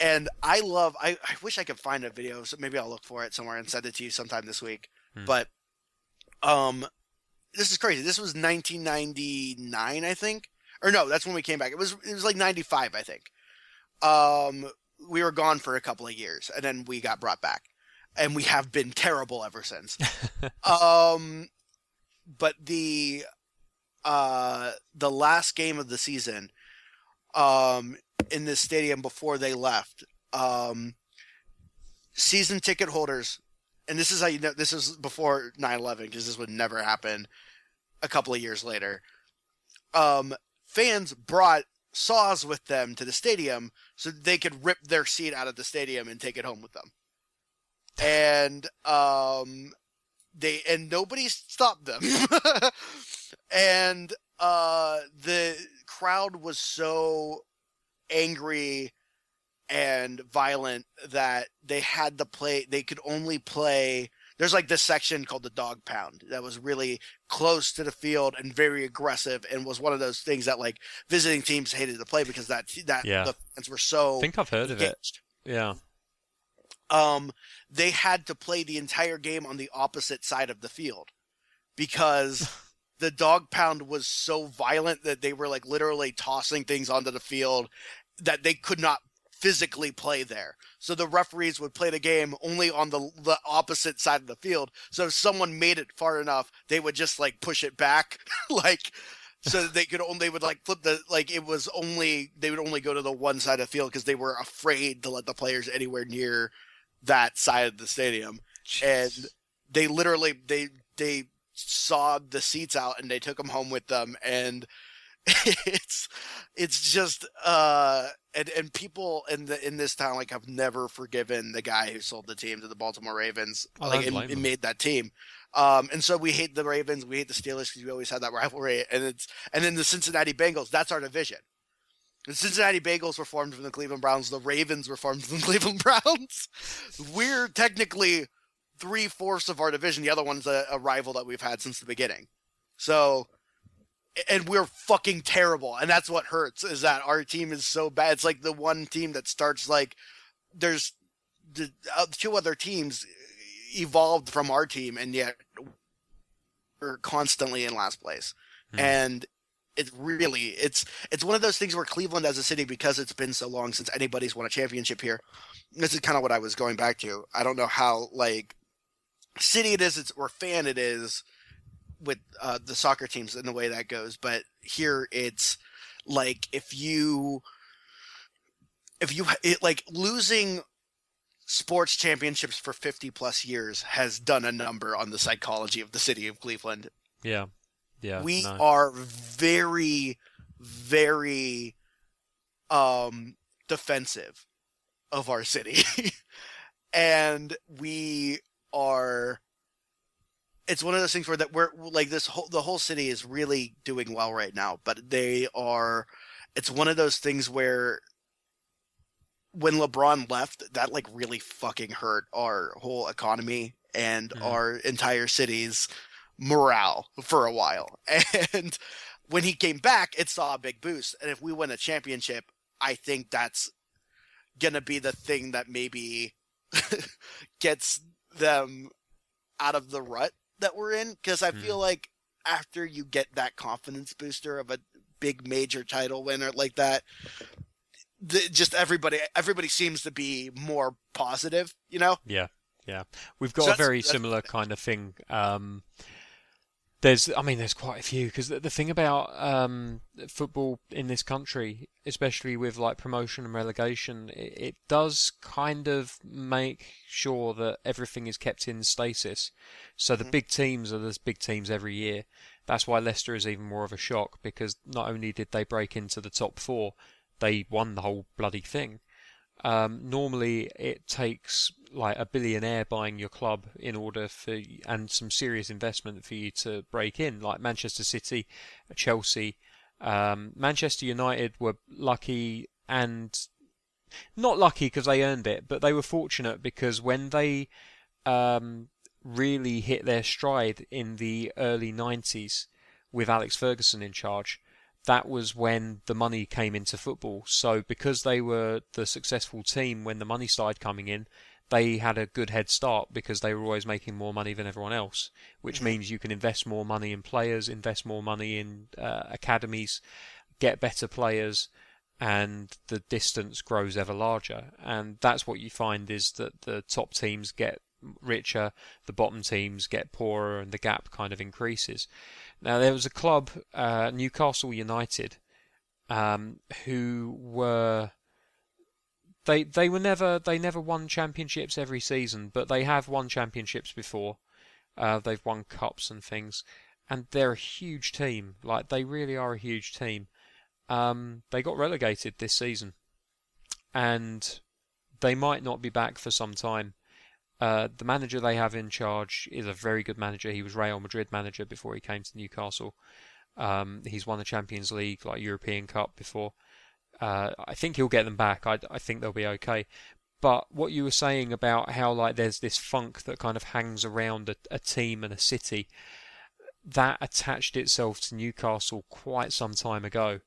C: And I love. I, I wish I could find a video. So maybe I'll look for it somewhere and send it to you sometime this week. Hmm. But um, this is crazy. This was 1999, I think, or no, that's when we came back. It was it was like 95, I think. Um, we were gone for a couple of years, and then we got brought back, and we have been terrible ever since. um, but the uh, the last game of the season um, in this stadium before they left. Um, season ticket holders, and this is how you know this is before 9/11 because this would never happen. A couple of years later, um, fans brought saws with them to the stadium so they could rip their seat out of the stadium and take it home with them. And um, they and nobody stopped them. and uh, the crowd was so angry and violent that they had to play. They could only play. There's like this section called the dog pound that was really close to the field and very aggressive, and was one of those things that like visiting teams hated to play because that that
A: yeah.
C: the fans were so.
A: I think I've heard
C: engaged.
A: of it. Yeah.
C: Um, they had to play the entire game on the opposite side of the field because the dog pound was so violent that they were like literally tossing things onto the field that they could not physically play there. So the referees would play the game only on the the opposite side of the field. So if someone made it far enough, they would just like push it back, like so they could only they would like flip the like it was only they would only go to the one side of the field because they were afraid to let the players anywhere near that side of the stadium. And they literally they they sawed the seats out and they took them home with them. And it's it's just uh and and people in the in this town like have never forgiven the guy who sold the team to the Baltimore Ravens
A: I
C: like and, and made that team. Um and so we hate the Ravens we hate the Steelers because we always had that rivalry. And it's and then the Cincinnati Bengals that's our division the Cincinnati Bengals were formed from the Cleveland Browns. The Ravens were formed from the Cleveland Browns. We're technically three fourths of our division. The other one's a, a rival that we've had since the beginning. So and we're fucking terrible and that's what hurts is that our team is so bad. It's like the one team that starts like there's the uh, two other teams evolved from our team and yet we're constantly in last place.
A: Hmm.
C: and it really it's it's one of those things where Cleveland as a city because it's been so long since anybody's won a championship here this is kind of what I was going back to I don't know how like city it is or fan it is with uh, the soccer teams and the way that goes. But here it's like if you if you it, like losing sports championships for 50 plus years has done a number on the psychology of the city of Cleveland.
A: Yeah. Yeah.
C: we
A: no.
C: are very very um defensive of our city. and we are it's one of those things where that we're like this whole the whole city is really doing well right now, but they are it's one of those things where when LeBron left, that like really fucking hurt our whole economy and
A: Mhm.
C: our entire city's morale for a while. And when he came back, it saw a big boost. And if we win a championship, I think that's gonna be the thing that maybe gets them out of the rut that we're in. Because I
A: Hmm.
C: feel like after you get that confidence booster of a big major title winner like that, the, just everybody everybody seems to be more positive. You know?
A: Yeah, yeah. We've got
C: So
A: a very similar kind of thing. Um, there's, I mean, there's quite a few because the, the thing about um, football in this country, especially with like promotion and relegation, it, it does kind of make sure that everything is kept in stasis. So the
C: Mhm.
A: big teams are the big teams every year. That's why Leicester is even more of a shock because not only did they break into the top four, they won the whole bloody thing. Um, normally, it takes like a billionaire buying your club in order for and some serious investment for you to break in, like Manchester City, Chelsea, um, Manchester United were lucky and not lucky because they earned it, but they were fortunate because when they um, really hit their stride in the early 90s with Alex Ferguson in charge, that was when the money came into football. So because they were the successful team when the money started coming in, they had a good head start because they were always making more money than everyone else, which
C: Mhm.
A: means you can invest more money in players, invest more money in uh, academies, get better players, and the distance grows ever larger. And that's what you find is that the top teams get richer, the bottom teams get poorer, and the gap kind of increases. Now there was a club, uh, Newcastle United, um, who were they they were never they never won championships every season, but they have won championships before. Uh, they've won cups and things, and they're a huge team. Like they really are a huge team. Um, they got relegated this season, and they might not be back for some time. Uh, the manager they have in charge is a very good manager. He was Real Madrid manager before he came to Newcastle. Um, he's won the Champions League, like European Cup before. Uh, I think he'll get them back. I, I think they'll be okay. But what you were saying about how like there's this funk that kind of hangs around a, a team and a city, that attached itself to Newcastle quite some time ago,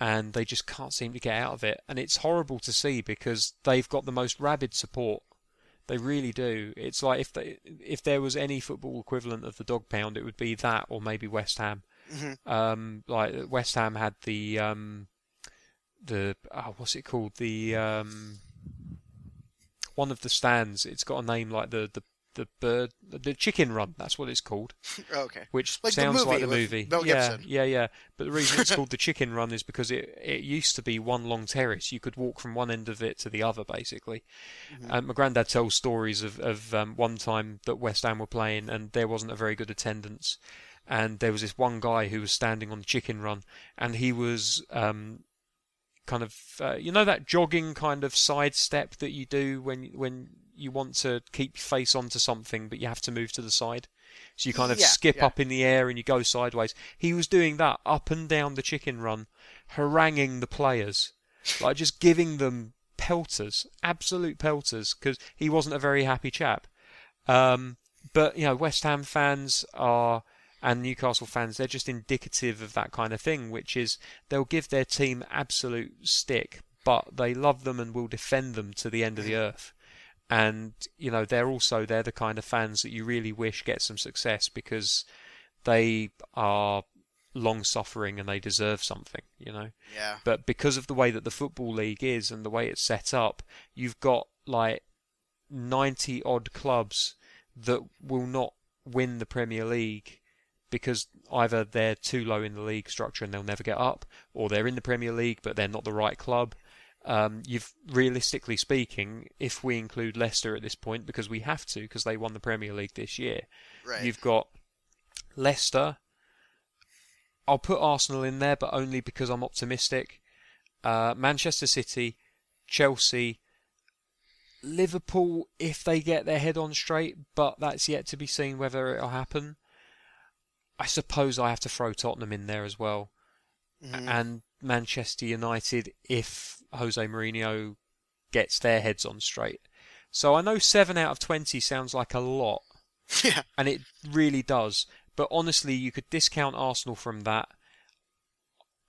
A: and they just can't seem to get out of it. And it's horrible to see because they've got the most rabid support. They really do. It's like if they, if there was any football equivalent of the dog pound, it would be that, or maybe West Ham.
C: Mhm.
A: Um, like West Ham had the um, the oh, what's it called the um, one of the stands. It's got a name like the the the bird the chicken run. That's what it's called.
C: okay.
A: Which
C: Like the
A: sounds like
C: movie
A: the movie. Yeah, yeah, yeah. But the reason it's called the chicken run is because it it used to be one long terrace. You could walk from one end of it to the other, basically.
C: Mm-hmm.
A: And my granddad tells stories of of um, one time that West Ham were playing and there wasn't a very good attendance, and there was this one guy who was standing on the chicken run, and he was um, kind of uh, you know that jogging kind of side step that you do when when you want to keep your face onto something but you have to move to the side? So you kind of
C: Yeah,
A: skip
C: yeah.
A: up in the air and you go sideways. He was doing that up and down the chicken run haranguing the players like just giving them pelters absolute pelters because he wasn't a very happy chap. Um, but you know west ham fans are and Newcastle fans, they're just indicative of that kind of thing, which is they'll give their team absolute stick, but they love them and will defend them to the end of the mm. earth. And you know they're also they're the kind of fans that you really wish get some success because they are long suffering and they deserve something, you know.
C: Yeah.
A: But because of the way that the football league is and the way it's set up, you've got like 90 odd clubs that will not win the Premier League because either they're too low in the league structure and they'll never get up, or they're in the Premier League but they're not the right club. Um, you've realistically speaking, if we include Leicester at this point, because we have to, because they won the Premier League this year,
C: Right.
A: You've got Leicester. I'll put Arsenal in there, but only because I'm optimistic. Uh, Manchester City, Chelsea, Liverpool, if they get their head on straight, but that's yet to be seen whether it'll happen. I suppose I have to throw Tottenham in there as well,
C: Mhm.
A: and Manchester United if Jose Mourinho gets their heads on straight. So I know seven out of twenty sounds like a lot,
C: yeah.
A: and it really does. But honestly, you could discount Arsenal from that.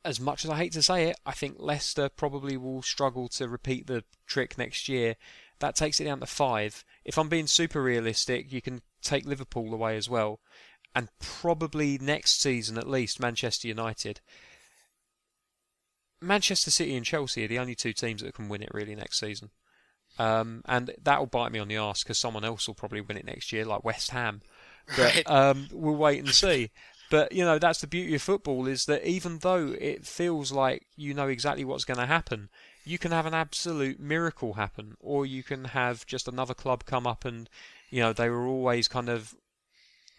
A: As much as I hate to say it, I think Leicester probably will struggle to repeat the trick next year. That takes it down to five. If I'm being super realistic, you can take Liverpool away as well, and probably next season at least Manchester United. Manchester City and Chelsea are the only two teams that can win it really next season. Um, and that will bite me on the arse because someone else will probably win it next year, like West Ham. But
C: Right.
A: um, we'll wait and see. But you know that's the beauty of football is that even though it feels like you know exactly what's going to happen, you can have an absolute miracle happen, or you can have just another club come up and you know they were always kind of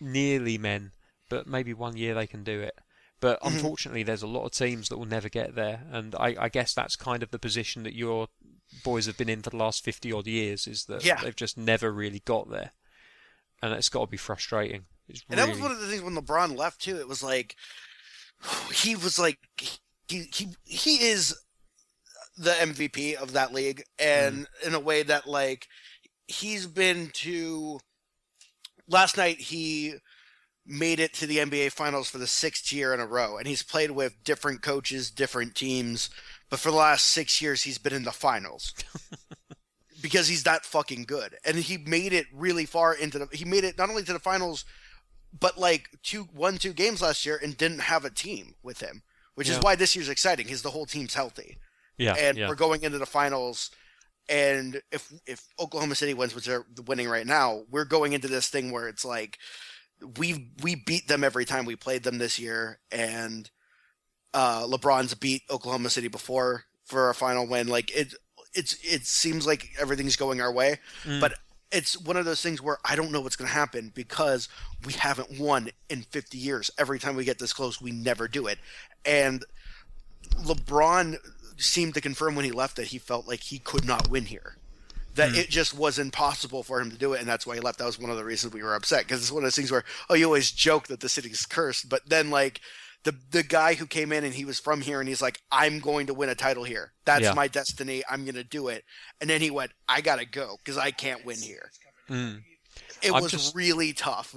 A: nearly men, but maybe one year they can do it. But
C: Mhm.
A: unfortunately, there's a lot of teams that will never get there, and I, I guess that's kind of the position that your boys have been in for the last fifty odd years. Is that
C: Yeah.
A: they've just never really got there, and it's got to be frustrating. It's
C: And that was one of the things when LeBron left too. It was like he was like he he he is the MVP of that league, and in a way that like he's been to. Last night he made it to the NBA Finals for the sixth year in a row, and he's played with different coaches, different teams, but for the last six years he's been in the finals. because he's that fucking good. And he made it really far into the he made it not only to the finals but like two one two games last year and didn't have a team with him, which is why this year's exciting. Is the whole team's healthy,
A: yeah,
C: and
A: yeah.
C: we're going into the finals. And if if Oklahoma City wins, which they're winning right now, we're going into this thing where it's like we we beat them every time we played them this year, and uh, LeBron's beat Oklahoma City before for a final win. Like it, it's it seems like everything's going our way,
A: Mm.
C: but it's one of those things where I don't know what's going to happen because we haven't won in 50 years. Every time we get this close, we never do it. And LeBron seemed to confirm when he left that he felt like he could not win here. That it just was impossible for him to do it, and that's why he left. That was one of the reasons we were upset because it's one of those things where, oh, you always joke that the city's cursed, but then like the the guy who came in and he was from here and he's like, I'm going to win a title here. That's
A: Yeah.
C: my destiny. I'm going to do it. And then he went, I gotta go because I can't win here.
A: Mm.
C: It
A: I'm
C: was
A: just-
C: really tough.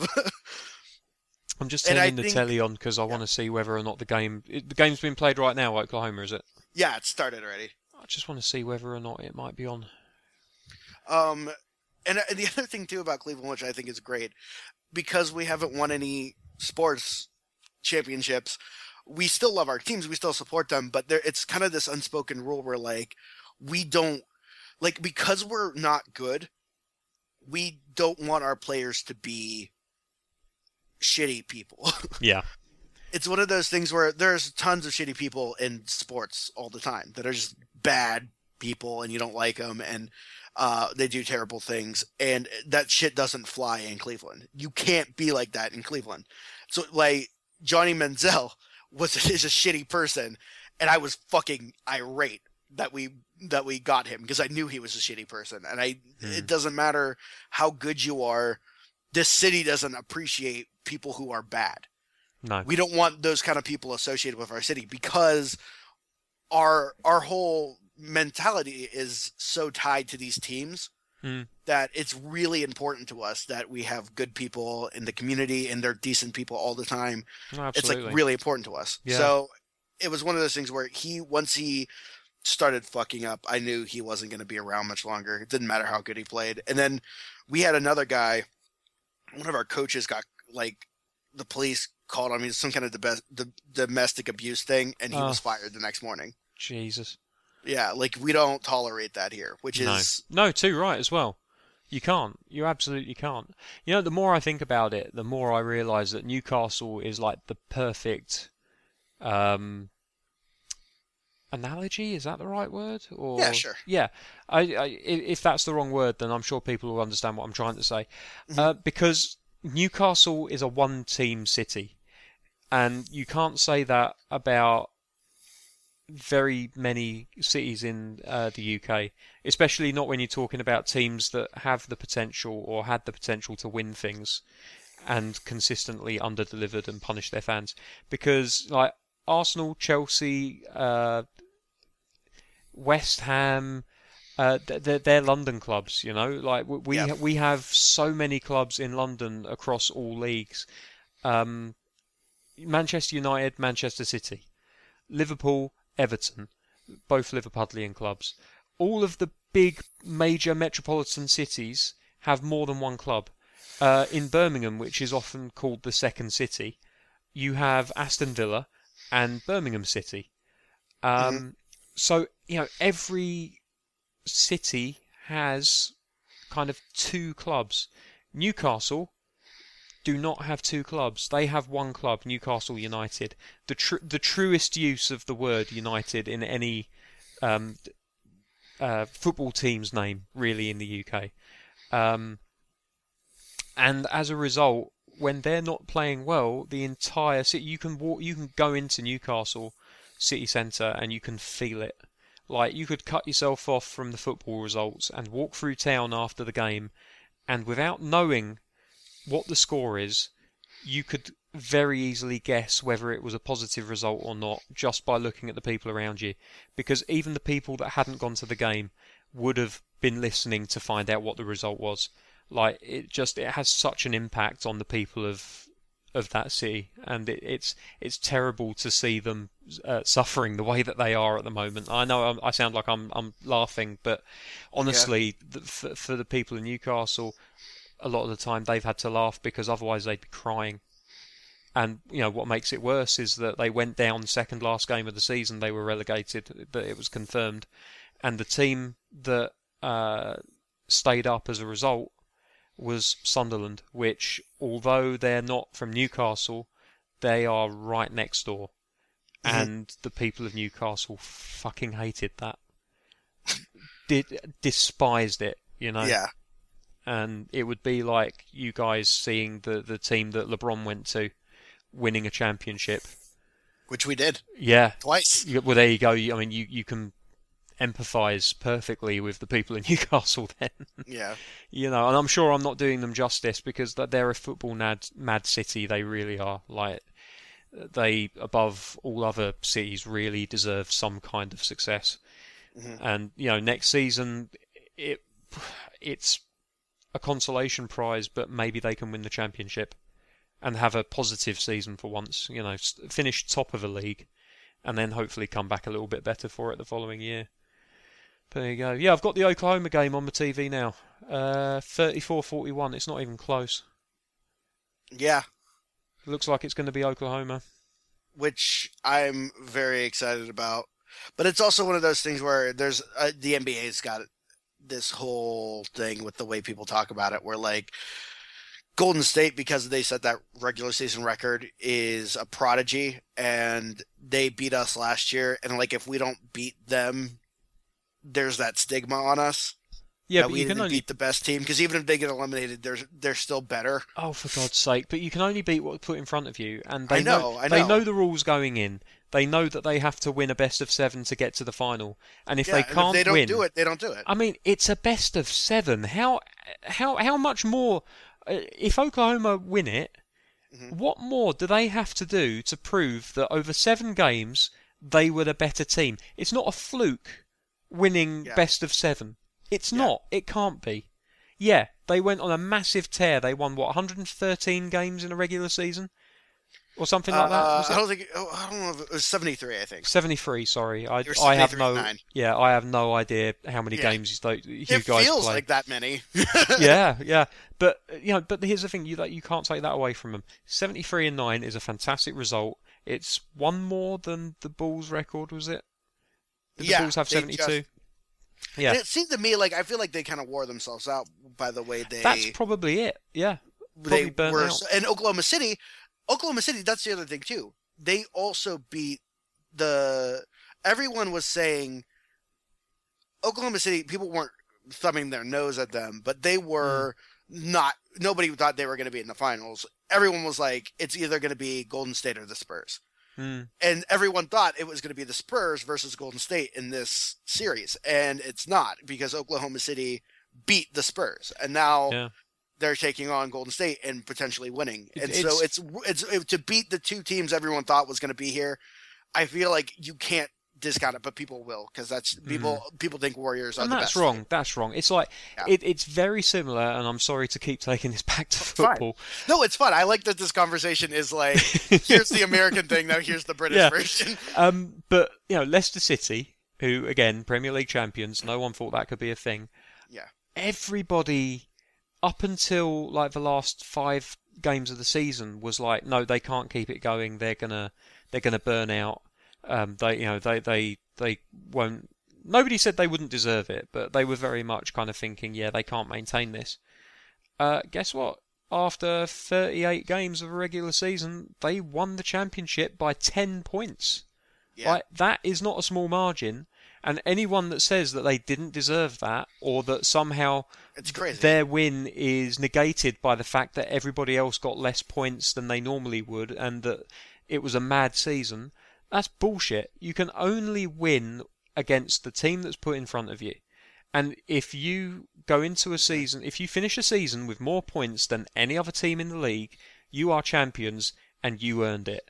A: I'm just turning the
C: think-
A: telly on because I want to see whether or not the game it, the game's been played right now. Oklahoma is it?
C: Yeah, it started already.
A: I just want to see whether or not it might be on.
C: Um, and, and the other thing too about Cleveland, which I think is great, because we haven't won any sports championships, we still love our teams, we still support them, but there it's kind of this unspoken rule where like we don't like because we're not good, we don't want our players to be shitty people.
A: Yeah.
C: It's one of those things where there's tons of shitty people in sports all the time that are just bad people and you don't like them and uh, they do terrible things and that shit doesn't fly in Cleveland. You can't be like that in Cleveland. So like Johnny Manziel was is a shitty person and I was fucking irate that we that we got him because I knew he was a shitty person and I it doesn't matter how good you are this city doesn't appreciate people who are bad.
A: No.
C: We don't want those kind of people associated with our city because our our whole mentality is so tied to these teams
A: Mm.
C: that it's really important to us that we have good people in the community and they're decent people all the time. It's like really important to us.
A: Yeah.
C: So it was one of those things where he once he started fucking up, I knew he wasn't going to be around much longer. It didn't matter how good he played. And then we had another guy. One of our coaches got like the police called on me some kind of dom- the domestic abuse thing, and he
A: Oh.
C: was fired the next morning.
A: Jesus.
C: Yeah, like we don't tolerate that here, which
A: No.
C: is
A: No, too right as well. You can't. You absolutely can't. You know, the more I think about it, the more I realise that Newcastle is like the perfect um, analogy. Is that the right word? Or
C: Yeah, sure.
A: Yeah. I, I, i- if that's the wrong word, then I'm sure people will understand what I'm trying to say.
C: Mm-hmm.
A: Uh, because Newcastle is a one-team city, and you can't say that about very many cities in uh, the UK, especially not when you're talking about teams that have the potential or had the potential to win things and consistently under-delivered and punish their fans. Because like Arsenal, Chelsea, uh, West Ham, uh, they're, they're London clubs, you know. Like we we,
C: Yeah.
A: we have so many clubs in London across all leagues. Um, Manchester United, Manchester City, Liverpool, Everton, both Liverpudlian clubs. All of the big major metropolitan cities have more than one club. Uh, in Birmingham, which is often called the second city, you have Aston Villa and Birmingham City. Um, So you know every city has kind of two clubs. Newcastle do not have two clubs. They have one club, Newcastle United. The tr- the truest use of the word United in any um, uh, football team's name, really, in the UK. Um, and as a result, when they're not playing well, the entire city you can walk, you can go into Newcastle city centre and you can feel it. Like you could cut yourself off from the football results and walk through town after the game, and without knowing what the score is, you could very easily guess whether it was a positive result or not just by looking at the people around you. Because even the people that hadn't gone to the game would have been listening to find out what the result was. Like it just it has such an impact on the people of of that city, and it, it's it's terrible to see them uh, suffering the way that they are at the moment. I know I'm, I sound like I'm I'm laughing, but honestly, the, for, for the people in Newcastle, a lot of the time they've had to laugh because otherwise they'd be crying. And you know what makes it worse is that they went down second last game of the season. They were relegated, but it was confirmed. And the team that uh, stayed up as a result was Sunderland, which, although they're not from Newcastle, they are right next door.
C: Mhm.
A: And the people of Newcastle fucking hated that. Did despised it, you know
C: yeah.
A: and it would be like you guys seeing the the team that LeBron went to winning a championship.
C: Which we did
A: Yeah,
C: twice.
A: Well there you go. I mean, you you can empathise perfectly with the people in Newcastle then.
C: Yeah.
A: you know, and I'm sure I'm not doing them justice because that they're a football mad mad city. They really are. Like they above all other cities really deserve some kind of success.
C: Mhm.
A: And you know, next season it it's a consolation prize, but maybe they can win the championship and have a positive season for once. You know, finish top of a league, and then hopefully come back a little bit better for it the following year. There you go. Yeah, I've got the Oklahoma game on the TV now. Uh, 34-41. It's not even close.
C: Yeah.
A: It looks like it's going to be Oklahoma.
C: which I'm very excited about. But it's also one of those things where there's uh, the NBA's got this whole thing with the way people talk about it, where like Golden State, because they set that regular season record, is a prodigy, and they beat us last year. And like, if we don't beat them, there's that stigma on us.
A: Yeah, but
C: we
A: you can only
C: beat the best team because even if they get eliminated, they're they're still better.
A: Oh, for God's sake! But you can only beat what's put in front of you, and they
C: I know, I
A: they
C: know.
A: know the rules going in. They know that they have to win a best of seven to get to the final, and if
C: yeah,
A: they can't
C: if they don't
A: win,
C: do it, they don't do it.
A: I mean, it's a best of seven. How how how much more? Uh, if Oklahoma win it,
C: Mhm.
A: what more do they have to do to prove that over seven games they were the better team? It's not a fluke winning
C: Yeah.
A: best of seven. It's
C: Yeah.
A: not. It can't be. Yeah, they went on a massive tear. They won what 113 games in a regular season, or something like that.
C: Uh,
A: Was
C: I don't think oh, I don't know it was seventy three. I think
A: 73. Sorry, I, I have no.
C: nine.
A: Yeah, I have no idea how many
C: Yeah.
A: games you, you
C: it
A: guys
C: feels
A: play.
C: like that many.
A: yeah, yeah, but you know, but here's the thing: you like you can't take that away from them. Seventy-three and nine is a fantastic result. It's one more than the Bulls' record, was it? Did
C: Yeah,
A: the Bulls have
C: they
A: seventy-two? Yeah,
C: And it seemed to me like I feel like they kind of wore themselves out by the way they
A: that's probably it. Yeah,
C: they
A: probably
C: were.
A: out.
C: And Oklahoma City, Oklahoma City. That's the other thing too. They also beat the. Everyone was saying Oklahoma City. People weren't thumbing their nose at them, but they were
A: Hmm.
C: not. Nobody thought they were going to be in the finals. Everyone was like, it's either going to be Golden State or the Spurs.
A: Mm,
C: and everyone thought it was going to be the Spurs versus Golden State in this series, and it's not because Oklahoma City beat the Spurs, and now
A: Yeah.
C: they're taking on Golden State and potentially winning. And so
A: it's-
C: it's it's it, to beat the two teams everyone thought was going to be here. I feel like you can't discount it, but people will because that's people people think Warriors are
A: Mm. and
C: the
A: that's
C: best.
A: wrong. That's wrong. It's like
C: Yeah.
A: it, it's very similar, and I'm sorry to keep taking this back to
C: fine.
A: football.
C: No, it's fun. I like that this conversation is like here's the American thing, now here's the British
A: Yeah.
C: version.
A: Um, but you know, Leicester City, who again Premier League champions, no one thought that could be a thing.
C: Yeah.
A: Everybody, up until like the last five games of the season, was like, no, they can't keep it going. They're gonna, they're gonna burn out. Um, they, you know, they, they, they won't. Nobody said they wouldn't deserve it, but they were very much kind of thinking, yeah, they can't maintain this. Uh, guess what? After 38 games of a regular season, they won the championship by 10 points.
C: Yeah.
A: Right, that is not a small margin, and anyone that says that they didn't deserve that, or that somehow their win is negated by the fact that everybody else got less points than they normally would, and that it was a mad season, that's bullshit. You can only win against the team that's put in front of you. And if you go into a season, if you finish a season with more points than any other team in the league, you are champions and you earned it.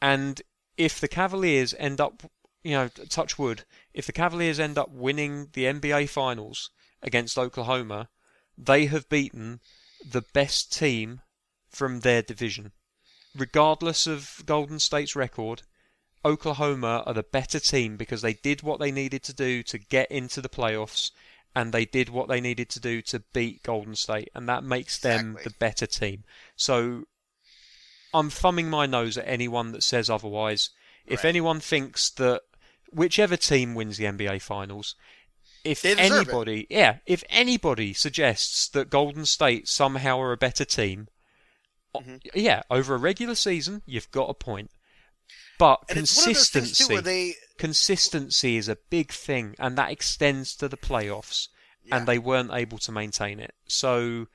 A: And if the Cavaliers end up, you know, touch wood, if the Cavaliers end up winning the NBA Finals against Oklahoma, they have beaten the best team from their division. Regardless of Golden State's record, Oklahoma are the better team because they did what they needed to do to get into the playoffs and they did what they needed to do to beat Golden State and that makes them
C: Exactly.
A: the better team. So I'm thumbing my nose at anyone that says otherwise. If anyone thinks that whichever team wins the NBA finals, if
C: deserve it.
A: anybody, yeah, if anybody suggests that Golden State somehow are a better team,
C: Mhm.
A: yeah, over a regular season, you've got a point. But
C: and it's one of those things
A: consistency,
C: they
A: consistency is a big thing, and that extends to the playoffs,
C: Yeah.
A: and they weren't able to maintain it. So,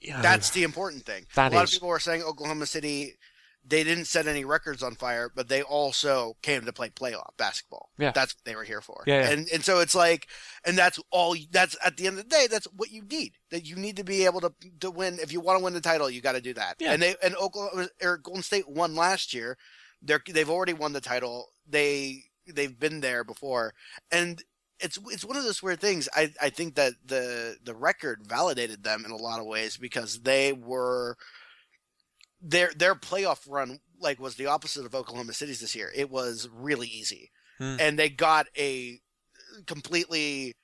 A: you know,
C: That's the important thing. A lot
A: is.
C: of people were saying Oklahoma City, they didn't set any records on fire, but they also came to play playoff basketball.
A: Yeah.
C: that's what they were here for.
A: Yeah, yeah.
C: and and so it's like, and that's all. That's at the end of the day, that's what you need. That you need to be able to to win. If you want to win the title, you got to do that.
A: Yeah.
C: And they and Oklahoma or Golden State won last year. They're they've already won the title. They they've been there before, and it's it's one of those weird things. I I think that the the record validated them in a lot of ways because they were their their playoff run like was the opposite of Oklahoma City's this year. It was really easy,
A: Hmm.
C: and they got a completely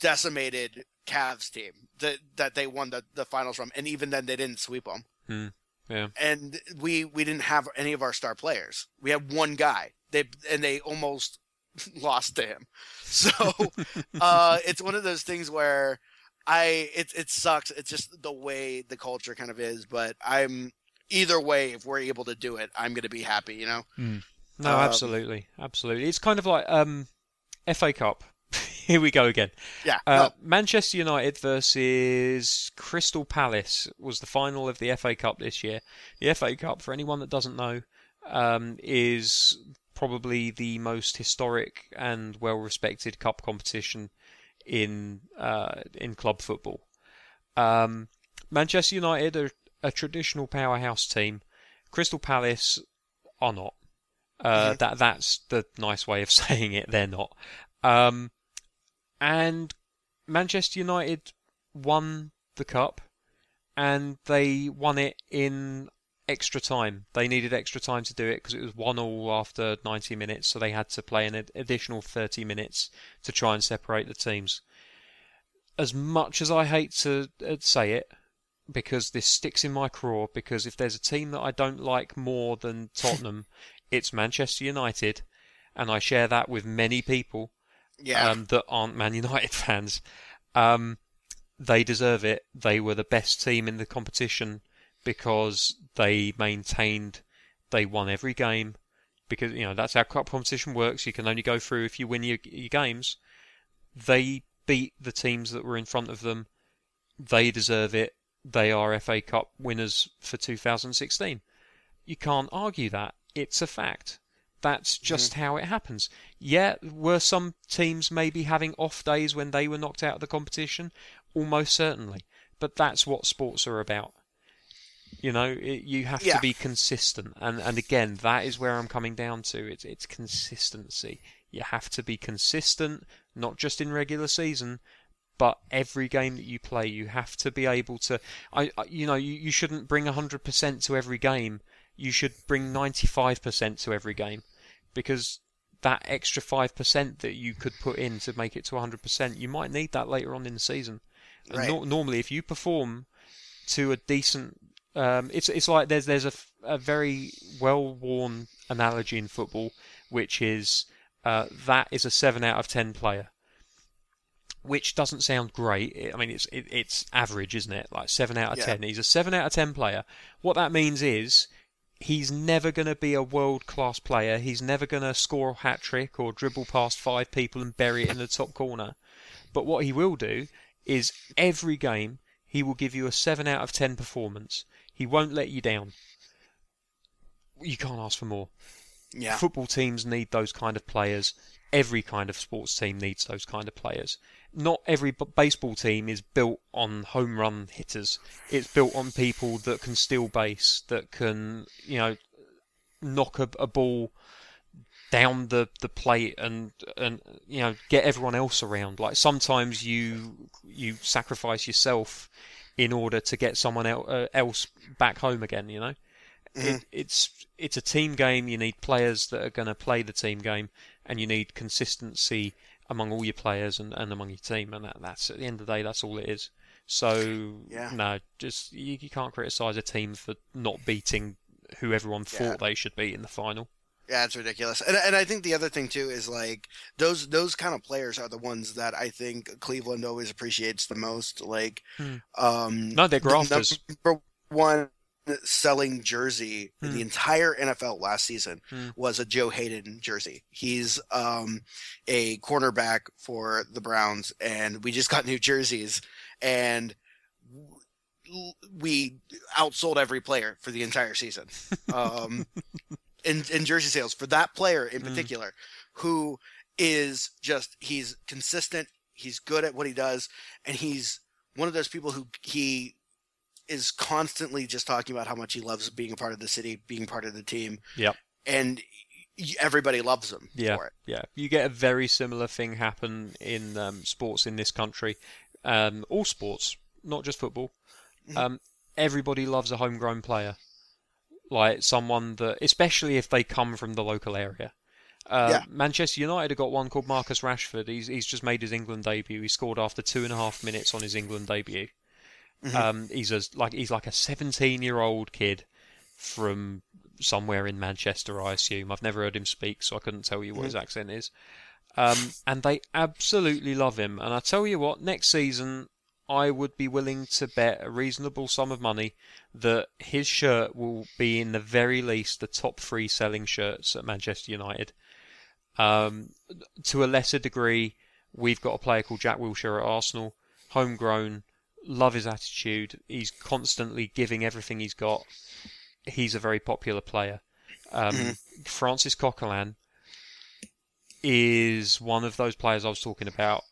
C: decimated Cavs team that that they won the, the finals from, and even then they didn't sweep them.
A: Yeah.
C: and we we didn't have any of our star players. We had one guy. They and they almost lost to him. So uh, it's one of those things where I it it sucks. It's just the way the culture kind of is. But I'm either way. If we're able to do it, I'm going to be happy. You know. Mm.
A: No,
C: Um,
A: absolutely, absolutely. It's kind of like um, FA Cup. Here we go again.
C: Yeah.
A: Uh, Manchester United versus Crystal Palace was the final of the FA Cup this year. The FA Cup, for anyone that doesn't know, um, is probably the most historic and well-respected cup competition in uh, in club football. Um, Manchester United are a traditional powerhouse team. Crystal Palace are not. Uh,
C: Mhm.
A: That that's the nice way of saying it. They're not. Um, and Manchester United won the cup, and they won it in extra time. They needed extra time to do it because it was one all after 90 minutes, so they had to play an additional 30 minutes to try and separate the teams. As much as I hate to uh, say it, because this sticks in my craw, because if there's a team that I don't like more than Tottenham, it's Manchester United, and I share that with many people
C: yeah.
A: um, that aren't Man United fans. Um, they deserve it. They were the best team in the competition because they maintained, they won every game. Because you know that's how cup competition works. You can only go through if you win your, your games. They beat the teams that were in front of them. They deserve it. They are FA Cup winners for 2016. You can't argue that. It's a fact. That's just mm-hmm. how it happens. Yeah, were some teams maybe having off days when they were knocked out of the competition? Almost certainly. But that's what sports are about. You know, it, you have
C: Yeah.
A: to be consistent, and and again, that is where I'm coming down to. It's it's consistency. You have to be consistent, not just in regular season, but every game that you play, you have to be able to. I, I you know, you, you shouldn't bring 100% to every game. You should bring 95% to every game, because that extra 5% that you could put in to make it to 100%, you might need that later on in the season. And
C: Right.
A: nor- normally, if you perform to a decent, um, it's it's like there's there's a, a very well worn analogy in football, which is uh, that is a seven out of ten player, which doesn't sound great. I- I mean, it's it, it's average, isn't it? Like seven out of
C: Yeah.
A: ten. He's a seven out of ten player. What that means is he's never going to be a world class player. He's never going to score a hat trick or dribble past five people and bury it in the top corner. But what he will do is every game he will give you a 7 out of 10 performance. He won't let you down. You can't ask for more.
C: yeah.
A: Football teams need those kind of players. Every kind of sports team needs those kind of players. Not every b- baseball team is built on home run hitters. It's built on people that can steal base, that can, you know, knock a, a ball down the, the plate and and you know get everyone else around. Like sometimes you you sacrifice yourself in order to get someone uh, else back home again. You know, it, it's it's a team game. You need players that are going to play the team game, and you need consistency among all your players and, and among your team. And that, that's at the end of the day, that's all it is. So
C: Yeah.
A: no, just you, you can't criticise a team for not beating who everyone thought
C: Yeah.
A: they should beat in the final.
C: Yeah, it's ridiculous. And and I think the other thing too is like those those kind of players are the ones that I think Cleveland always appreciates the most. Like,
A: Hmm.
C: um,
A: No, they're
C: the
A: grafters.
C: number one selling jersey in
A: Hmm.
C: the entire NFL last season
A: Hmm.
C: was a Joe Haden jersey. He's um, a cornerback for the Browns, and we just got new jerseys, and we outsold every player for the entire season. Um, in, in jersey sales for that player in
A: Hmm.
C: particular, who is just he's consistent, he's good at what he does, and he's one of those people who he is constantly just talking about how much he loves being a part of the city, being part of the team.
A: Yep.
C: And everybody loves him
A: Yeah.
C: for it.
A: Yeah, you get a very similar thing happen in um, sports in this country. Um, all sports, not just football.
C: Mhm.
A: Um, everybody loves a homegrown player, like someone that, especially if they come from the local area. Uh,
C: Yeah.
A: Manchester United have got one called Marcus Rashford. He's he's just made his England debut. He scored after two and a half minutes on his England debut.
C: Mhm.
A: Um, he's a, like he's like a 17 year old kid from somewhere in Manchester, I assume. I've never heard him speak, so I couldn't tell you what his accent is. Um, and they absolutely love him. And I tell you what, next season I would be willing to bet a reasonable sum of money that his shirt will be in the very least the top three selling shirts at Manchester United. Um, to a lesser degree, we've got a player called Jack Wilshere at Arsenal, homegrown, love his attitude. He's constantly giving everything he's got. He's a very popular player. Um,
C: Mm-hmm.
A: Francis Coquelin is one of those players I was talking about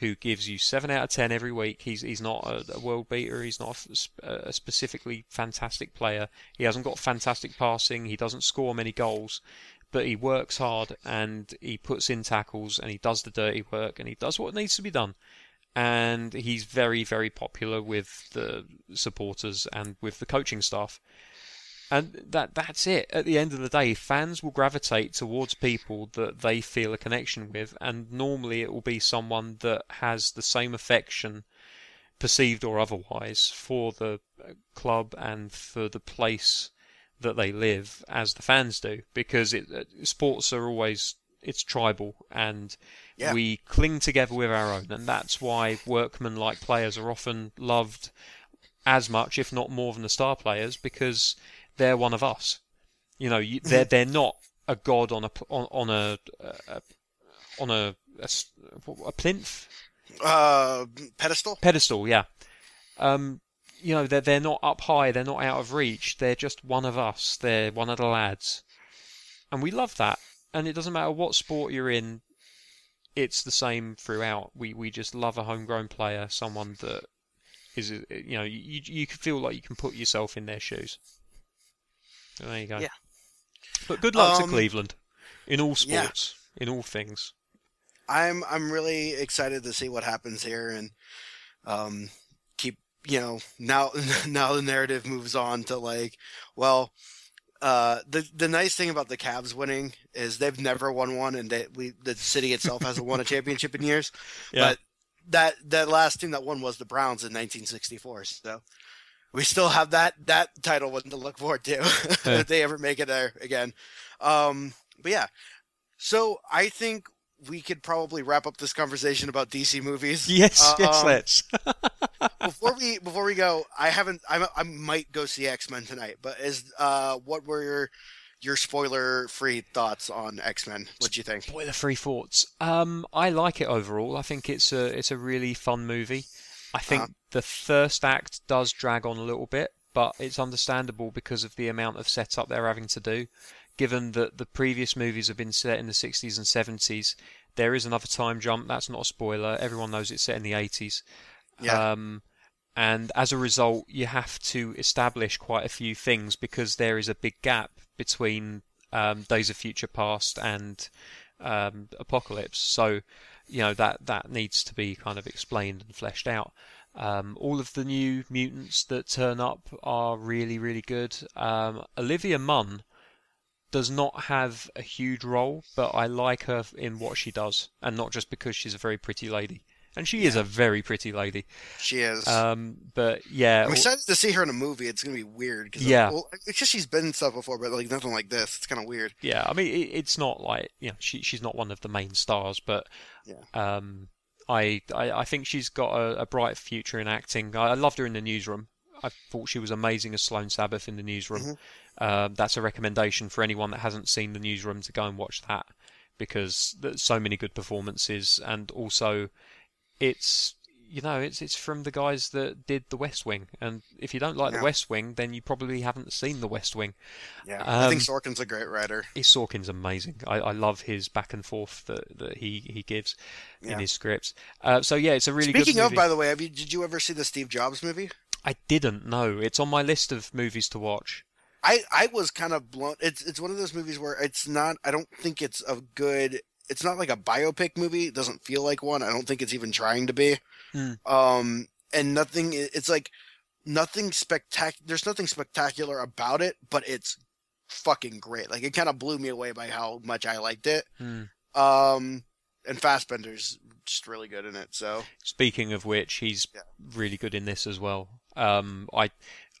A: who gives you seven out of ten every week. He's he's not a, a world beater. He's not a, a specifically fantastic player. He hasn't got fantastic passing. He doesn't score many goals, but he works hard and he puts in tackles and he does the dirty work and he does what needs to be done. And he's very very popular with the supporters and with the coaching staff. And that that's it. At the end of the day, fans will gravitate towards people that they feel a connection with, and normally it will be someone that has the same affection, perceived or otherwise, for the club and for the place that they live as the fans do. Because it, uh, sports are always it's tribal, and
C: Yeah.
A: we cling together with our own, and that's why workman-like players are often loved as much, if not more, than the star players, because they're one of us. You know, you, they're they're not a god on a on, on a, a on a, a a plinth
C: Uh, pedestal.
A: pedestal. Yeah. Um, you know, they're they're not up high. They're not out of reach. They're just one of us. They're one of the lads, and we love that. And it doesn't matter what sport you're in. It's the same throughout. We we just love a homegrown player, someone that is you know you you can feel like you can put yourself in their shoes. So there you go.
C: Yeah.
A: But good luck to
C: Um,
A: Cleveland in all
C: yeah.
A: sports, in all things.
C: I'm I'm really excited to see what happens here and um keep you know now now the narrative moves on to like well uh the the nice thing about the Cavs winning is they've never won one and they we the city itself hasn't won a championship in years.
A: Yeah.
C: but that that last team that won was the Browns in 1964 so we still have that that title one to look forward to if they ever make it there again. Um but yeah. So I think we could probably wrap up this conversation about DC movies.
A: Yes, yes,
C: Um,
A: let's.
C: before we before we go, I haven't. I'm, I might go see X Men tonight. But is uh, what were your your spoiler free thoughts on X Men? What do you think?
A: Spoiler free thoughts. Um, I like it overall. I think it's a it's a really fun movie. I think
C: Uh-huh.
A: the first act does drag on a little bit, but it's understandable because of the amount of setup they're having to do. Given that the previous movies have been set in the 60s and 70s, there is another time jump. That's not a spoiler. Everyone knows it's set in the 80s.
C: Yeah.
A: Um, and as a result, you have to establish quite a few things because there is a big gap between um, Days of Future Past and um, Apocalypse. So, you know that that needs to be kind of explained and fleshed out. Um, all of the new mutants that turn up are really, really good. Um, Olivia Munn does not have a huge role, but I like her in what she does, and not just because she's a very pretty lady. And she is a very pretty lady.
C: She is.
A: Um, but yeah,
C: I'm excited to see her in a movie. It's gonna be weird. Cause
A: Yeah.
C: well, it's just she's been in stuff before, but like nothing like this. It's kind of weird.
A: yeah. I mean, it, it's not like you know, she she's not one of the main stars, but
C: Yeah.
A: um, I, I I think she's got a, a bright future in acting. I, I loved her in the newsroom. I thought she was amazing as Sloan Sabbith in the newsroom.
C: Mm-hmm.
A: Um, that's a recommendation for anyone that hasn't seen the newsroom to go and watch that because there's so many good performances and also it's you know it's it's from the guys that did the West Wing and if you don't like
C: Yeah.
A: the West Wing then you probably haven't seen the West Wing.
C: Yeah, I think
A: Um,
C: Sorkin's a great writer.
A: Sorkin's amazing. I, I love his back and forth that, that he, he gives
C: Yeah.
A: in his scripts. Uh, so yeah, it's a really
C: Speaking of, by the way, have you did you ever see the Steve Jobs movie?
A: I didn't know. It's on my list of movies to watch.
C: I I was kind of blown. It's it's one of those movies where it's not. I don't think it's a good. It's not like a biopic movie. It doesn't feel like one. I don't think it's even trying to be.
A: Hmm.
C: Um, and nothing. It's like nothing spectacular. There's nothing spectacular about it, but it's fucking great. Like it kind of blew me away by how much I liked it.
A: Hmm.
C: Um, and Fassbender's just really good in it. So
A: Speaking of which, he's
C: Yeah.
A: really good in this as well. Um, I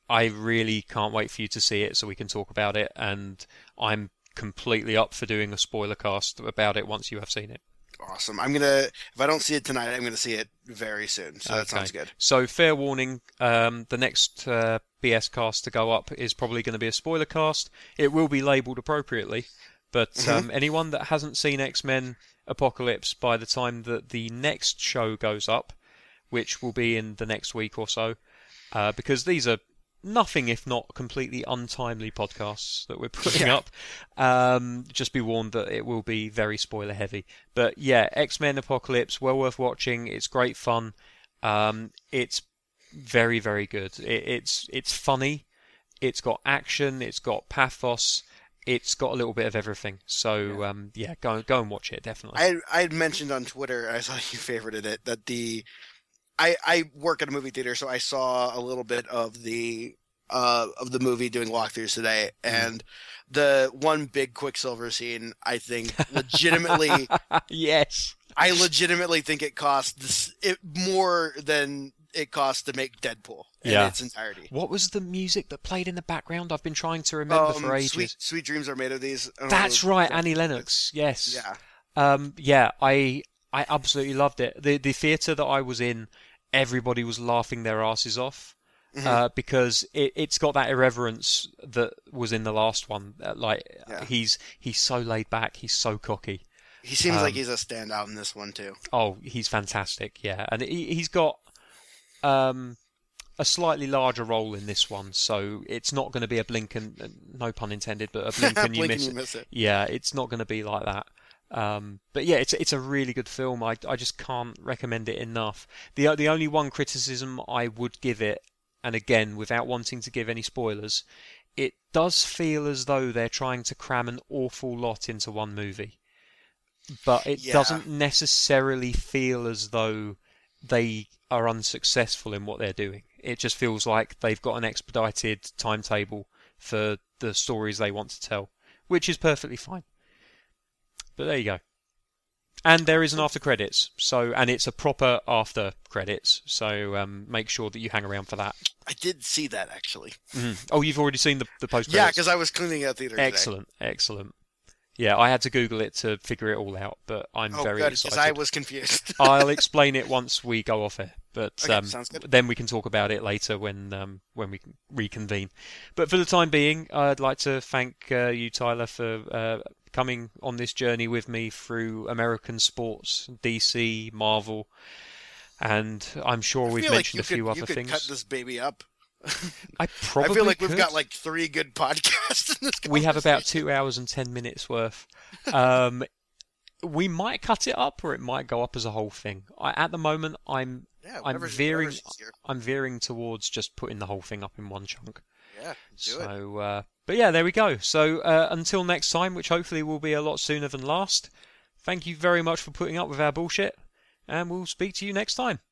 A: I really can't wait for you to see it so we can talk about it. And I'm completely up for doing a spoiler cast about it once you have seen it.
C: Awesome. I'm gonna. If I don't see it tonight, I'm gonna see it very soon. So that sounds good.
A: So, fair warning: um, the next uh, BS cast to go up is probably going to be a spoiler cast. It will be labelled appropriately, but
C: Mm-hmm.
A: um, anyone that hasn't seen X Men Apocalypse by the time that the next show goes up, which will be in the next week or so, uh, because these are nothing if not completely untimely podcasts that we're putting
C: Yeah.
A: up. Um, just be warned that it will be very spoiler heavy. But yeah, X Men Apocalypse, well worth watching. It's great fun. Um, it's very very good. It, it's it's funny. It's got action. It's got pathos. It's got a little bit of everything. So um, yeah, go go and watch it definitely.
C: I I mentioned on Twitter, I saw you favorited it that the I I work at a movie theater, so I saw a little bit of the uh of the movie doing walkthroughs today, and the one big Quicksilver scene, I think, legitimately,
A: yes.
C: I legitimately think it cost this, it more than it cost to make Deadpool in
A: Yeah.
C: its entirety.
A: What was the music that played in the background? I've been trying to remember for
C: Um,
A: ages.
C: sweet sweet dreams are made of these.
A: That's
C: know.
A: right, Annie Lennox. Yes.
C: Yeah,
A: Um, yeah, I I absolutely loved it. The the theatre that I was in, everybody was laughing their asses off.
C: Mhm.
A: Uh, because it, it's got that irreverence that was in the last one. Uh, like
C: Yeah.
A: he's he's so laid back, he's so cocky.
C: he seems like
A: Um,
C: he's a standout in this one too.
A: Oh, he's fantastic, yeah, and he, he's got um, a slightly larger role in this one, so it's not going to be a blink and no pun intended, but a blink and you
C: Blink and
A: miss
C: you miss it.
A: Yeah, it's not going to be like that. Um, but yeah, it's it's a really good film. I, I just can't recommend it enough. The the only one criticism I would give it, and again without wanting to give any spoilers, it does feel as though they're trying to cram an awful lot into one movie. But it
C: Yeah.
A: doesn't necessarily feel as though they are unsuccessful in what they're doing. It just feels like they've got an expedited timetable for the stories they want to tell, which is perfectly fine. But there you go. And there is an after credits, so and it's a proper after credits, so um, make sure that you hang around for that.
C: I did see that actually.
A: Mhm. Oh, you've already seen the the post
C: Yeah, because I was cleaning out theater. today.
A: excellent, excellent. Yeah, I had to Google it to figure it all out, but I'm
C: Oh,
A: very
C: good, because
A: excited.
C: I was confused.
A: I'll explain it once we go off air, but
C: Okay,
A: um, then we can talk about it later when um, when we reconvene. But for the time being, I'd like to thank uh, you, Tyler, for uh, coming on this journey with me through American sports, DC, Marvel, and I'm sure
C: I
A: we've
C: like
A: mentioned
C: you
A: a few
C: could,
A: other
C: you could
A: things.
C: cut this baby up.
A: I probably
C: I feel like we've got like three good podcasts. In this
A: we have about two hours and ten minutes worth. Um, we might cut it up, or it might go up as a whole thing. I, at the moment, I'm
C: Yeah,
A: I'm veering. I'm veering towards just putting the whole thing up in one chunk.
C: Yeah, do it.
A: so, uh, but yeah, there we go. So uh, until next time, which hopefully will be a lot sooner than last. Thank you very much for putting up with our bullshit, and we'll speak to you next time.